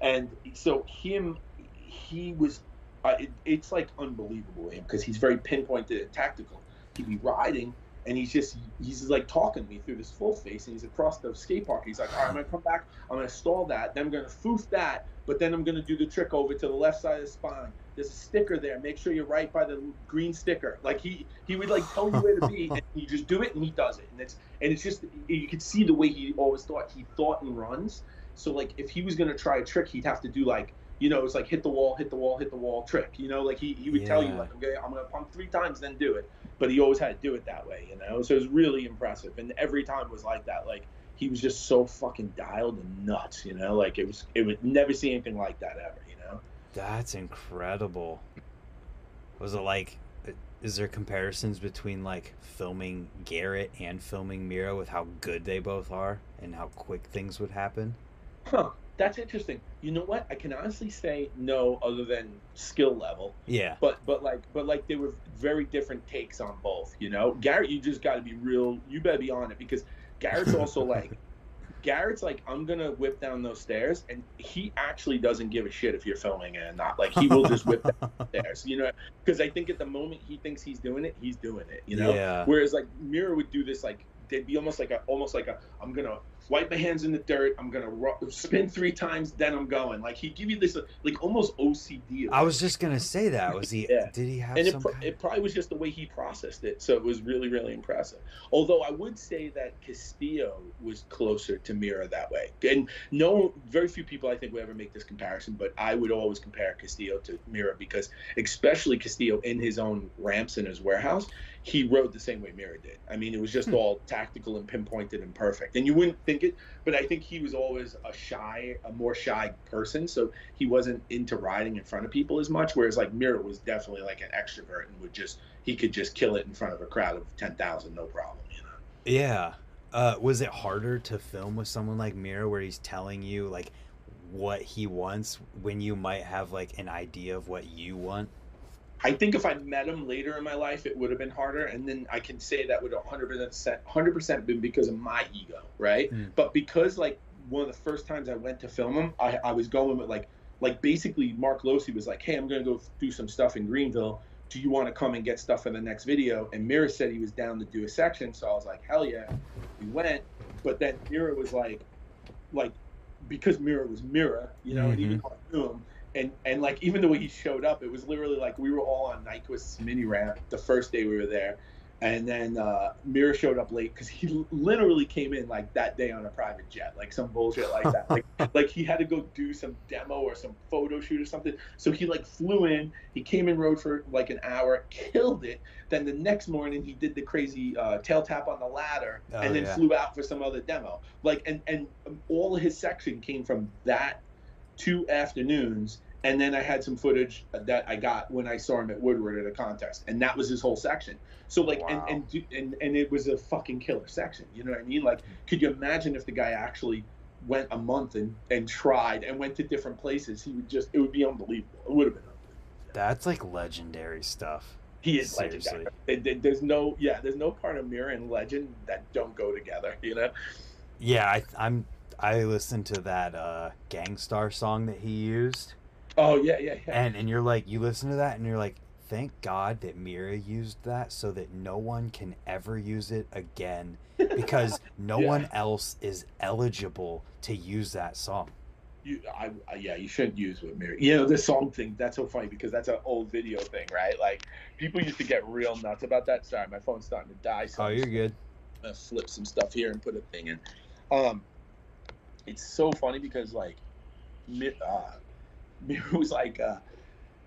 And so him, he was, uh, it, it's like unbelievable him because he's very pinpointed and tactical. He'd be riding and he's just he's like talking to me through this full face and he's across the skate park. He's like all right i'm gonna come back i'm gonna stall that then i'm gonna foof that but then i'm gonna do the trick over to the left side of the spine. There's a sticker there. Make sure you're right by the green sticker. Like he he would like tell you where to be and you just do it and he does it. And it's and it's just you can see the way he always thought. He thought and runs. So like if he was gonna try a trick he'd have to do like you know, it's like hit the wall, hit the wall, hit the wall trick. You know, like he, he would tell you like, okay, I'm gonna pump three times, then do it. But he always had to do it that way, you know. So it was really impressive, and every time was like that. Like he was just so fucking dialed and nuts, you know. Like it was, it would never see anything like that ever, you know. That's incredible. Was it like? Is there comparisons between like filming Garrett and filming Mirra with how good they both are and how quick things would happen? Huh. That's interesting. You know what? I can honestly say no, other than skill level. Yeah. but but like but like they were very different takes on both you know garrett you just got to be real you better be on it because garrett's also like garrett's like i'm gonna whip down those stairs and he actually doesn't give a shit if you're filming it or not like he will just whip down the stairs you know because i think at the moment he thinks he's doing it he's doing it you know Yeah. whereas like mirra would do this like they'd be almost like a almost like a i'm gonna wipe my hands in the dirt i'm gonna ru- spin three times then i'm going like he'd give you this like almost ocd I was just gonna say that. Was he? Yeah. Did he have and it, pro- kind- it probably was just the way he processed it so it was really really impressive although i would say that castillo was closer to mirra that way and no very few people i think would ever make this comparison but i would always compare castillo to mirra because especially castillo in his own ramps in his warehouse he rode the same way mirra did i mean it was just Hmm. all tactical and pinpointed and perfect and you wouldn't think it but i think he was always a shy a more shy person so he wasn't into riding in front of people as much. Whereas like Mirra was definitely like an extrovert and would just he could just kill it in front of a crowd of ten thousand, no problem. You know. Yeah. Uh, was it harder to film with someone like Mirra, where he's telling you like what he wants when you might have like an idea of what you want? I think if I met him later in my life, it would have been harder. And then I can say that would 100%, 100% been because of my ego, right? Mm. But because like one of the first times I went to film him, I, I was going with like, like basically Mark Losey was like, hey, I'm going to go do some stuff in Greenville. Do you want to come and get stuff for the next video? And Mirra said he was down to do a section. So I was like, hell yeah. We went. But then Mirra was like, like, because Mirra was Mirra, you know, and even though I knew him, and and like even the way he showed up, it was literally like we were all on Nyquist's mini ramp the first day we were there, and then uh, Mirra showed up late because he literally came in like that day on a private jet, like some bullshit like that. like like he had to go do some demo or some photo shoot or something. So he like flew in, he came in rode for like an hour, killed it. Then the next morning he did the crazy uh, tail tap on the ladder, Oh, and then yeah. flew out for some other demo. Like and and all his section came from that two afternoons and then I had some footage that I got when I saw him at Woodward at a contest, and that was his whole section. So like, Wow. and, and and and it was a fucking killer section. You know what I mean? Like, could you imagine if the guy actually went a month and and tried and went to different places? He would just, it would be unbelievable. It would have been. Unbelievable. That's like legendary stuff. He is Seriously. legendary. There- there- There's no, yeah, there's no part of Mirra and Legend that don't go together. You know? Yeah, I, I'm. I listened to that uh, Gang Starr song that he used, Oh yeah, yeah, yeah. and and you're like, you listen to that, and you're like, thank God that Mirra used that, so that no one can ever use it again, because no Yeah. one else is eligible to use that song. You, I, I, yeah, you shouldn't use with Mirra. You know, this song thing, that's so funny because that's an old video thing, right? Like, people used to get real nuts about that. Sorry, my phone's starting to die. So Oh, I'm you're good. gonna flip some stuff here and put a thing in. Um, it's so funny because, like, uh, Mirra was like, uh,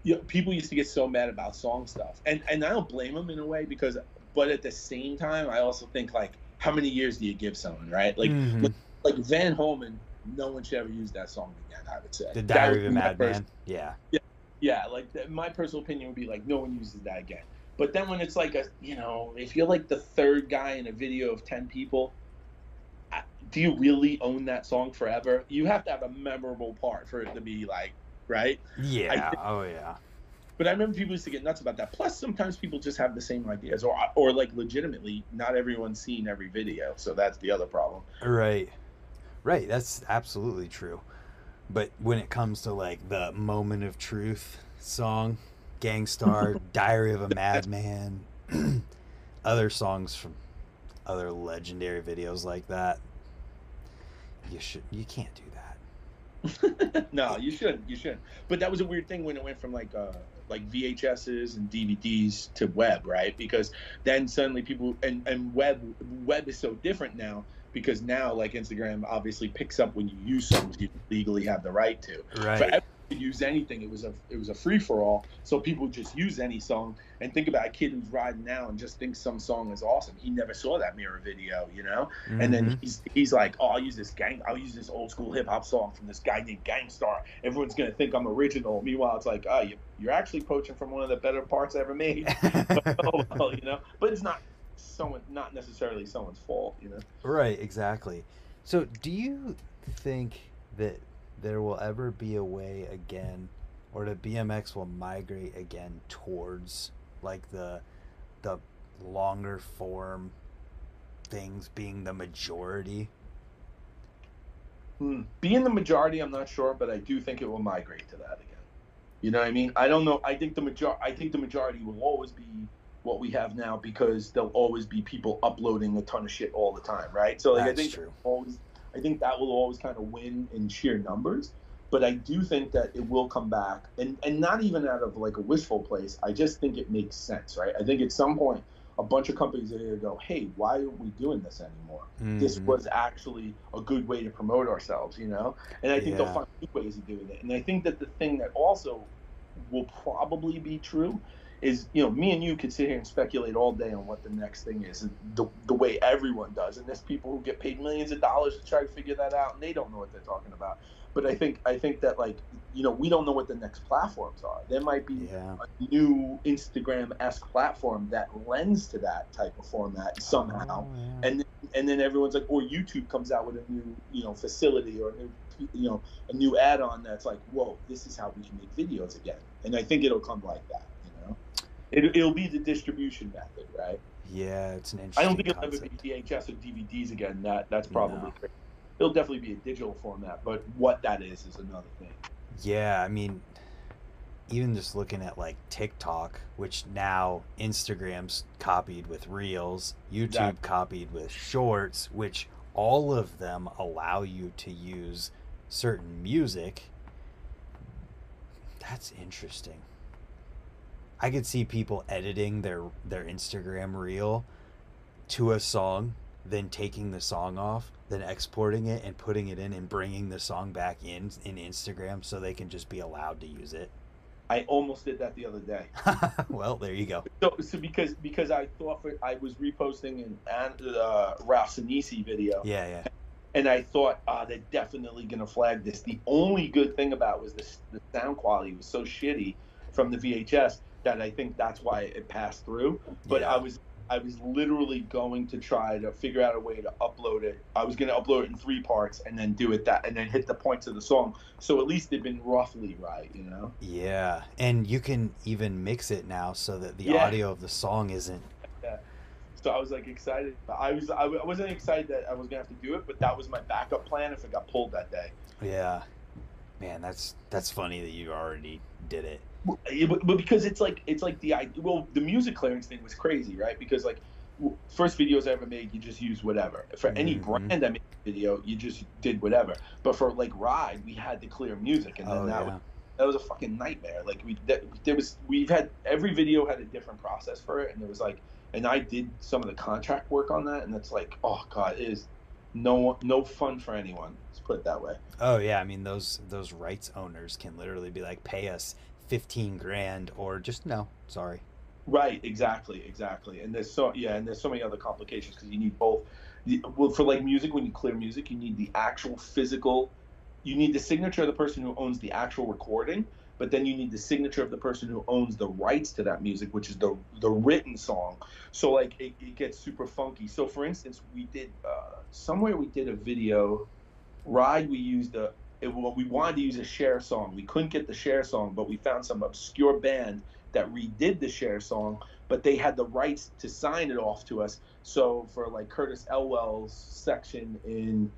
you know, people used to get so mad about song stuff. And, and I don't blame them in a way because, but at the same time, I also think, like, how many years do you give someone, right? Like, Mhm. like Van Homan, no one should ever use that song again. I would say the Diary of a Madman. pers- Yeah. yeah, like th- my personal opinion would be like no one uses that again. But then when it's like a, you know, if you're like the third guy in a video of ten people, I- do you really own that song forever? You have to have a memorable part for it to be like, right? Yeah. think- oh yeah. But I remember people used to get nuts about that. Plus, sometimes people just have the same ideas, or or like legitimately, not everyone's seen every video, so that's the other problem. Right. Right, that's absolutely true. But when it comes to like the moment of truth song, Gang Starr, Diary of a Madman, other songs from other legendary videos like that, you should you can't do that. no, you shouldn't. You shouldn't. But that was a weird thing when it went from like uh like VHSs and DVDs to web, right? Because then suddenly people and and web web is so different now because now like Instagram obviously picks up when you use songs you legally have the right to. Right. Could use anything. It was a it was a free for all. So people just use any song and think about a kid who's riding now and just thinks some song is awesome. He never saw that Mirra video, you know. And Mhm. then he's he's like, oh, I'll use this gang, I'll use this old school hip hop song from this guy named Gang Starr. Everyone's gonna think I'm original. Meanwhile, it's like, oh, you, you're actually poaching from one of the better parts ever made. oh well, you know. But it's not someone, not necessarily someone's fault, you know. Right, exactly. So, do you think that there will ever be a way again, or that BMX will migrate again towards like the the longer form things being the majority? Hmm. Being the majority, I'm not sure, but I do think it will migrate to that again. You know what I mean? I don't know. I think the major I think the majority will always be what we have now because there'll always be people uploading a ton of shit all the time, right? So like I think always I think that will always kind of win in sheer numbers. But I do think that it will come back and, and not even out of like a wishful place. I just think it makes sense, right? I think at some point a bunch of companies are gonna go, Hey, why aren't we doing this anymore? this Mhm. was actually a good way to promote ourselves, you know? And I think Yeah. they'll find new ways of doing it. And I think that the thing that also will probably be true is, you know, me and you could sit here and speculate all day on what the next thing is, and the, the way everyone does. And there's people who get paid millions of dollars to try to figure that out, and they don't know what they're talking about. But I think I think that like you know we don't know what the next platforms are. There might be Yeah. a new Instagram esque platform that lends to that type of format somehow, Oh, yeah. and then, and then everyone's like, or YouTube comes out with a new you know facility or a new you know a new add-on that's like, whoa, this is how we can make videos again. And I think it'll come like that. You know, it, it'll be the distribution method, right? yeah, it's an interesting. I don't think it'll ever concept. be VHS or DVDs again. That that's probably No. It'll definitely be a digital format, but what that is is another thing. Yeah, I mean, even just looking at like TikTok, which now Instagram's copied with Reels, YouTube Exactly. copied with Shorts, which all of them allow you to use certain music. That's interesting. I could see people editing their their Instagram reel to a song, then taking the song off, then exporting it and putting it in and bringing the song back in in Instagram so they can just be allowed to use it. I almost did that the other day. well, there you go. So, so because because I thought for, I was reposting an uh, Ralph Sinisi video, Yeah, yeah. and I thought, ah, they're definitely gonna flag this. The only good thing about it was this, the sound quality was so shitty from the VHS that I think that's why it passed through. But Yeah. I was I was literally going to try to figure out a way to upload it. I was gonna upload it in three parts and then do it that and then hit the points of the song. So at least it'd been roughly right, you know. Yeah, and you can even mix it now so that the Yeah. audio of the song isn't. Yeah. So I was like excited. I was I wasn't excited that I was gonna have to do it, but that was my backup plan if it got pulled that day. Yeah, man, that's that's funny that you already did it. But but because it's like it's like the. Well, the music clearance thing was crazy, right? Because like first videos I ever made, you just use whatever. For any Mhm. brand I made a video, you just did whatever. But for like Ride, we had to clear music, and then Oh that yeah, was that was a fucking nightmare. Like we that, there was we've had every video had a different process for it, and it was like, and I did some of the contract work on that, and it's like, oh god, it is no no fun for anyone. Let's put it that way. oh yeah. I mean, those those rights owners can literally be like, pay us fifteen grand, or just no, sorry. Right, exactly, exactly. And there's so yeah, and there's so many other complications because you need both. Well, for like music, when you clear music, you need the actual physical. You need the signature of the person who owns the actual recording, but then you need the signature of the person who owns the rights to that music, which is the the written song. So like it, it gets super funky. So for instance, we did uh, somewhere we did a video. Ride, we used a. It, well, we wanted to use a Cher song. We couldn't get the Cher song, but we found some obscure band that redid the Cher song, but they had the rights to sign it off to us. So for like Curtis Elwell's section in,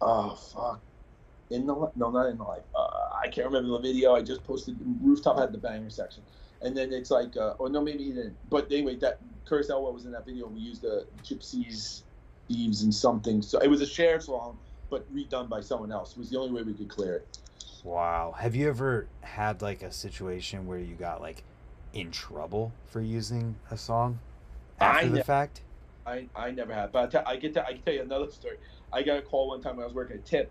oh fuck, in the no not in the life. Uh, I can't remember the video. I just posted. Rooftop had the banger section, and then it's like, uh, no, maybe he didn't. But anyway, that Curtis Elwell was in that video. We used the Gypsies, Thieves, and something. So it was a Cher song, but redone by someone else. Was the only way we could clear it. Wow. Have you ever had like a situation where you got like in trouble for using a song I after the ne- fact? I, I never have, but I, get to I can tell you another story. I got a call one time when I was working at Tip.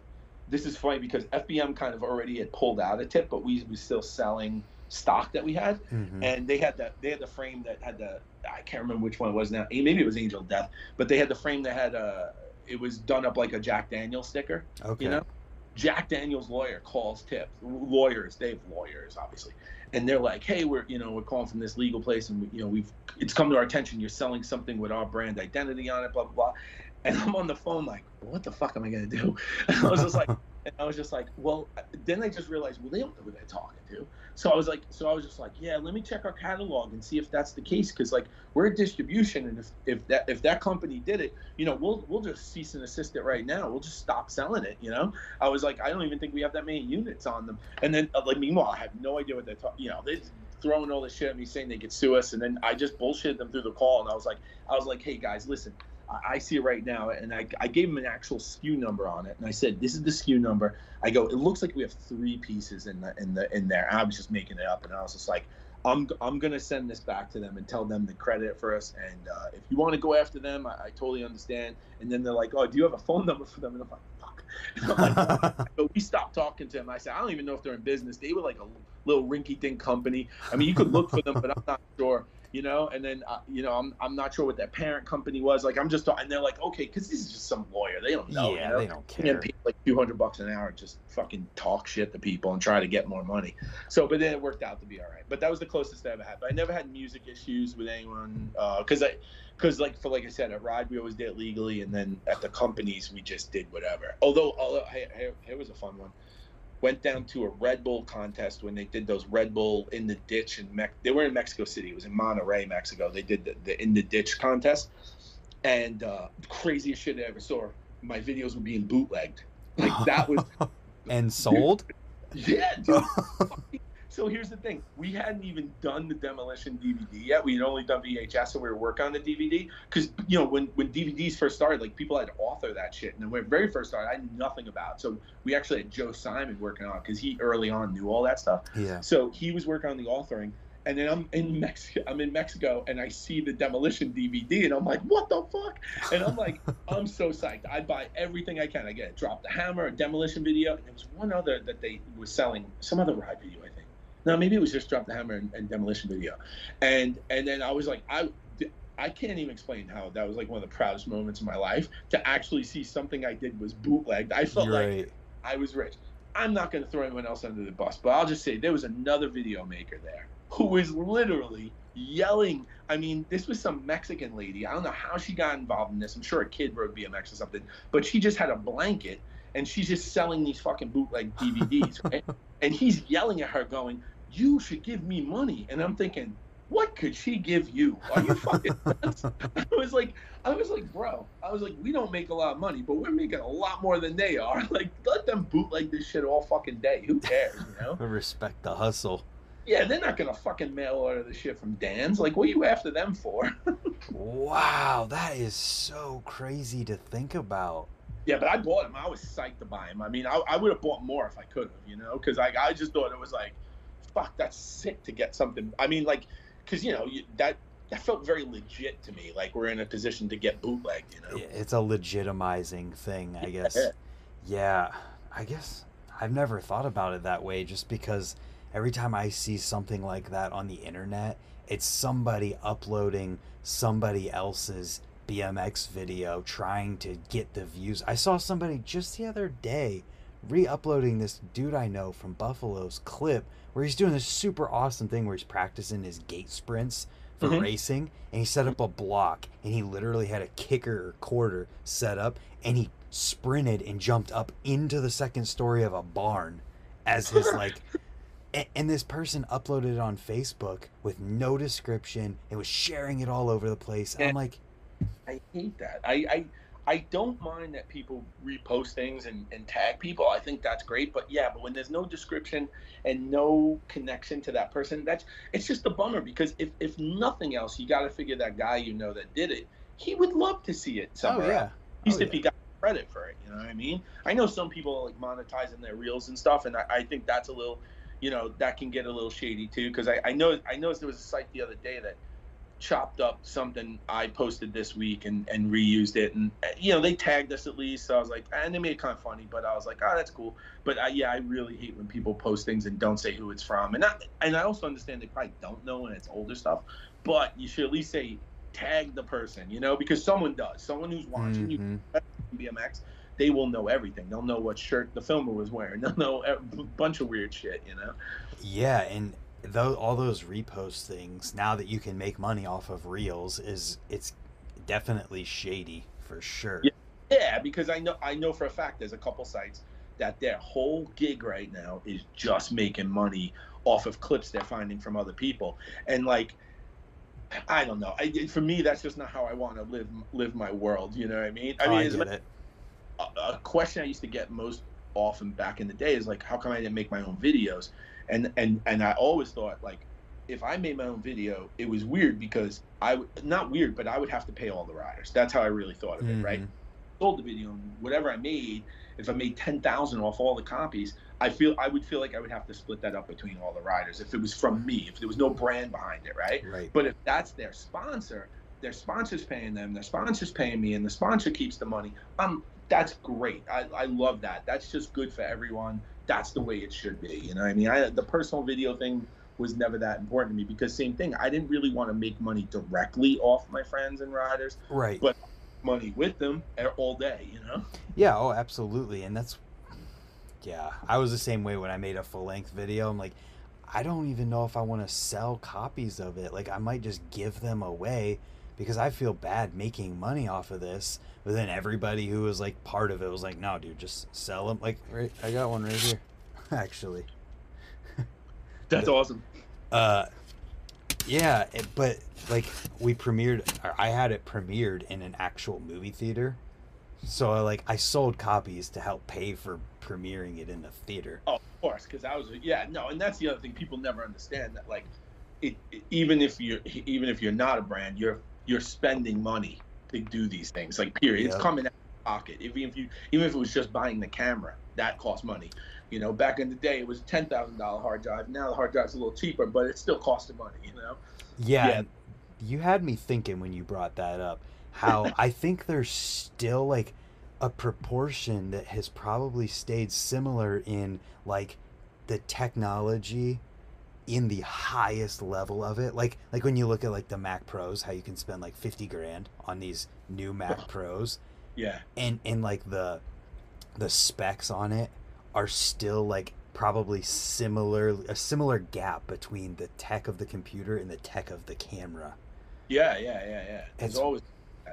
This is funny because FBM kind of already had pulled out of Tip, but we were still selling stock that we had, Mhm. and they had that they had the frame that had the I can't remember which one it was now. Maybe it was Angel Death, but they had the frame that had a it was done up like a Jack Daniels sticker. Okay. You know, Jack Daniels' lawyer calls Tip. Lawyers, they have lawyers, obviously, and they're like, "Hey, we're you know we're calling from this legal place, and we, you know we've it's come to our attention you're selling something with our brand identity on it, blah blah blah." And I'm on the phone like, "What the fuck am I gonna do?" And I was just like, and I was just like, "Well," then I just realized, well, they don't know who they're talking to. So I was like, so I was just like, "Yeah, let me check our catalog and see if that's the case, because like we're a distribution, and if if that if that company did it, you know, we'll we'll just cease and assist it right now. We'll just stop selling it, you know." I was like, I don't even think we have that many units on them. And then, uh, like, meanwhile, I have no idea what they're talking. You know, they're throwing all this shit at me, saying they could sue us, and then I just bullshitted them through the call, and I was like, I was like, hey guys, listen. I- see it right now, and I, I gave them an actual SKU number on it, and I said, "This is the SKU number." I go, "It looks like we have three pieces in the in the in there." And I was just making it up, and I was just like, "I'm I'm gonna send this back to them and tell them the credit for us, and uh, if you want to go after them, I, I totally understand." And then they're like, "Oh, do you have a phone number for them?" And I'm like, "Fuck." Like, but we stopped talking to them. I said, I don't even know if they're in business. They were like a little rinky dink company. I mean, you could look for them, but I'm not sure. You know, and then uh, you know I'm I'm not sure what their parent company was. Like I'm just and they're like, okay, because this is just some lawyer. They don't know. yeah, you know? they don't care. People like two hundred bucks an hour just fucking talk shit to people and try to get more money. So, but then it worked out to be all right. But that was the closest I ever had. But I never had music issues with anyone because I because like for like I said at Ride we always did it legally, and then at the companies we just did whatever. Although, although hey, here was a fun one went down to a Red Bull contest when they did those Red Bull in the ditch in Mex. They were in Mexico City. It was in Monterrey, Mexico. They did the, the in the ditch contest, and uh, craziest shit I ever saw. My videos were being bootlegged. Like that was and sold. yeah, dude. so here's the thing: we hadn't even done the demolition DVD yet. We had only done VHS, so we were working on the DVD. Because you know, when when DVDs first started, like people had to author that shit, and when it very first started, I knew nothing about. It. So we actually had Joe Simon working on because he early on knew all that stuff. Yeah. So he was working on the authoring, and then I'm in Mexico. I'm in Mexico, and I see the demolition DVD, and I'm like, "What the fuck?" And I'm like, "I'm so psyched! I buy everything I can. I get it. Drop the hammer, a demolition video, and there was one other that they were selling, some other ride video, I think. No, maybe it was just drop the hammer and, and demolition video, and and then I was like, I. I can't even explain how that was like one of the proudest moments of my life to actually see something I did was bootlegged. I felt like. I was rich. I'm not going to throw anyone else under the bus, but I'll just say there was another video maker there who was literally yelling. I mean, this was some Mexican lady. I don't know how she got involved in this. I'm sure a kid rode BMX or something, but she just had a blanket and she's just selling these fucking bootleg DVDs, right? and he's yelling at her, going, "You should give me money." And I'm thinking, what could she give you? Are you fucking nuts? I was like, I was like, bro, I was like, we don't make a lot of money, but we're making a lot more than they are. Like, let them bootleg this shit all fucking day. Who cares, you know? Respect the hustle. Yeah, they're not gonna fucking mail order the shit from Dan's. Like, what are you after them for? Wow, that is so crazy to think about. yeah, but I bought him. I was psyched to buy him. I mean, I, I would have bought more if I could have, you know, because I, I just thought it was like, fuck, that's sick to get something. I mean, like, because you know you, that that felt very legit to me. Like we're in a position to get bootlegged, you know. It's a legitimizing thing, I guess. Yeah. Yeah, I guess I've never thought about it that way just because every time I see something like that on the internet, it's somebody uploading somebody else's BMX video trying to get the views. I saw somebody just the other day re-uploading this dude I know from Buffalo's clip where he's doing this super awesome thing where he's practicing his gate sprints for Mhm. racing and he set up a block and he literally had a kicker or quarter set up and he sprinted and jumped up into the second story of a barn as his like a- and this person uploaded it on Facebook with no description and was sharing it all over the place. And I'm like, I hate that. I, I I don't mind that people repost things and, and tag people. I think that's great. But yeah, but when there's no description and no connection to that person, that's it's just a bummer because if if nothing else, you got to figure that guy you know that did it. He would love to see it somewhere. oh somewhere. yeah, else. Oh, At least Oh, if he got credit for it, you know what I mean? I know some people like monetizing their reels and stuff, and I, I think that's a little, you know, that can get a little shady too. Because I, I know I noticed there was a site the other day that chopped up something I posted this week and, and reused it, and uh, you know they tagged us at least. So I was like, and they made it kind of funny, but I was like, oh, that's cool. But uh, yeah, I really hate when people post things and don't say who it's from, and I, and I also understand they probably don't know when it's older stuff, but you should at least say tag the person, you know, because someone does. Someone who's watching you Mhm. BMX, they will know everything. They'll know what shirt the filmer was wearing. They'll know a bunch of weird shit, you know. yeah, and though all those repost things now that you can make money off of reels is it's definitely shady for sure. Yeah. Yeah, because I know I know for a fact there's a couple sites that their whole gig right now is just making money off of clips they're finding from other people, and like. I don't know. I, for me, that's just not how I want to live live my world. You know what I mean? I Oh, mean, I as a it. a, a question I used to get most often back in the day is like, how come I didn't make my own videos? And and and I always thought like, if I made my own video, it was weird because I not weird, but I would have to pay all the riders. That's how I really thought of it, right? Mhm. Sold the video, and whatever I made, if I made ten thousand off all the copies, I feel I would feel like I would have to split that up between all the riders if it was from me, if there was no brand behind it, right? Right. But if that's their sponsor, their sponsor's paying them, their sponsor's paying me, and the sponsor keeps the money. Um, that's great. I, I love that. That's just good for everyone. That's the way it should be. You know, what I mean, I, the personal video thing was never that important to me because same thing. I didn't really want to make money directly off my friends and riders, Right. but money with them all day. You know. Yeah, oh, absolutely. And that's, yeah, I was the same way when I made a full length video. I'm like, I don't even know if I want to sell copies of it. Like, I might just give them away because I feel bad making money off of this. But then everybody who was like part of it was like, no, dude, just sell them. Like, right, I got one right here, actually. That's awesome. Uh, yeah, it, but like we premiered, or I had it premiered in an actual movie theater, so like I sold copies to help pay for premiering it in the theater. Oh, of course, because I was yeah no, and that's the other thing people never understand that like, it, it- even if you're even if you're not a brand, you're you're spending money to do these things. Like period, it's coming out of your pocket. If if you even if it was just buying the camera, that costs money. You know, back in the day, it was a ten thousand dollar hard drive. Now the hard drive's a little cheaper, but it's still costing money. You know. Yeah, Yeah. you had me thinking when you brought that up how I think there's still like a proportion that has probably stayed similar in like the technology in the highest level of it like like when you look at like the Mac Pros how you can spend like 50 grand on these new Mac Pros Yeah. and and like the the specs on it are still like probably similar a similar gap between the tech of the computer and the tech of the camera Yeah, yeah, yeah, yeah. It's, It's- always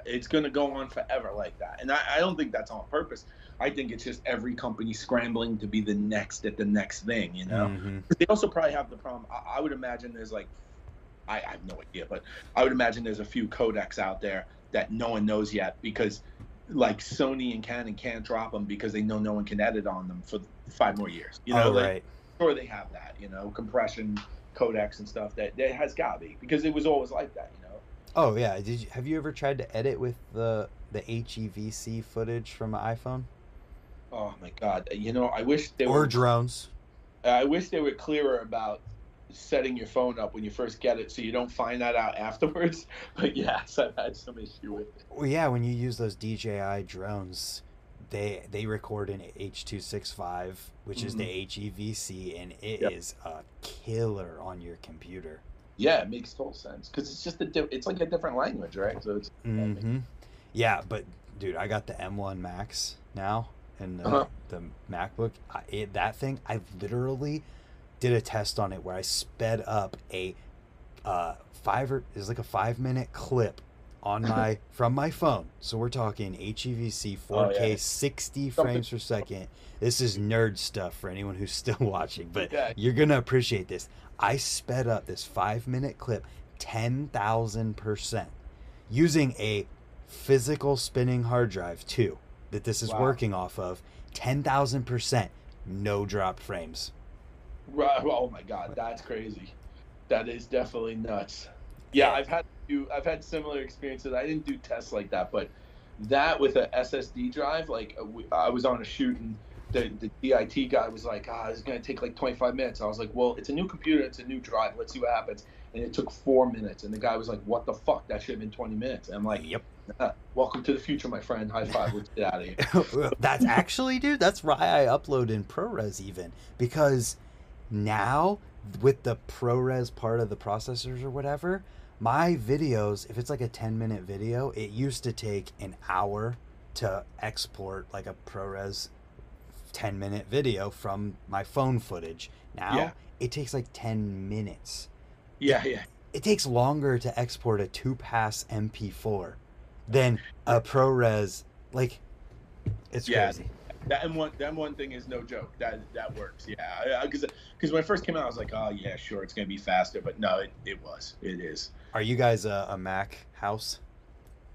it's gonna go on forever like that. And I, I don't think that's on purpose. I think it's just every company scrambling to be the next at the next thing, you know? Mhm. They also probably have the problem I, I would imagine there's like I, I have no idea, but I would imagine there's a few codecs out there that no one knows yet because like Sony and Canon can't drop them because they know no one can edit on them for five more years. You know, oh like, right sure they have that, you know, compression codecs and stuff that, that has got to be because it was always like that, you know. oh yeah did you have you ever tried to edit with the the HEVC footage from an iPhone Oh my god! You know, I wish they or were. drones I wish they were clearer about setting your phone up when you first get it, so you don't find that out afterwards. But yes, I've had some issue with it. well yeah when you use those DJI drones they they record in H265 which is the HEVC and it is Yep. a killer on your computer Yeah, it makes total sense because it's just a. Di- it's like a different language, right? So it's. hmm Yeah, but dude, I got the M1 Max now and the, Uh-huh. the MacBook. I, it, that thing, I literally did a test on it where I sped up a uh, five or is like a five minute clip on my from my phone. So we're talking HEVC 4K, Oh, yeah. 60 Something- frames per second. This is nerd stuff for anyone who's still watching, but Yeah. you're gonna appreciate this. I sped up this five minute clip ten thousand percent using a physical spinning hard drive too that this is Wow. working off of 10,000% no drop frames. Right. Oh my god, that's crazy. That is definitely nuts. Yeah, Yeah. I've had few, I've had similar experiences. I didn't do tests like that, but that with a SSD drive, like uh, I was on a shoot and the, the DIT guy was like, ah, it's gonna take like 25 minutes. I was like, well, it's a new computer, it's a new drive. Let's see what happens. And it took four minutes, and the guy was like, "What the fuck? That should have been 20 minutes." And I'm like, Yep. "Ah, "Welcome to the future, my friend. High five. Let's get out of here." that's actually, dude, that's why I upload in ProRes even because now with the ProRes part of the processors or whatever, my videos, if it's like a 10 minute video, it used to take an hour to export like a ProRes 10 minute video from my phone footage. Now Yeah. it takes like 10 minutes. Yeah, yeah. It takes longer to export a two pass MP4 than a ProRes. Like, it's Yeah. crazy. That M1, that M1 thing is no joke. That that works. Yeah, because because when it first came out, I was like, oh yeah, sure, it's gonna be faster. But no, it, it was. It is. Are you guys a, a Mac house?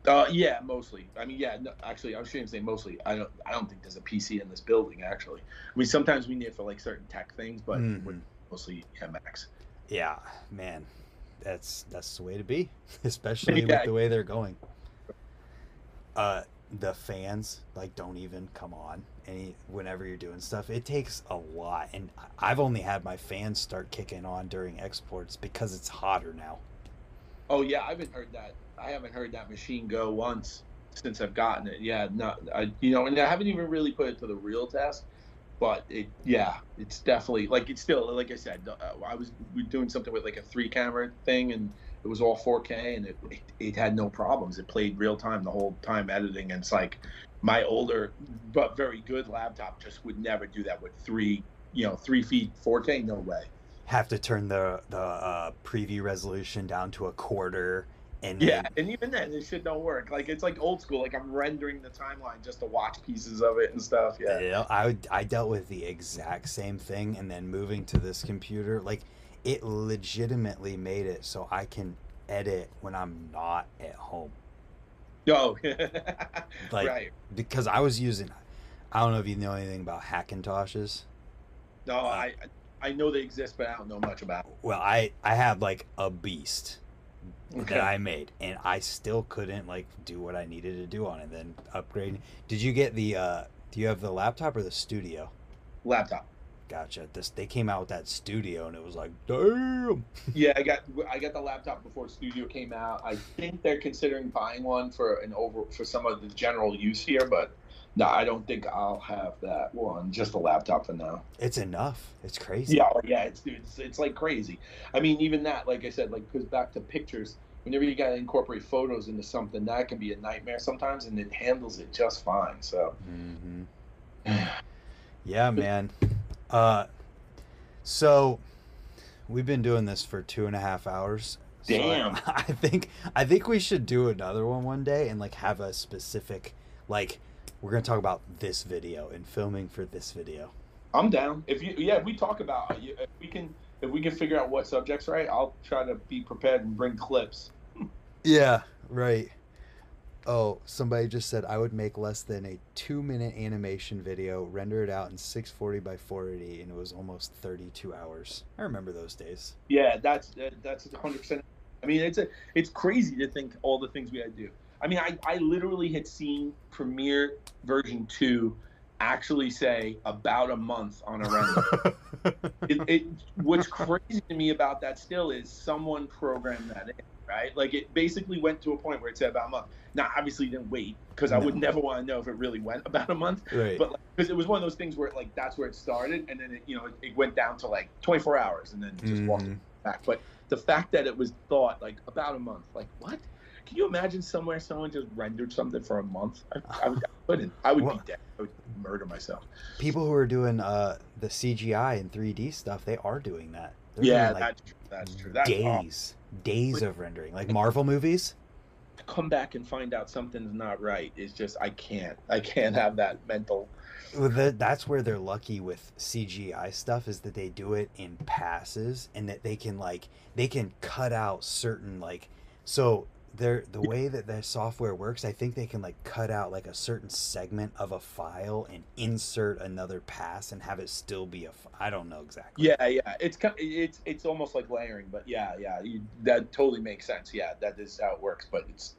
Uh, yeah, mostly. I mean, yeah. No, actually, I shouldn't say mostly. I don't. I don't think there's a PC in this building. Actually, I mean, sometimes we need it for like certain tech things, but Mhm. we're mostly yeah, Macs. Yeah, man, that's that's the way to be, especially Yeah. with the way they're going. Uh, the fans like don't even come on any whenever you're doing stuff. It takes a lot, and I've only had my fans start kicking on during exports because it's hotter now. Oh yeah, I haven't heard that. I haven't heard that machine go once since I've gotten it. Yeah, no, I, you know, and I haven't even really put it to the real test. but it yeah it's definitely like it's still like i said uh, i was doing something with like a three camera thing and it was all 4k and it, it, it had no problems. It played real time the whole time editing. And it's like my older but very good laptop just would never do that with three you know three feet 4k no way. Have to turn the the uh, preview resolution down to a quarter, and yeah then- and even then it shit don't work. Like it's like old school like i'm rendering the timeline just to watch pieces of it and stuff yeah. Yeah, I would, I dealt with the exact same thing, and then moving to this computer, like it legitimately made it so I can edit when I'm not at home. no Like right because I was using, I don't know if you know anything about Hackintoshes. no i i know they exist but i don't know much about Well, I I had like a beast it that I made, and I still couldn't like do what I needed to do on it. Then upgrading. Did you get the? uh Do you have the laptop or the studio? laptop Gotcha. This they came out with that studio, and it was like, damn. Yeah, I got I got the laptop before Studio came out. I think they're considering buying one for an over for some of the general use here, but no, I don't think I'll have that one. Just a laptop for now. It's enough. It's crazy. Yeah, oh, yeah, it's it's, it's like crazy. I mean, even that, like I said, like goes back to pictures. Whenever you got to incorporate photos into something, that can be a nightmare sometimes, and it handles it just fine. So, hmm Yeah, man. Uh, so we've been doing this for two and a half hours. So I- Damn. I, think I think we should do another one one day and like have a specific like we're gonna talk about this video and filming for this video. I'm down. If you, yeah, if we talk about if we can, if we can figure out what subjects right, I'll try to be prepared and bring clips. Yeah, right. Oh, somebody just said I would make less than a two minute animation video, render it out in 640 by 480, and it was almost 32 hours. I remember those days. Yeah, that's that, that's 100. percent I mean, it's a it's crazy to think all the things we had to do. I mean, I I literally had seen Premiere version two actually say about a month on a render. it, it what's crazy to me about that still is someone programmed that in, right? Like it basically went to a point where it said about a month. Now, obviously, it didn't wait because I would never want to know if it really went about a month. right. But because it was one of those things where like that's where it started, and then it, you know it, it went down to like 24 hours, and then just walked Mhm. back. But the fact that it was thought like about a month, like what? Can you imagine somewhere someone just rendered something for a month? I, I, would, I couldn't. I would Well- be dead. I would murder myself. people who are doing uh the CGI and 3D stuff, they are doing that. They're yeah, doing, like that's true. That's true. That's awful. Days, of rendering, like Marvel movies. to come back and find out something's not right is just I can't. I can't have that mental. The, that's where they're lucky with CGI stuff is that they do it in passes and that they can like they can cut out certain like so they're the way that their software works i think they can like cut out like a certain segment of a file and insert another pass and have it still be a. I don't know exactly Yeah, yeah. It's it's it's almost like layering, but yeah, yeah. You, that totally makes sense. Yeah, that is how it works. But it's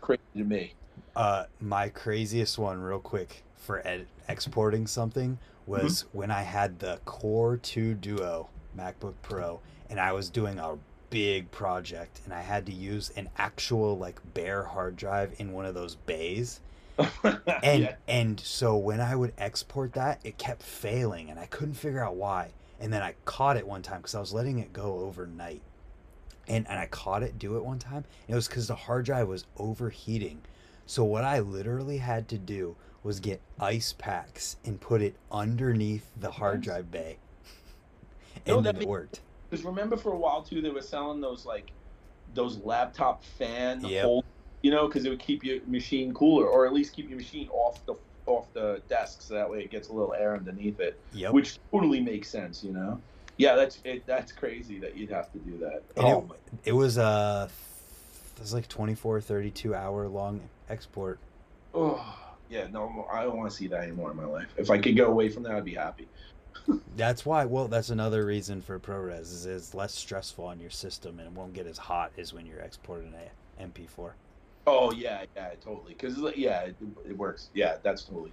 crazy to me. Uh, my craziest one, real quick, for ed- exporting something was when I had the Core 2 Duo MacBook Pro, and I was doing a big project, and I had to use an actual like bare hard drive in one of those bays, and yeah. and so when I would export that, it kept failing, and I couldn't figure out why. And then I caught it one time because I was letting it go overnight, and and I caught it do it one time. It was because the hard drive was overheating. So what I literally had to do was get ice packs and put it underneath the hard drive bay, and that then it worked. Because remember for a while too, they were selling those like those laptop fan Yep. hold, you know, because it would keep your machine cooler, or at least keep your machine off the off the desk, so that way it gets a little air underneath it, Yep. which totally makes sense, you know. Yeah, that's it. That's crazy that you'd have to do that. And Oh, it, it was a it was like 24 32 hour long export oh, yeah. No, I don't want to see that anymore in my life. If I could go away from that, I'd be happy. That's why. Well, that's another reason for ProRes is it's less stressful on your system and it won't get as hot as when you're exporting a MP4. Oh yeah, yeah, totally. Because yeah, it, it works. Yeah, that's totally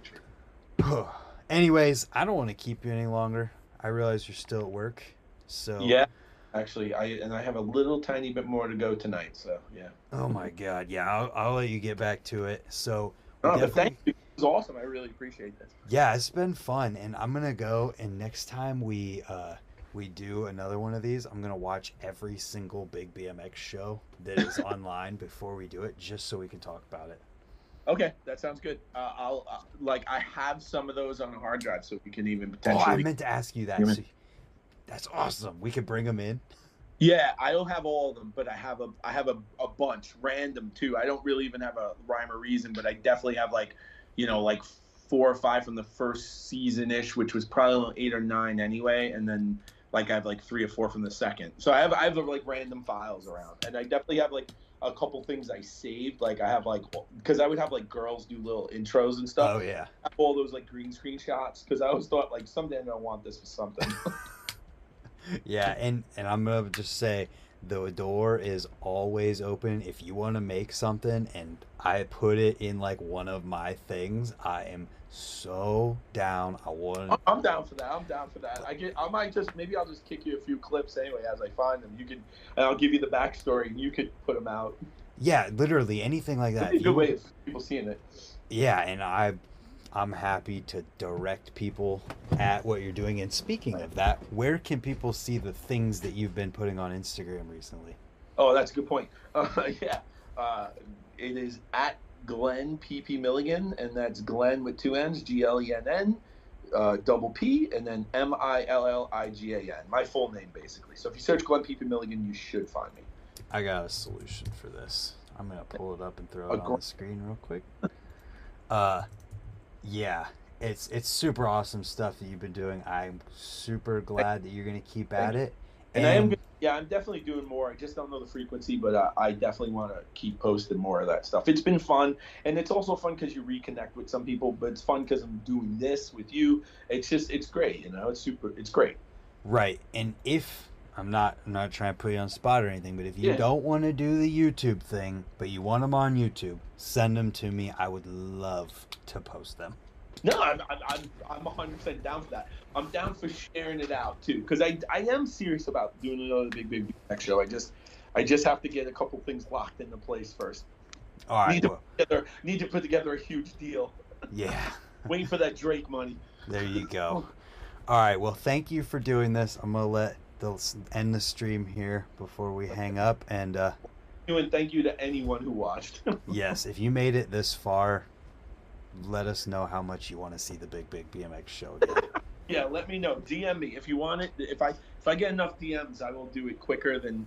true. Anyways, I don't want to keep you any longer. I realize you're still at work, so Yeah, actually, I and I have a little tiny bit more to go tonight. So yeah. Oh my God, yeah, I'll, I'll let you get back to it. So Oh, but thank you. Was awesome. I really appreciate this. Yeah, it's been fun, and I'm gonna go. And next time we uh, we do another one of these, I'm gonna watch every single big BMX show that is online before we do it, just so we can talk about it. Okay, that sounds good. Uh, I'll uh, like I have some of those on a hard drive, so we can even potentially. Oh. I meant to ask you that. So- that's awesome. We could bring them in. Yeah, I don't have all of them, but I have a I have a, a bunch random too. I don't really even have a rhyme or reason, but I definitely have like, you know, like four or five from the first season ish, which was probably eight or nine anyway, and then like I have like three or four from the second. So I have I have like random files around, and I definitely have like a couple things I saved. Like I have like because I would have like girls do little intros and stuff. Oh yeah. All those like green screen shots because I always thought like someday I'm gonna want this for something. Yeah, and and I'm gonna just say the door is always open if you want to make something and I put it in like one of my things. I am so down. I want I'm- down for that. I'm down for that. I get. I might just maybe I'll just kick you a few clips anyway as I find them. You can, and I'll give you the backstory, and you could put them out. yeah, literally anything like that. That'd be a You- good way of people seeing it. Yeah, and I I'm happy to direct people at what you're doing. And speaking of that, where can people see the things that you've been putting on Instagram recently? Oh, that's a good point. Uh, yeah, uh, it is at Glenn PP Milligan, and that's Glenn with two N's, G L E N N, uh, double P, and then M I L L I G A N. My full name, basically. So if you search Glenn PP Milligan, you should find me. I got a solution for this. I'm gonna pull it up and throw it on the screen real quick. Uh, yeah, it's it's super awesome stuff that you've been doing. I'm super glad that you're gonna keep at it. And, I am, gonna- yeah, I'm definitely doing more. I just don't know the frequency, but uh, I definitely want to keep posting more of that stuff. It's been fun, and it's also fun because you reconnect with some people. But it's fun because I'm doing this with you. It's just, it's great. You know, it's super, it's great. Right, and if I'm not I'm not trying to put you on spot or anything, but if you Yeah. don't want to do the YouTube thing, but you want them on YouTube, send them to me. I would love to post them. No, I'm, I'm, I'm, I'm 100% down for that. I'm down for sharing it out too, because I, I am serious about doing another big, big, big next show. I just, I just have to get a couple things locked into place first. All right, need to well, put together, need to put together a huge deal. yeah, Waiting for that Drake money. there you go. All right, well, thank you for doing this. I'm gonna let the end the stream here before we hang up, and uh, And thank you to anyone who watched. yes, if you made it this far, let us know how much you want to see the Big Big BMX show yeah, let me know. DM me if you want it. If I if I get enough DMs, I will do it quicker than